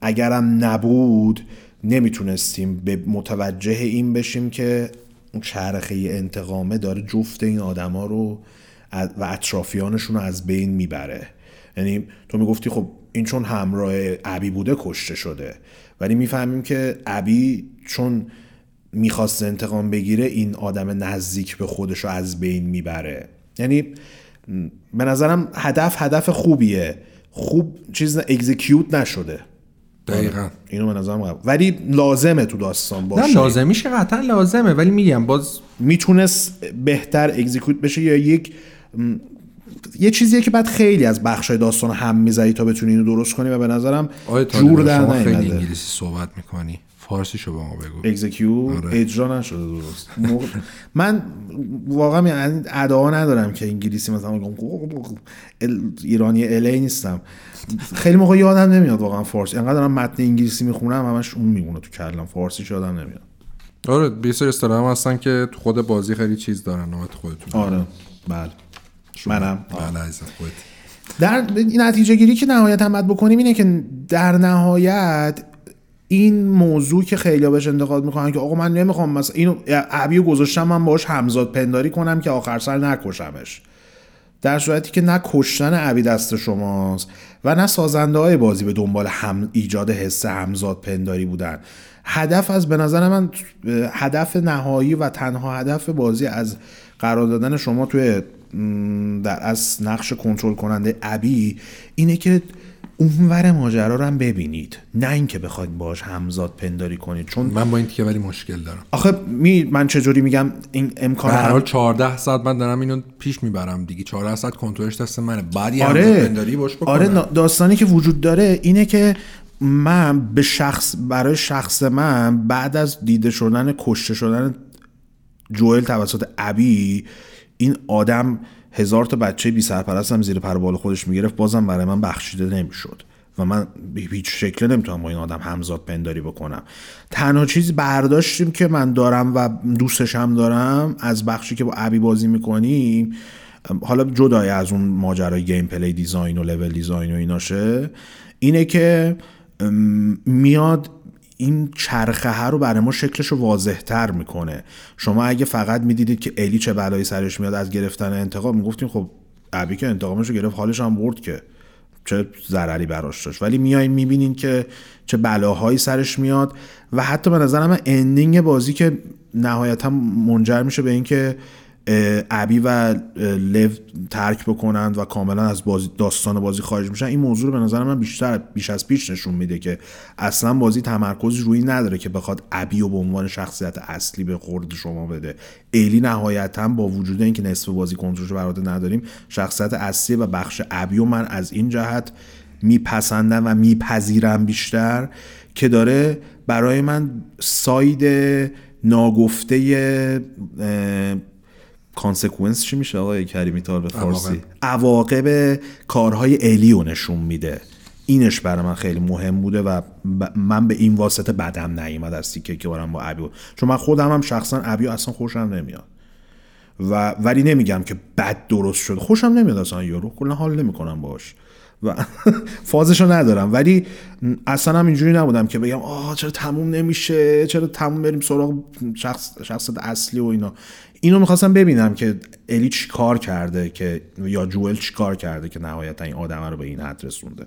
اگرم نبود نمی‌تونستیم به متوجه این بشیم که اون چرخه انتقامه داره جفت این آدما رو و اطرافیانشون رو از بین می‌بره. یعنی تو می‌گفتی خب این چون همراه ابی بوده کشته شده. ولی می‌فهمیم که ابی چون می‌خواست انتقام بگیره این آدم نزدیک به خودش رو از بین می‌بره. یعنی به نظرم هدف هدف خوبیه. خوب چیز اگزیکیوت نشده. دقیقا. اینو به نظرم. ولی لازمه تو داستان نه باشه لازمیشه قطعا لازمه. ولی میگم باز می‌تونست بهتر اگزیکیوت بشه یا یک یه چیزیه که بعد خیلی از بخشای داستان هم می‌زنی تا بتونی اینو درست کنی و به نظرم جور در شما خیلی انگلیسی صحبت می‌کنی. فارسی با ما بگو. اکزیکیوت آره. اجرا نشده درست. من واقعا یعنی ادعا ندارم که انگلیسی مثلا ایرانی الی نیستم. خیلی موقع یادم نمیاد واقعا فارسی. انقدر دارم متن انگلیسی می‌خونم همش اون میمونه تو کلم فارسی یادم نمیاد. آره بی سری اصطلاح هم هستن که تو خود بازی خیلی چیز دارن نوبت خودتون. آره. بله. منم. بله عزیزم در این نتیجه گیری که نهایت هم بکنیم اینه که در نهایت این موضوع که خیلی بهش انتقاد می‌کنن که آقا من نمی‌خوام مثلا اینو ابیو گذاشتم من باش همزاد پنداری کنم که آخر سر نکشمش. در صورتی که نه کشتن ابی دست شماست و نه سازنده های بازی به دنبال هم ایجاد حس همزاد پنداری بودن. هدف از به نظر من هدف نهایی و تنها هدف بازی از قرار دادن شما توی در از نقش کنترل کننده ابی اینه که اونور ماجرا رو هم ببینید. نه اینکه بخواید باش همزاد پنداری کنید چون من با این تیکه ولی مشکل دارم. آخه می من چجوری میگم این امکان به هر حال 14 ساعت من دارم اینو پیش می‌برم دیگه. 14 ساعت کنترلش دست منه. بعد یه آره. پنداری باش بکنم. آره داستانی که وجود داره اینه که من به شخص برای شخص من بعد از دیده شدن کشته شدن جوئل توسط ابی این آدم هزار تا بچه بی سرپرست هم زیر پر بال خودش می‌گرفت بازم برای من بخشیده نمی‌شد. و من به هیچ شکل نمی‌تونم با این آدم همزاد پنداری بکنم. تنها چیزی برداشتیم که من دارم و دوستش هم دارم از بخشی که با ابی بازی می‌کنیم حالا جدای از اون ماجرای gameplay design و level design و ایناشه اینه که میاد این چرخه رو برای ما شکلش رو واضح تر می‌کنه. شما اگه فقط می‌دیدید که الی چه بلایی سرش میاد از گرفتن انتقام می‌گفتیم خب ابی که انتقامش رو گرفت حالش هم برد که چه ضرری براش داشت. ولی میایین می‌بینین که چه بلاهایی سرش میاد و حتی به نظر من ending بازی که نهایتا منجر میشه به اینکه ابی و لو ترک بکنند و کاملا از بازی داستان بازی خارج میشن این موضوع رو به نظر من بیشتر بیش از پیش نشون میده که اصلا بازی تمرکزی روی نداره که بخواد ابی رو به عنوان شخصیت اصلی به خورد شما بده. الی نهایتا با وجود اینکه نصف بازی کنترلش براده نداریم شخصیت اصلی و بخش ابی و من از این جهت میپسندم و میپذیرم بیشتر که داره برای من side ناگفته consequence چی میشه آقای کریمی تار به فارسی؟ عواقب کارهای الیو نشون میده. اینش برای من خیلی مهم بوده و ب- من به این واسطه بدم نیومد از تیکه که بارم با ابیو. چون من خودم هم شخصا ابیو اصلا خوشم نمیاد. و ولی نمیگم که بد درست شد خوشم نمیاد اصلا یورو کلا حال نمی‌کنم باش و فازشو ندارم. ولی اصلا هم اینجوری نبودم که بگم آه چرا تموم نمیشه؟ چرا تموم بریم سراغ شخص شخصیت اصلی و اینا؟ اینو می‌خواستم ببینم که الی چی کار کرده که یا جوئل چی کار کرده که نهایتا این آدم رو به این حد رسونده.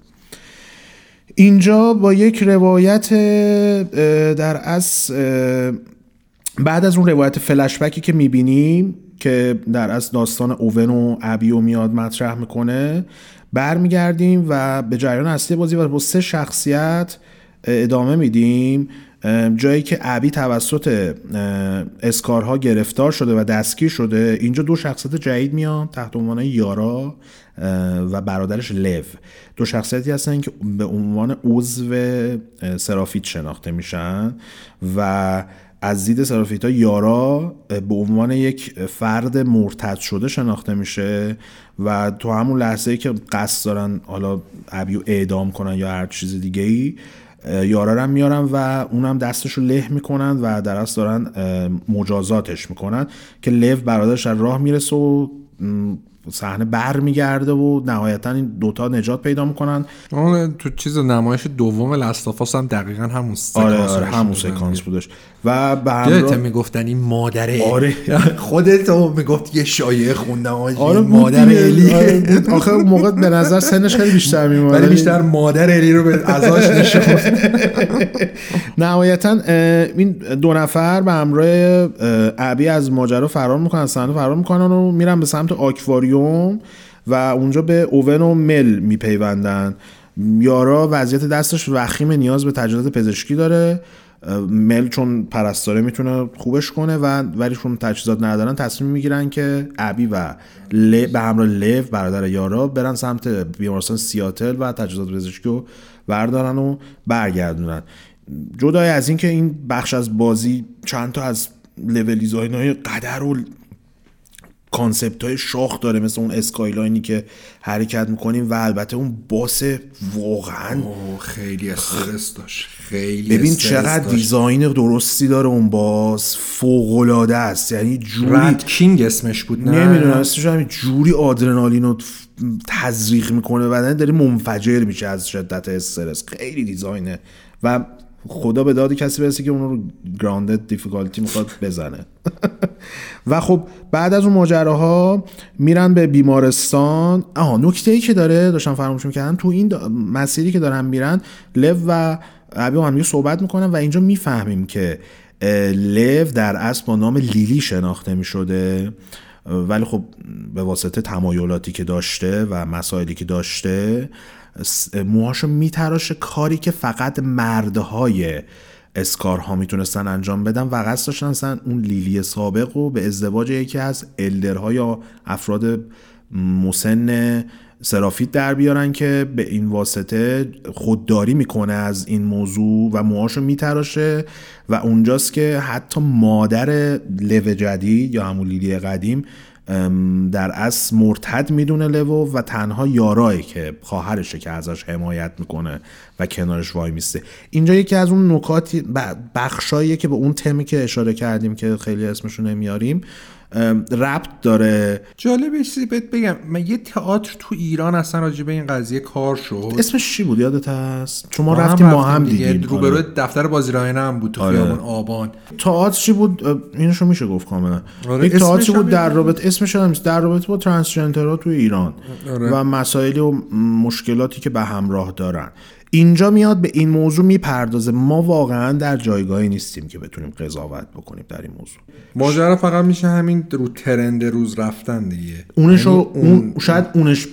اینجا با یک روایت در از بعد از اون روایت فلشبکی که می‌بینیم که در از داستان اوون و ابیو میاد مطرح می‌کنه برمیگردیم و به جریان اصلی بازی و با سه شخصیت ادامه میدیم. جایی که ابی توسط اسکارها گرفتار شده و دستگیر شده اینجا دو شخصیت جدید میان تحت عنوان یارا و برادرش لو. دو شخصیتی هستن که به عنوان عضو سرافیت شناخته میشن و از دید سرافیت ها یارا به عنوان یک فرد مرتد شده شناخته میشه و تو همون لحظه که قصد دارن حالا ابیو اعدام کنن یا هر چیز دیگه ای یارا رو هم میارن و اونم دستش رو له می‌کنن و در اصل دارن مجازاتش می‌کنن که لو برادرش راه می‌رسه و صحنه بر میگرده و نهایتا این دوتا نجات پیدا می‌کنن. اون تو چیز نمایش دوم لاستافاس هم دقیقا همون آره آره همون سکانس بودش. و به همراه می‌گفتن این مادره. آره. خودت می‌گفت یه شایعه خوندم. آره مادر الی. آره آخه موقع به نظر سنش خیلی بیشتر میومد ولی بیشتر مادر الی رو به ازاش نشون. نهایتا این دو نفر به همراه ابی از ماجرا فرار می‌کنن صحنه فرار می‌کنن و میرن به سمت آکواریوم. و اونجا به اوون و مل میپیوندن. یارا وضعیت دستش وخیم نیاز به تجهیزات پزشکی داره. مل چون پرستاره می‌تونه خوبش کنه و ولی چون تجهیزات ندارن تصمیم می‌گیرن که ابی و ل به همراه لو برادر یارا برن سمت بیمارستان سیاتل و تجهیزات پزشکی رو بردارن و برگردونن. جدای از اینکه این بخش از بازی چند تا از لول های قدر و concept های شاخ داره مثل اون skyline ی که حرکت می‌کنیم و البته اون boss واقعا خیلی استرس داشت خیلی ببین چقدر داشت. design درستی داره اون boss فوق العاده است. یعنی جوری رد کینگ اسمش بود نه؟ نمی‌دونم اسمش همین جوری آدرنالین رو تزریق می‌کنه بدن داره منفجر میشه از شدت استرس. خیلی دیزاینه. و خدا به داد کسی برسه که اون رو گراندد دیفیکالتی می‌خواد بزنه. و خب بعد از اون ماجراها میرن به بیمارستان. آها نکته ای که داره داشتم فراموش می‌کردم تو این مسیری که دارن میرن لو و ابی با هم صحبت می‌کنن و اینجا می‌فهمیم که لو در اصل با نام لیلی شناخته می‌شده. ولی خب به واسطه تمایلاتی که داشته و مسائلی که داشته موهاشو میتراشه کاری که فقط مردهای اسکارها می‌تونستن انجام بدن. و قصد داشتن اصلا اون لیلی سابق رو به ازدواج یکی از الدرها یا افراد مسن سرافیت در بیارن که به این واسطه خودداری می‌کنه از این موضوع و موهاشو میتراشه و اونجاست که حتی مادر لو جدید یا همون لیلی قدیم در اصل مرتد می‌دونه لو و تنها یارایی که خواهرشه که ازش حمایت می‌کنه و کنارش وای میسته. اینجا یکی از اون نکاتی بخشاییه که به اون تمی که اشاره کردیم که خیلی اسمشو نمیاریم ربط داره. جالب چیزی بهت بگم. من یه تئاتر تو ایران اصلا راجع به این قضیه کار شد. اسمش چی بود؟ یادت هست؟ چون ما ما رفتیم با هم دیگه. دیدیم. روبرو آره. دفتر بازیرایانه هم بود تو آره. خیابون آبان. تئاتر چی بود؟ اینشو میشه گفت کاملا. آره، تئاتر بود؟ در رابطه اسمش هم. در رابطه با ترانسجندرها توی ایران. آره. و مسائلی و مشکلاتی که به همراه دارن. اینجا میاد به این موضوع می‌پردازه. ما واقعا در جایگاهی نیستیم که بتونیم قضاوت بکنیم در این موضوع. ماجرا فقط میشه همین رو ترند روز رفتن دیگه. اونشو یعنی اون شاید اونش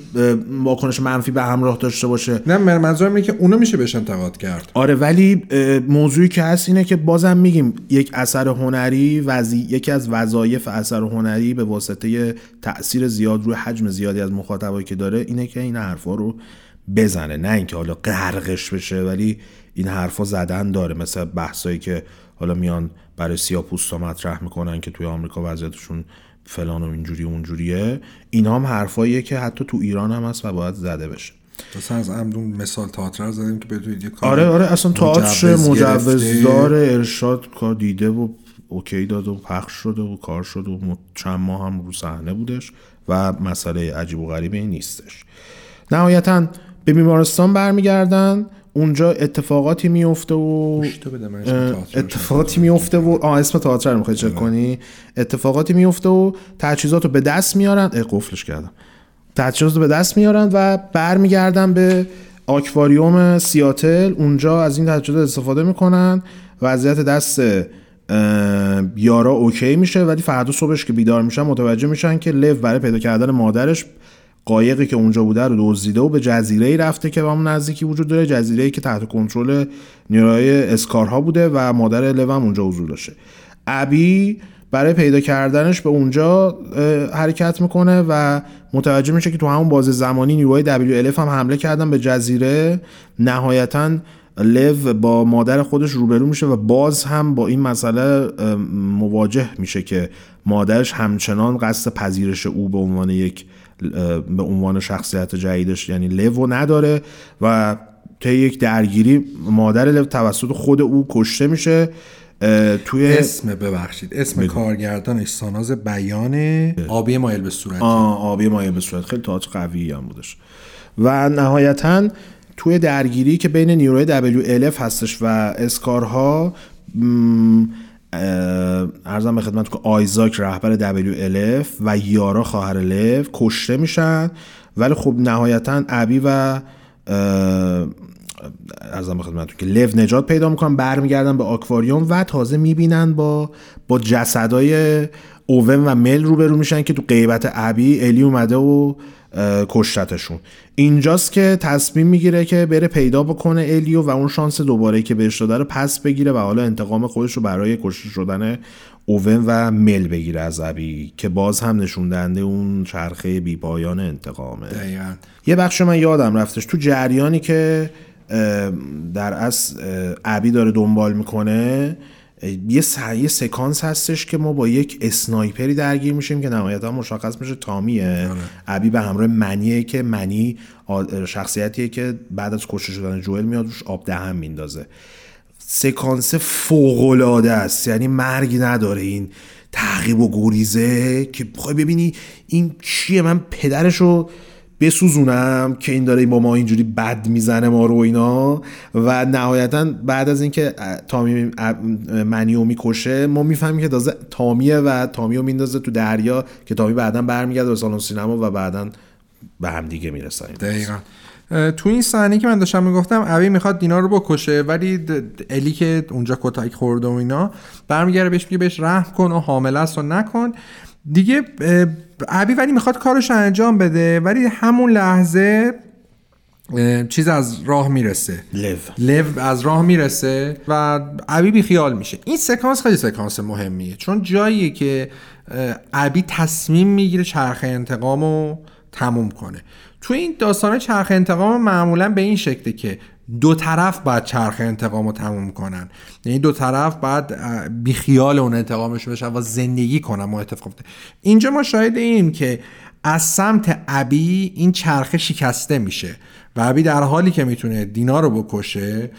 واکنش منفی به همراه داشته باشه. نه من منظورم اینه که اونو میشه بهش انتقاد کرد. آره ولی موضوعی که هست اینه که بازم میگیم یک اثر هنری وزی... یکی از وظایف اثر هنری به واسطه تاثیر زیاد روی حجم زیادی از مخاطبایی که داره اینه که این حرفا رو بزنه نه اینکه حالا غرقش بشه ولی این حرفا زدن داره. مثل بحثایی که حالا میان برای سیاپوستا مطرح می‌کنن که توی آمریکا وضعیتشون فلان و اینجوری و اونجوریه. اینا هم حرفاییه که حتی تو ایران هم هست و باید زده بشه. مثلا از عمدون مثال تئاتر رو زدیم که بدونید یه کار آره آره اصلا تئاتر مجوز مجوزدار. ارشاد کار دیده و اوکی داد و پخش شده و کار شده و چند ماه هم رو صحنه بودش و مسئله عجیب و غریبی نیستش. نهایتا به بیمارستان برمیگردن اونجا اتفاقاتی میفته و اتفاقاتی میفته و آه اسم تئاتر رو می‌خوای چک کنی؟ اتفاقاتی میفته و تجهیزات رو به دست میارن. اه، قفلش کردم. تجهیزات رو به دست میارن و برمیگردن به آکواریوم سیاتل. اونجا از این تجهیزات استفاده می‌کنن وضعیت دست یارا اوکی میشه. ولی فردا صبحش که بیدار میشن متوجه میشن که لو برای پیدا کردن مادرش قایقی که اونجا بوده رو دزدیده و به جزیره ای رفته که به اون نزدیکی وجود داره جزیره ای که تحت کنترل نیروهای اسکارها بوده و مادر لو اونجا حضور داشته. ابی برای پیدا کردنش به اونجا حرکت می‌کنه و متوجه میشه که تو همون بازه زمانی نیروهای WLF هم حمله کردن به جزیره. نهایتا لو با مادر خودش روبرو میشه و باز هم با این مسئله مواجه میشه که مادرش همچنان قصد پذیرش او به عنوان یک به عنوان شخصیت جدیدش یعنی لو نداره و طی یک درگیری مادر لو توسط خود او کشته میشه توی اسم ببخشید اسم کارگردانش ساناز بیان آبی مایل به صورت. آبی مایه به صورت. خیلی تئاتر قوی هم بودش. و نهایتا توی درگیری که بین نیروی WLF هستش و اسکارها م، ارزم به خدمت که آیزاک رهبر WLF و یارا خواهر لف کشته میشن. ولی خب نهایتا ابی و ارزم به خدمتتون که لو نجات پیدا می‌کنن برمیگردن به آکواریوم و تازه می‌بینن با با جسدای اوون و مل روبرو میشن که تو غیبت ابی الی اومده و کشتتشون. اینجاست که تصمیم می‌گیره که بره پیدا بکنه الیو و اون شانس دوباره که بهش داده رو پس بگیره و حالا انتقام خودش رو برای کشته شدن اوون و مل بگیره از ابی که باز هم نشون دهنده اون چرخه بیپایان انتقامه. دقیقا. یه بخش من یادم رفتش. تو جریانی که در از ابی داره دنبال می‌کنه یه س- یه سکانس هستش که ما با یک اسنایپری درگیر میشیم که نهایتا مشخص میشه تامیه. ابی به همراه منیه که منی شخصیتیه که بعد از کشته شدن جوئل میاد روش آب دهن میندازه. سکانس فوقالعاده است. یعنی مرگی نداره این تعقیب و گریزه که بخوای ببینی این چیه. من پدرشو بسوزونم که این داره با ما اینجوری بد می‌زنه ما رو اینا. و نهایتا بعد از اینکه تامی منیو می‌کشه ما می‌فهمیم که تازه تامیه و تامیو میندازه تو دریا که تامی بعدا برمیگرده به سالن سینما و بعدا به هم دیگه می‌رسن دقیقا. تو این صحنه که من داشتم می‌گفتم ابی می‌خواد دینا رو بکشه ولی الی که اونجا کتک خورده و اینا برمیگره بهش میگه بهش رحم کن و حامله است و نکن. دیگه ابی ولی می‌خواد کارش رو انجام بده ولی همون لحظه چیز از راه می‌رسه. لو. لو از راه می‌رسه و ابی بی خیال میشه. این سکانس خیلی سکانس مهمیه چون جاییه که ابی تصمیم می‌گیره چرخه انتقام رو تموم کنه. تو این داستان چرخه انتقام معمولا به این شکله که دو طرف باید چرخه انتقام رو تموم کنن یعنی دو طرف باید بیخیال اون انتقامش بشن و زندگی کنن ما اتفاق. اینجا ما شاهد این که از سمت ابی این چرخه شکسته میشه و ابی در حالی که می‌تونه دینا رو بکشه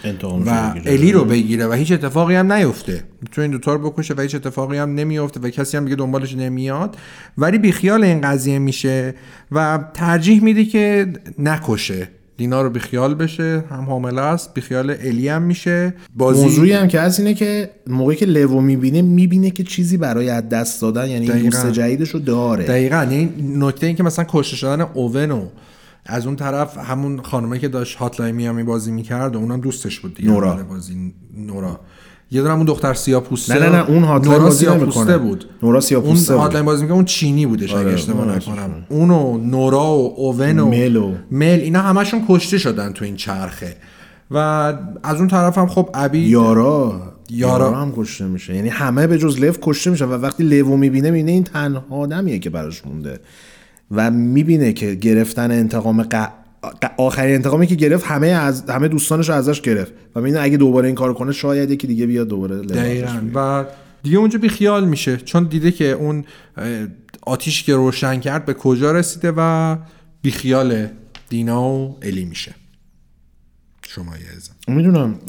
و. الی رو بگیره و هیچ اتفاقی هم نیفته می‌تونه این دوتا رو بکشه و هیچ اتفاقی هم نمیفته و کسی هم دیگه دنبالش نمیاد ولی بیخیال این قضیه میشه و ترجیح میده که نکشه دینا رو بیخیال بشه هم حامله است. بیخیال الی هم میشه. بازی موضوعی هم که هست اینه که موقعی که لو می‌بینه می‌بینه که چیزی برای از دست دادن یعنی دقیقاً. دوست جدیدش رو داره. دقیقا. یعنی نکته این که مثلا کشته شدن اوون و از اون طرف همون خانمه که داشت هاتلاین میامی بازی می‌کرد و اونم دوستش بود دیگه نورا. بازی. نورا. یه دونه همون دختر سیاه پوسته نه نه نه اون هاتلاین نورا بازی سیاه‌پوسته نمی‌کنه. بود. نورا سیاه‌پوسته اون. هاتلاین بازی می‌کنه اون چینی بودش اگه آره، اشتباه اون نکنم. اونو نورا و اوون و مل و- مل اینا همشون کشته شدن تو این چرخه. و از اون طرف هم خب ابی یارا. یارا. یارا هم کشته میشه. یعنی همه به جز لو کشته میشن و وقتی لو می‌بینه می‌بینه این تنها آدمیه که براش مونده. و می‌بینه که گرفتن انتقام ق... آخرین انتقامی که گرفت همه از همه دوستانش رو ازش گرفت. و می‌بینه اگه دوباره این کار کنه شاید که دیگه بیاد دوباره دقیقا. و دیگه اونجا بی خیال میشه چون دیده که اون آتیش که روشن کرد به کجا رسیده و بی خیال دینا و الی میشه. شما یه ازم می‌دونم.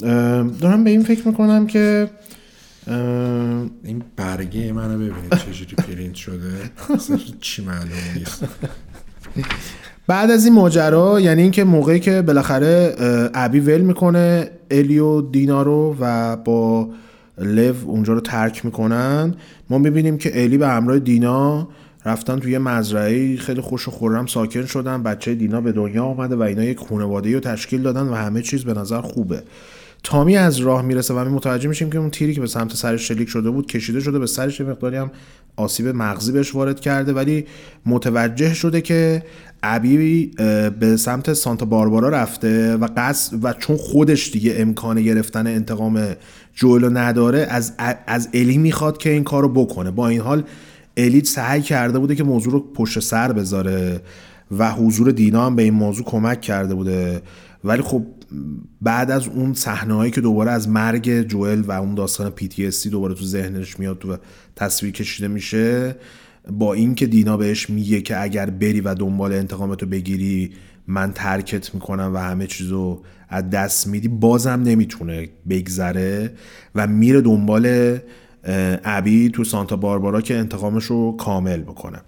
دارم به این فکر می‌کنم که این برگه منو ببینید چجوری پرینت شده. چی معلوم نیست. بعد از این ماجرا یعنی اینکه موقعی که بالاخره ابی ول می‌کنه الی و دینا رو و با لو اونجا رو ترک می‌کنن ما می‌بینیم که الی به همراه دینا رفتن توی مزرعه خیلی خوش و خورم ساکن شدن بچه دینا به دنیا آمده و اینا یک خانواده رو تشکیل دادن و همه چیز به نظر خوبه. تامی از راه می‌رسه و همین متوجه میشیم که اون تیری که به سمت سرش شلیک شده بود کشیده شده به سرش مقداری هم آسیب مغزی بهش وارد کرده. ولی متوجه شده که اه، به سمت سانتا باربارا رفته و قصد و چون خودش دیگه امکان گرفتن انتقام جوئل نداره از از الی می‌خواد که این کارو بکنه. با این حال الی سعی کرده بوده که موضوع رو پشت سر بذاره و حضور دینا هم به این موضوع کمک کرده بوده. ولی خب بعد از اون صحنه‌هایی که دوباره از مرگ جوئل و اون داستان تی دوباره تو ذهنش میاد و تصویر کشیده میشه با اینکه دینا بهش میگه که اگر بری و دنبال انتقامتو بگیری من ترکت می‌کنم و همه چیزو از دست میدی بازم نمی‌تونه بگذره و میره دنبال ابی تو سانتا باربارا که انتقامش رو کامل بکنه.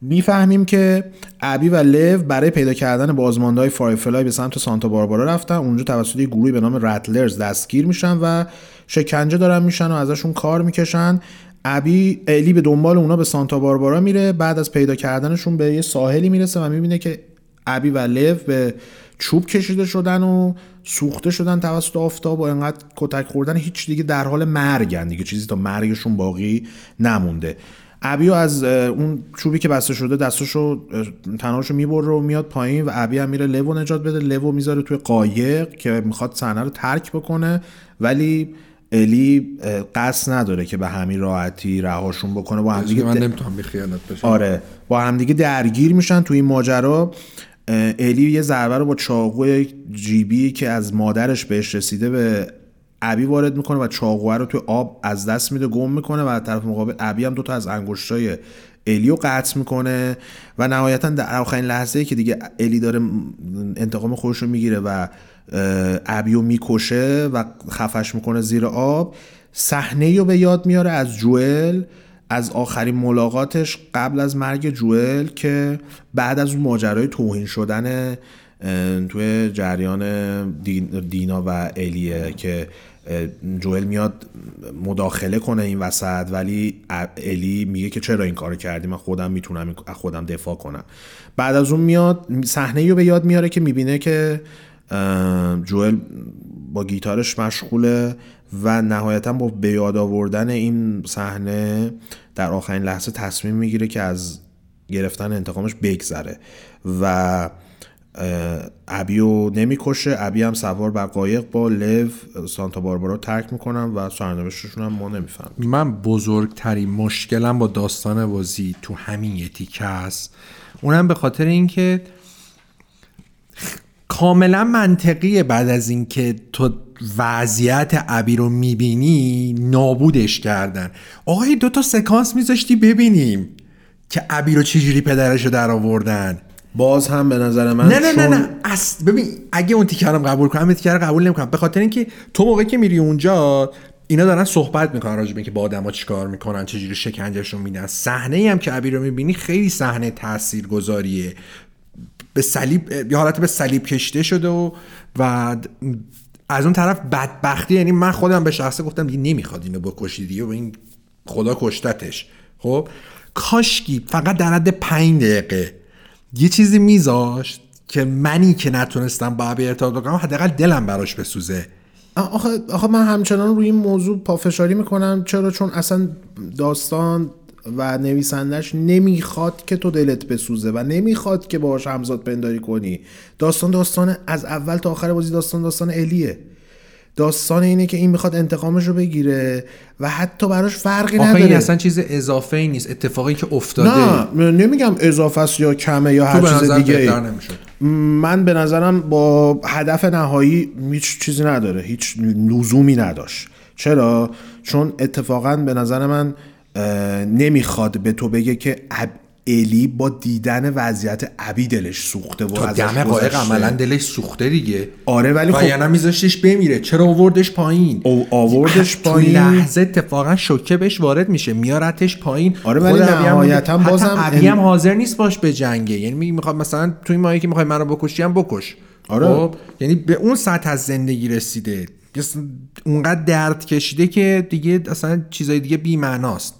می‌فهمیم که ابی و لو برای پیدا کردن بازماندهای فایرفلای به سمت سانتا باربارا رفتن. اونجا توسط یه گروهی به نام رتلرز دستگیر میشن و شکنجه دارن میشن و ازشون کار می‌کشن. ابی الی به دنبال اونا به سانتا باربارا میره. بعد از پیدا کردنشون به یه ساحلی می‌رسه و می‌بینه که ابی و لو به چوب کشیده شدن و سوخته شدن توسط آفتاب و انقدر کتک خوردن. هیچ دیگه در حال مرگن دیگه. چیزی تا مرگشون باقی نمونده. ابیو از اون چوبی که بسته شده دستشو اه، تنهاشو می‌بره و میاد پایین و ابی هم میره لو نجات بده. لو می‌ذاره توی قایق که می‌خواد صحنه رو ترک بکنه ولی الی قصد نداره که به همین راحتی رهاشون بکنه. با هم دیگه دیگه من نمی‌تونم بی خیالت بشم. آره. با همدیگه درگیر میشن تو این ماجرا. الی یه ضربه رو با چاقوی جیبی که از مادرش بهش رسیده به ابی وارد می‌کنه و چاقوه رو توی آب از دست میده گم می‌کنه و طرف مقابل ابی هم دوتا از انگشتای الی رو قطع می‌کنه و نهایتا در آخرین لحظه که دیگه الی داره انتقام خودش رو می‌گیره و اه، ابی رو می‌کشه و خفش می‌کنه زیر آب صحنه رو به یاد میاره از جوئل از آخرین ملاقاتش قبل از مرگ جوئل که بعد از اون ماجرای توهین شدن توی جریان دین- دینا و الیه که جوئل میاد مداخله کنه این وسط ولی الی میگه که چرا این کارو کردی؟ من خودم می‌تونم از خودم دفاع کنم. بعد از اون میاد صحنه رو به یاد میاره که می‌بینه که جوئل با گیتارش مشغوله و نهایتا با به یاد آوردن این صحنه در آخرین لحظه تصمیم می‌گیره که از گرفتن انتقامش بگذره. و ابیو نمی‌کشه. ابی هم سوار بر قایق با لو سانتا باربارا ترک می‌کنن و سرنوشتشون هم ما نمی‌فهمیم. من بزرگترین مشکلم با داستان بازی تو همین یه است. اونم به خاطر اینکه کاملا منطقیه بعد از اینکه تو وضعیت ابی رو می‌بینی نابودش کردن. آقای دو تا سکانس میذاشتی ببینیم که ابی رو چجوری پدرش رو در آوردن. باز هم به نظر من نه نه نه چون- نه. اصل ببین اگه اون تیکه رو قبول کنم تیکه رو قبول نمی‌کنم. به خاطر اینکه تو موقعی که میری اونجا اینا دارن صحبت می‌کنن راجع به اینکه با آدما چیکار می‌کنن چجوری شکنجهشون میدن. صحنه ای هم که ابی رو می‌بینی خیلی صحنه تاثیرگذاریه. به صلیب یه حالت به صلیب کشیده شده و و از اون طرف بدبختی یعنی من خودم به شخصه گفتم دیگه نمی‌خواد اینو بکشی دیگه و این خدا کشتتش. خب؟ کاشکی فقط در حد پنج دقیقه. یه چیزی میذاشت که منی که نتونستم با ابی ارتباط بکنم حداقل دلم براش بسوزه. آخه, آخه من همچنان روی این موضوع پافشاری می‌کنم. چرا؟ چون اصلا داستان و نویسندش نمی‌خواد که تو دلت بسوزه و نمی‌خواد که باهاش همزاد پنداری کنی. داستان داستان از اول تا آخر بازی داستان داستان الیه داستان اینه که این می‌خواد انتقامش رو بگیره و حتی براش فرقی آخه نداره. این اصلا چیز اضافه ای نیست اتفاقی که افتاده نه نمیگم اضافه است یا کمه یا هر چیز دیگه من به نظرم با هدف نهایی هیچ چیزی نداره هیچ لزومی نداشت. چرا؟ چون اتفاقا به نظر من نمی‌خواد به تو بگه که الی با دیدن وضعیت ابی دلش سوخته و تا دم قایق. عملا دلش سوخته دیگه. آره ولی خب یعنی میذاشتش بمیره. چرا آوردش پایین؟ او- آوردش تو پایین. لحظه اتفاقا شوکه بهش وارد میشه. میارتش پایین. آره ولی نهایتاً بازم ابی هم حاضر نیست باش به جنگه. یعنی میگه می‌خواد مثلا توی ماهی که می‌خوای منو بکشی هم بکش. آره. خب؟ یعنی به اون سطح از زندگی رسیده. اونقدر درد کشیده که دیگه اصلا چیزای دیگه بی معناست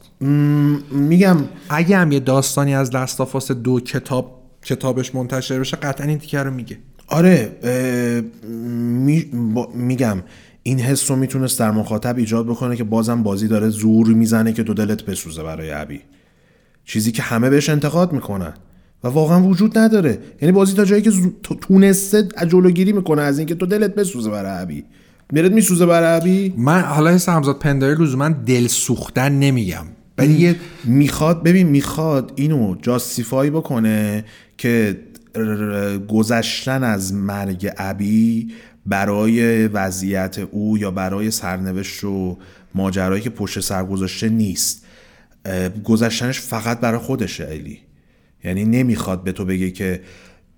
میگم اگه هم یه داستانی از لستافاس دو کتاب کتابش منتشر بشه قطعا این تیکه رو میگه. آره می- میگم این حس رو می‌تونست در مخاطب ایجاد بکنه که بازم بازی داره زور می‌زنه که دو دلت بسوزه برای ابی. چیزی که همه بهش انتقاد می‌کنن. و واقعا وجود نداره. یعنی بازی تا جایی که زو- تونسته جلوگیری می‌کنه از اینکه تو دلت بسوزه برای ابی. دلت میسوزه برای ابی؟ من حالا حس همزاد پنداری لزوما دل سوختن نمیگم. ولی یه می‌خواد ببین می‌خواد اینو جاستیفای بکنه که گذشتن از مرگ ابی برای وضعیت او یا برای سرنوشت و ماجرایی که پشت سر گذاشته نیست. گذشتنش فقط برای خودشه الی یعنی نمی‌خواد به تو بگه که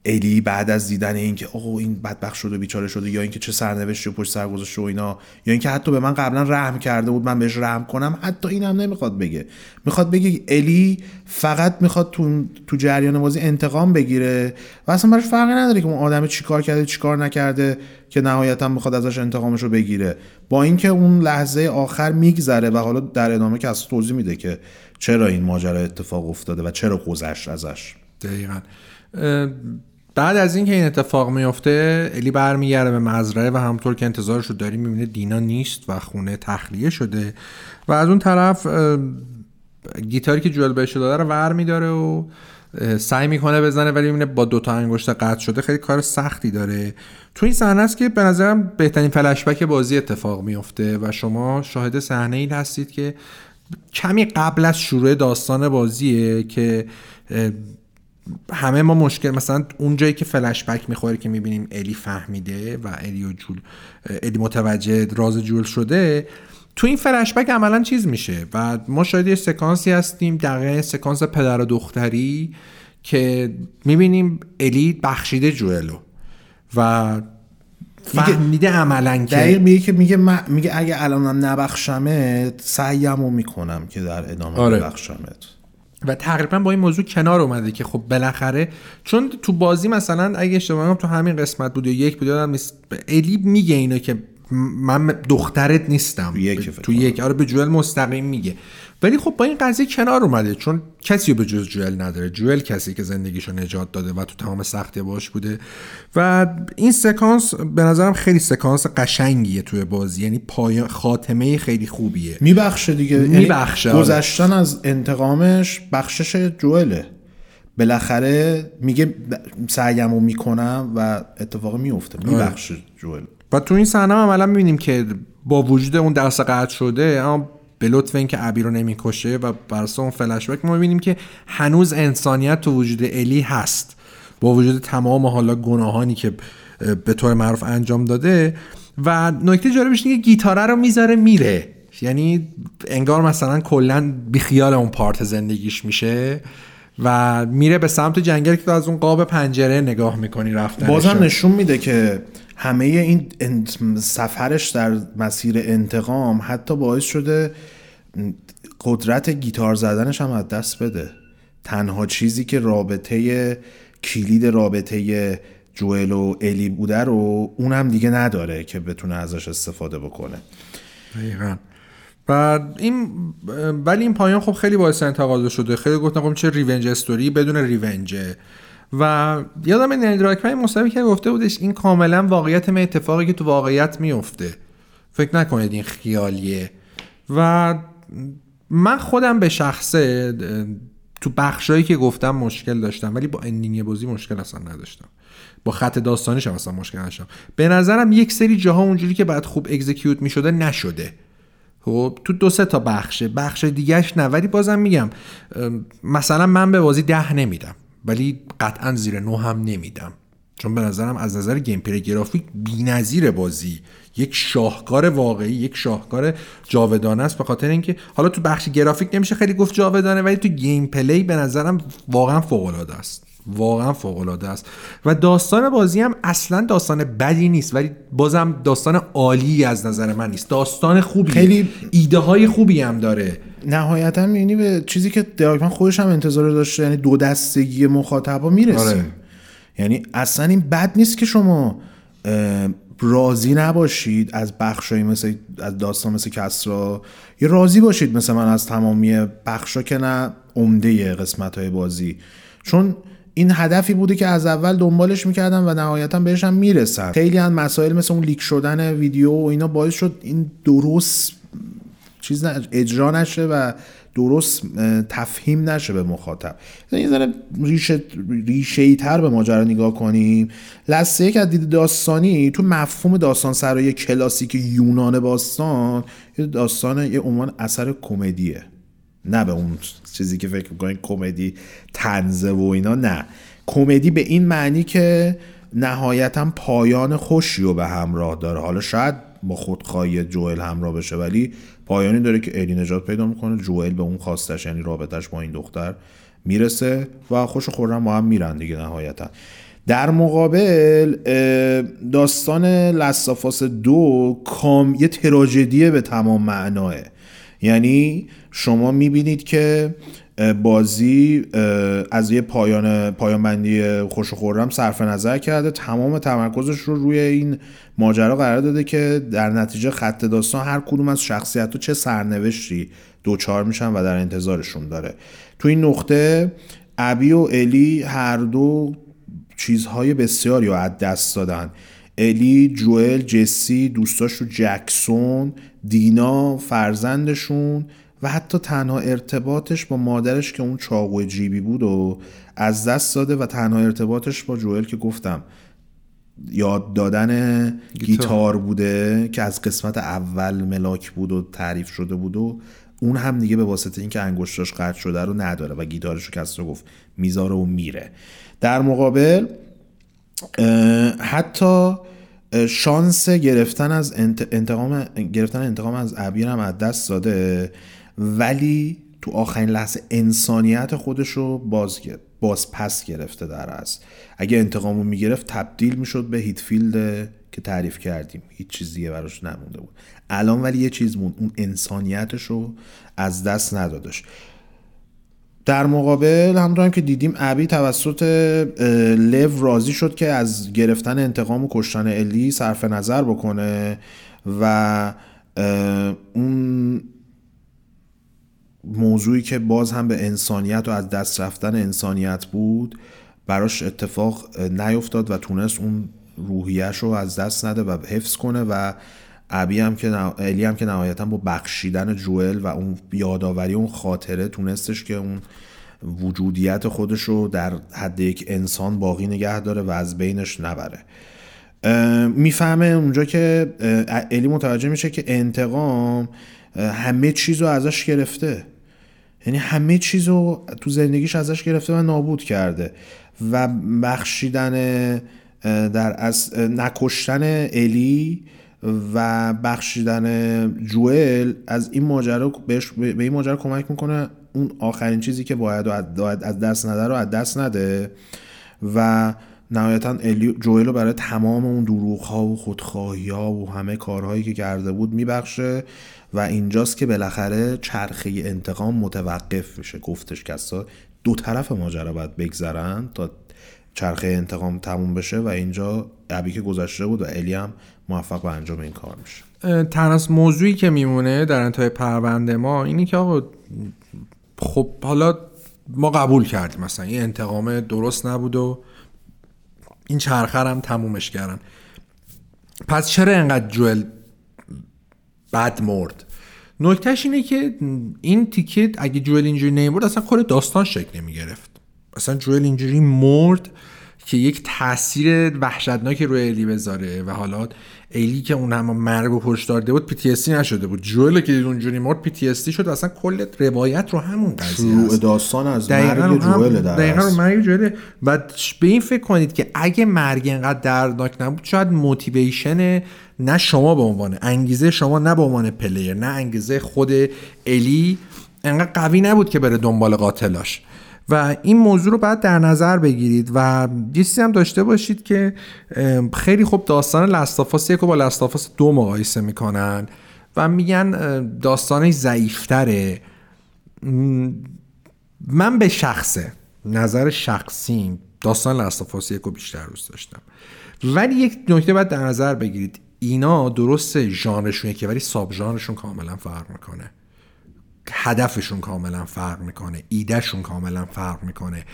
الی بعد از دیدن اینکه اوه این بدبخت شده بیچاره شده یا اینکه چه سرنوشتی پشت سر گذاشته و اینا یا اینکه حتی به من قبلا رحم کرده بود من بهش رحم کنم حتی اینم نمی‌خواد بگه. می‌خواد بگه الی فقط می‌خواد تو تو جریان بازی انتقام بگیره و اصلا براش فرقی نداره که اون آدم چیکار کرده چیکار نکرده که نهایتا می‌خواد ازش انتقامش رو بگیره. با اینکه اون لحظه آخر میگذره و حالا در ادامه که اصلا توضیح میده که چرا این ماجرا اتفاق افتاده و چرا گذشت ازش. دقیقا. بعد از اینکه این اتفاق میفته الی برمیگرده به مزرعه و همطور که انتظارش رو داریم می‌بینه دینا نیست و خونه تخلیه شده و از اون طرف گیتاری که جوال بهش داده رو ور میداره و سعی می‌کنه بزنه ولی می‌بینه با دوتا انگشت قطع شده خیلی کار سختی داره. تو این صحنه است که به نظرم بهترین فلشبک بازی اتفاق میفته و شما شاهد صحنه این هستید که کمی قبل از شروع داستان بازیه که همه ما مشکل مثلا اون جایی که فلش بک می‌خوره که می‌بینیم الی فهمیده و الی و جول الی متوجه راز جول شده تو این فلش بک عملا چیز میشه و ما شاید یه سکانسی هستیم دقیقا سکانس پدر و دختری که می‌بینیم الی بخشیده جوئلو و فهمیده عملا دقیق که میگه که میگه من- میگه اگه الانم نبخشمت سعیمو می‌کنم که در ادامه آره. ببخشمت و تقریبا با این موضوع کنار اومده که خب بالاخره چون تو بازی مثلا اگه اشتباه تو همین قسمت بود یا یک بود یادم نیست. الی میگه اینو که من دخترت نیستم. یک تو. یک. آره به جوئل مستقیم میگه. ولی خب با این قضیه کنار اومده چون کسی رو به جز جوئل نداره. جوئل کسی که زندگیشو نجات داده و تو تمام سختی باش بوده. و این سکانس به نظرم خیلی سکانس قشنگیه توی بازی. یعنی پایان خاتمه خیلی خوبیه. میبخشه دیگه. یعنی میبخشه، آره. گذشتن از انتقامش بخشش جوئله. بالاخره میگه سعیمو می‌کنم و اتفاق میفته. آره. میبخشه جوئل. و تو این صحنه هم عملا می‌بینیم که با وجود اون درس قطع شده اما به لطف اینکه ابی رو نمی‌کشه و بر اساس اون فلش بک ما می‌بینیم که هنوز انسانیت تو وجود الی هست. با وجود تمام حالا گناهانی که به طور معروف انجام داده و نکته جالبش اینه که گیتاره رو می‌ذاره میره. یعنی انگار مثلا کلا بیخیال اون پارت زندگیش میشه. و میره به سمت جنگل که تو از اون قاب پنجره نگاه می‌کنی رفتن بازم نشون میده که همه این سفرش در مسیر انتقام حتی باعث شده قدرت گیتار زدنش هم از دست بده. تنها چیزی که رابطه کلید رابطه جوئل و الی بوده رو اونم دیگه نداره که بتونه ازش استفاده بکنه. دقیقا. و این ولی این پایان خب خیلی باعث انتقاد شده. خیلی گفتن خب چه ریونج استوری بدون ریونجه و یادم نندراکمن مصاحبه که گفته بودش این کاملا واقعیت من اتفاقی که تو واقعیت میفته فکر نکنید این خیالیه. و من خودم به شخصه تو بخشایی که گفتم مشکل داشتم ولی با اندینگ بازی مشکل اصلا نداشتم. با خط داستانیش هم اصلا مشکل نداشتم. به نظرم یک سری جاها اونجوری که بعد خوب اگزیکیوت می‌شده نشده. خب تو دو سه تا بخشه. بخش دیگهش نه ولی بازم میگم مثلا من به بازی ده نمیدم ولی قطعا زیر نه هم نمیدم. چون به نظرم از نظر gameplay گرافیک بی‌نظیر بازی. یک شاهکار واقعی یک شاهکار جاودانه است به خاطر اینکه حالا تو بخش گرافیک نمیشه خیلی گفت جاودانه ولی تو gameplay به نظرم واقعا فوق العاده است. واقعا فوق العاده است. و داستان بازی هم اصلا داستان بدی نیست ولی بازم داستان عالی از نظر من نیست. داستان خوبی خیلی- ایده های خوبی هم داره. نهایتا می‌بینی به چیزی که دراکمن خودش هم انتظار داشته یعنی دو دستگی مخاطبا می‌رسیم آره. یعنی اصلا این بد نیست که شما راضی نباشید از بخشایی مثل از داستان مثل کسرا. یه راضی باشید مثل من از تمامی بخشا که نه عمده قسمت های بازی. چون این هدفی بوده که از اول دنبالش می‌کردم و نهایتا بهش هم می‌رسن خیلی از مسائل مثل اون لیک شدن ویدیو و اینا باعث شد این درست چیز اجرا نشه و درست تفهیم نشه به مخاطب. یه ذره ریشه ریشه تر به ماجرا نگاه کنیم. لسه یک از دید داستانی تو مفهوم داستان سرای کلاسیک یونان باستان یه داستان یه عنوان اثر کمدیه. نه به اون چیزی که فکر می‌کنین کمدی تنزه و اینا نه. کمدی به این معنی که نهایتا پایان خوشی رو به همراه داره. حالا شاید با خودخواهی جوئل همراه بشه ولی پایانی داره که الی نجات پیدا می‌کنه جوئل به اون خواستش یعنی رابطش با این دختر می‌رسه و خوش و خورم با هم میرن دیگه نهایتا. در مقابل داستان لستافاس دو کام یه تراژدیه به تمام معناه. یعنی شما می‌بینید که بازی از یه پایان پایان بندی خوش خورم صرف نظر کرده. تمام تمرکزش رو روی این ماجرا قرار داده که در نتیجه خط داستان هر کدوم از شخصیت چه سرنوشتی دوچار میشن و در انتظارشون داره. تو این نقطه ابی و الی هر دو چیزهای بسیاری رو از دست دادن. الی، جوئل، جسی، دوستاش رو جکسون، دینا، فرزندشون و حتی تنها ارتباطش با مادرش که اون چاقو جیبی بود و از دست داده و تنها ارتباطش با جوئل که گفتم یاد دادن گیتار. بوده که از قسمت اول ملاک بود و تعریف شده بود و اون هم دیگه به واسطه اینکه انگشتاش قطع شده رو نداره و گیتارش رو کسرا گفت می‌ذاره و میره. در مقابل حتی شانس گرفتن از انتقام گرفتن انتقام از ابیر هم از دست داده ولی تو آخرین لحظه انسانیت خودش رو باز, باز پس گرفته در از. اگه انتقام رو می‌گرفت تبدیل می‌شد به هیتفیلد که تعریف کردیم. هیچ چیزیه براش نمونده بود. الان ولی یه چیز مون اون انسانیتش رو از دست ندادش. در مقابل همونطور که دیدیم ابی توسط لو راضی شد که از گرفتن انتقام و کشتن الی صرف نظر بکنه و اون موضوعی که باز هم به انسانیت و از دست رفتن انسانیت بود براش اتفاق نیفتاد و تونست اون روحیش رو از دست نده و حفظ کنه و ابی هم که الی هم که نهایتا با بخشیدن جوئل و اون یادآوری اون خاطره تونستش که اون وجودیت خودش رو در حد یک انسان باقی نگه داره و از بینش نبره. می‌فهمه اونجا که الی متوجه میشه که انتقام همه چیز رو ازش گرفته. یعنی همه چیز رو تو زندگیش ازش گرفته و نابود کرده. و بخشیدن در از نکشتن الی و بخشیدن جوئل از این ماجرا بهش به این ماجرا کمک می‌کنه اون آخرین چیزی که باید از دست نده رو از دست نده و نهایتا جوئل رو برای تمام اون دروغ ها و خودخواهی ها و همه کارهایی که کرده بود میبخشه و اینجاست که بالاخره چرخه انتقام متوقف میشه گفتش کسا دو طرف ماجرا باید بگذرن تا چرخه انتقام تموم بشه و اینجا عبی که گذشته بود و الی هم موفق به انجام این کار میشه. تنها موضوعی که میمونه در انتهای پرونده ما اینی که آقا خب حالا ما قبول کردیم مثلا این انتقام درست نبود و این چرخه هم تمومش کردن. پس چرا انقدر جوئل بد مرد؟ نکتهش اینه که این تیکت اگه جوئل اینجوری نمی‌برد اصلا کل داستان شکل نمی‌گرفت. اصلا جوئل اینجوری مرد که یک تاثیر وحشتناکی روی الی بذاره و حالا ایلی که اون هم مرگ و پشت داده بود پی نشده بود. جوئل که اونجوری مرد پی شد اصلا کل روایت رو همون قضیه شروع داستان از مرگ جوئل در دقیقاً مرگ جوئل. و به این فکر کنید که اگه مرگ اینقدر دردناک نبود شاید motivation نه شما به عنوان انگیزه شما نه به عنوان player نه انگیزه خود الی انقدر قوی نبود که بره دنبال قاتلاش. و این موضوع رو باید در نظر بگیرید و یه چیزی هم داشته باشید که خیلی خوب داستان Last of Us یک با Last of Us دو مقایسه می‌کنن و میگن داستانش ضعیفتره. من به شخصه نظر شخصیم داستان لستافاس یک رو بیشتر دوست داشتم. ولی یک نکته باید در نظر بگیرید اینا درست ژانرشون که ولی ساب ژانرشون کاملا فرق می‌کنه. هدفشون کاملا فرق می‌کنه ایدهشون کاملا فرق می‌کنه.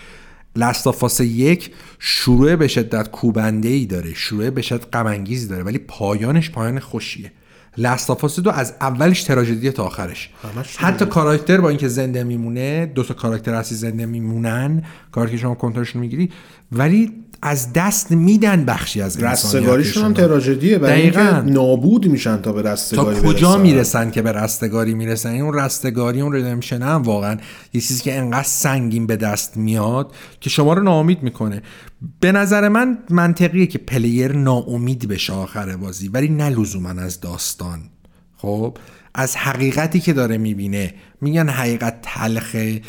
لستافاس یک شروع به شدت کوبنده ای داره شروع به شدت غم داره ولی پایانش پایان خوشیه. لستافاس دو از اولش تراژدی تا آخرش. حتی کاراکتر با اینکه زنده میمونه دو تا کاراکتر اصلی زنده میمونن کاری که شما کنترلشون می‌گیری ولی از دست میدن بخشی از رستگاریشون هم تراژدیه برای اینکه نابود میشن تا به رستگاری تا کجا می‌رسن که به رستگاری می‌رسن؟ این اون رستگاری اون ردمشن هم واقعا یه چیزی که انقدر سنگین به دست میاد که شما رو ناامید می‌کنه. به نظر من منطقیه که پلیر ناامید بشه آخر بازی ولی نه لزوما از داستان. خب از حقیقتی که داره می‌بینه. میگن حقیقت تلخه.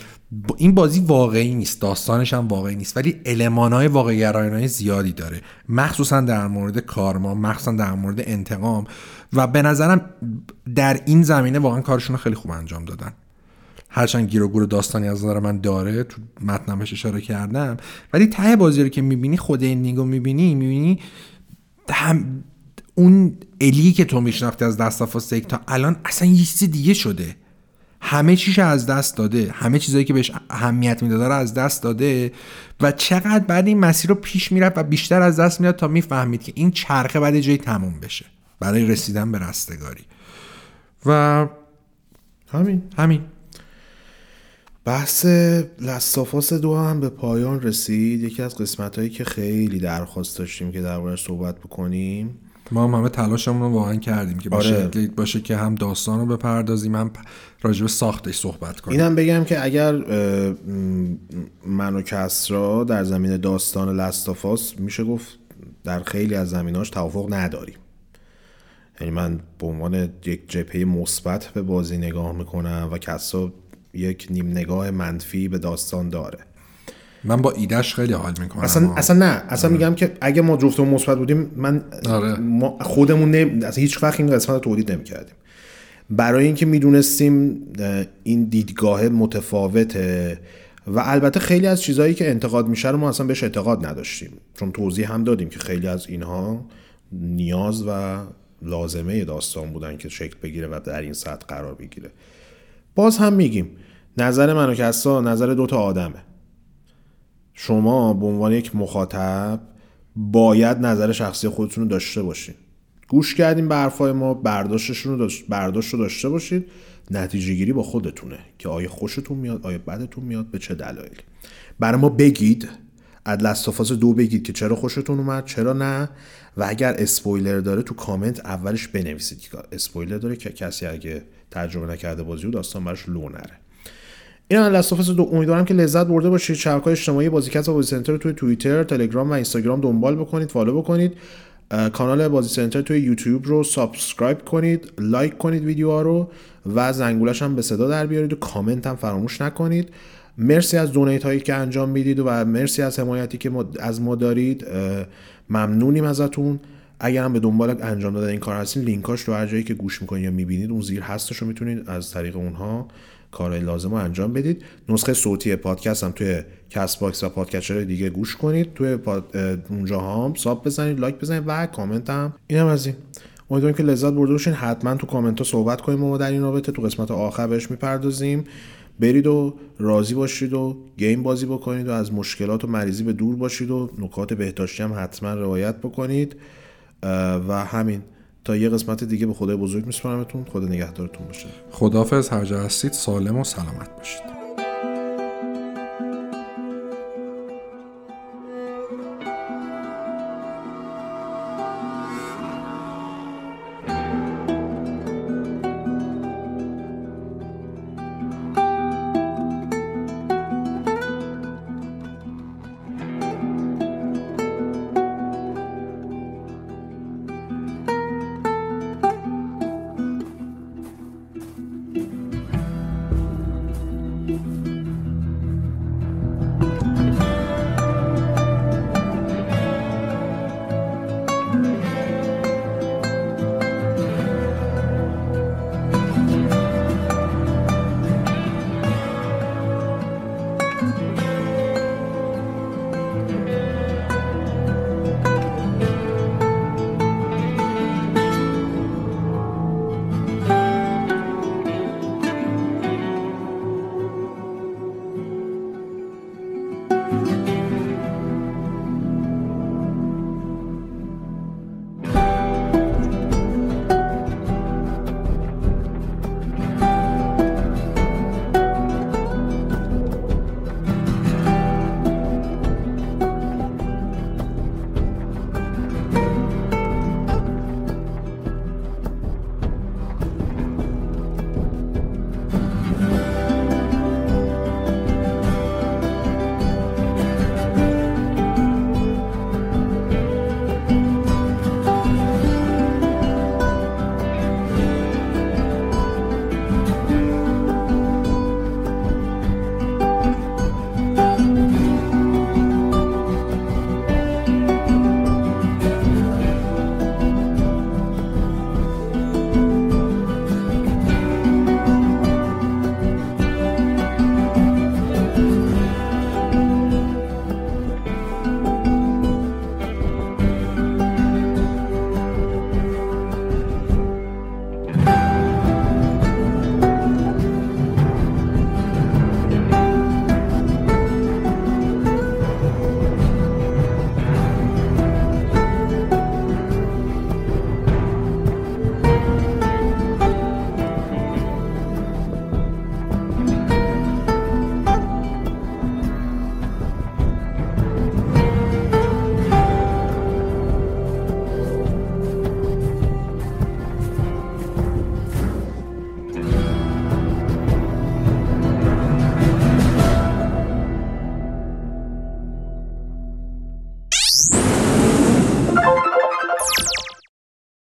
این بازی واقعی نیست داستانش هم واقعی نیست ولی المانهای واقعی گرایانه زیادی داره. مخصوصا در مورد کارما مخصوصا در مورد انتقام و به نظرم در این زمینه واقعا کارشون رو خیلی خوب انجام دادن. هرچند گیر و گور داستانی از نظر من داره تو متنمش اشاره کردم ولی ته بازی رو که می‌بینی خود این نیگو می‌بینی می‌بینی هم اون الی که تو میشناختی از دست تا الان اصلا یه چیز دیگه شده. همه چیش از دست داده. همه چیزایی که بهش اهمیت می‌داده رو از دست داده. و چقدر بعد این مسیر رو پیش می‌رفت و بیشتر از دست میاد تا می‌فهمید که این چرخه بعد جایی تموم بشه. برای رسیدن به رستگاری. و همین. همین. بحث لستافاس دو هم به پایان رسید. یکی از قسمت هایی که خیلی درخواست داشتیم که دربارش صحبت بکنیم. ما هم همه تلاشمون رو واقعا کردیم که آره. شکلی باشه که هم داستان رو بپردازیم هم راجع به ساختش صحبت کنیم. اینم بگم که اگر من و کسرا در زمین داستان لستافاس میشه گفت در خیلی از زمیناش توافق نداریم. یعنی من به عنوان یک جبهه مثبت به بازی نگاه می‌کنم و کسرا یک نیم نگاه منفی به داستان داره. من با ایدش خیلی حال می‌کنم. اصلا اصلا نه. اصلا میگم که اگه ما جفتمون مثبت بودیم من آره. ما خودمون نه اصلا هیچ وقت این قسمت رو تولید نمی‌کردیم. برای اینکه می‌دونستیم این دیدگاه متفاوته و البته خیلی از چیزهایی که انتقاد میشه رو ما اصلا بهش اعتقاد نداشتیم. چون توضیح هم دادیم که خیلی از اینها نیاز و لازمه داستان بودن که شکل بگیره و در این سطح قرار بگیره. باز هم میگیم نظر من و کسا نظر دوتا آدمه. شما به عنوان یک مخاطب باید نظر شخصی خودتون رو داشته باشین. گوش کردیم به حرفای ما برداشتشون رو داشت برداشت رو داشته باشید. نتیجه گیری با خودتونه که آیا خوشتون میاد آیا بدتون میاد به چه دلایلی. برای ما بگید از دو بگید که چرا خوشتون اومد چرا نه. و اگر اسپویلر داره تو کامنت اولش بنویسید که اسپویلر داره که کسی اگه تجربه نکرده بازی رو داستان براش لو نره. این من Last of Us دو امیدوارم که لذت برده باشید. شبکه‌های اجتماعی بازیکست و بازی سنتر رو توی توییتر تلگرام و اینستاگرام دنبال بکنید follow بکنید. کانال بازی سنتر توی یوتیوب رو subscribe کنید like کنید ویدیوها رو و زنگولش هم به صدا در بیارید و کامنت هم فراموش نکنید. مرسی از donate هایی که انجام می‌دید و مرسی از حمایتی که از ما دارید. ممنونیم ازتون. اگر هم به دنبال انجام دادن این کار هستین لینکاش تو هر جایی که گوش می‌کنید یا می‌بینید اون زیر هستش رو می‌تونید از طریق اونها کارهای لازم رو انجام بدید. نسخه صوتی پادکست هم توی CastBox و پادکستر دیگه گوش کنید. توی اونجا هم sub بزنید like بزنید و کامنت هم. این هم از این. امیدوارم که لذت برده باشین. حتما تو کامنت ها صحبت کنیم ما در این رابطه. تو قسمت آخر بهش می‌پردازیم. برید و راضی باشید و game بازی بکنید و از مشکلات و مریضی به دور باشید و نکات بهداشتی هم حتما رعایت بکنید. و همین. تا یه قسمت دیگه به خدای بزرگ میسپارمتون. خدا نگهدارتون باشه. خدافظ هر جا هستید سالم و سلامت باشید.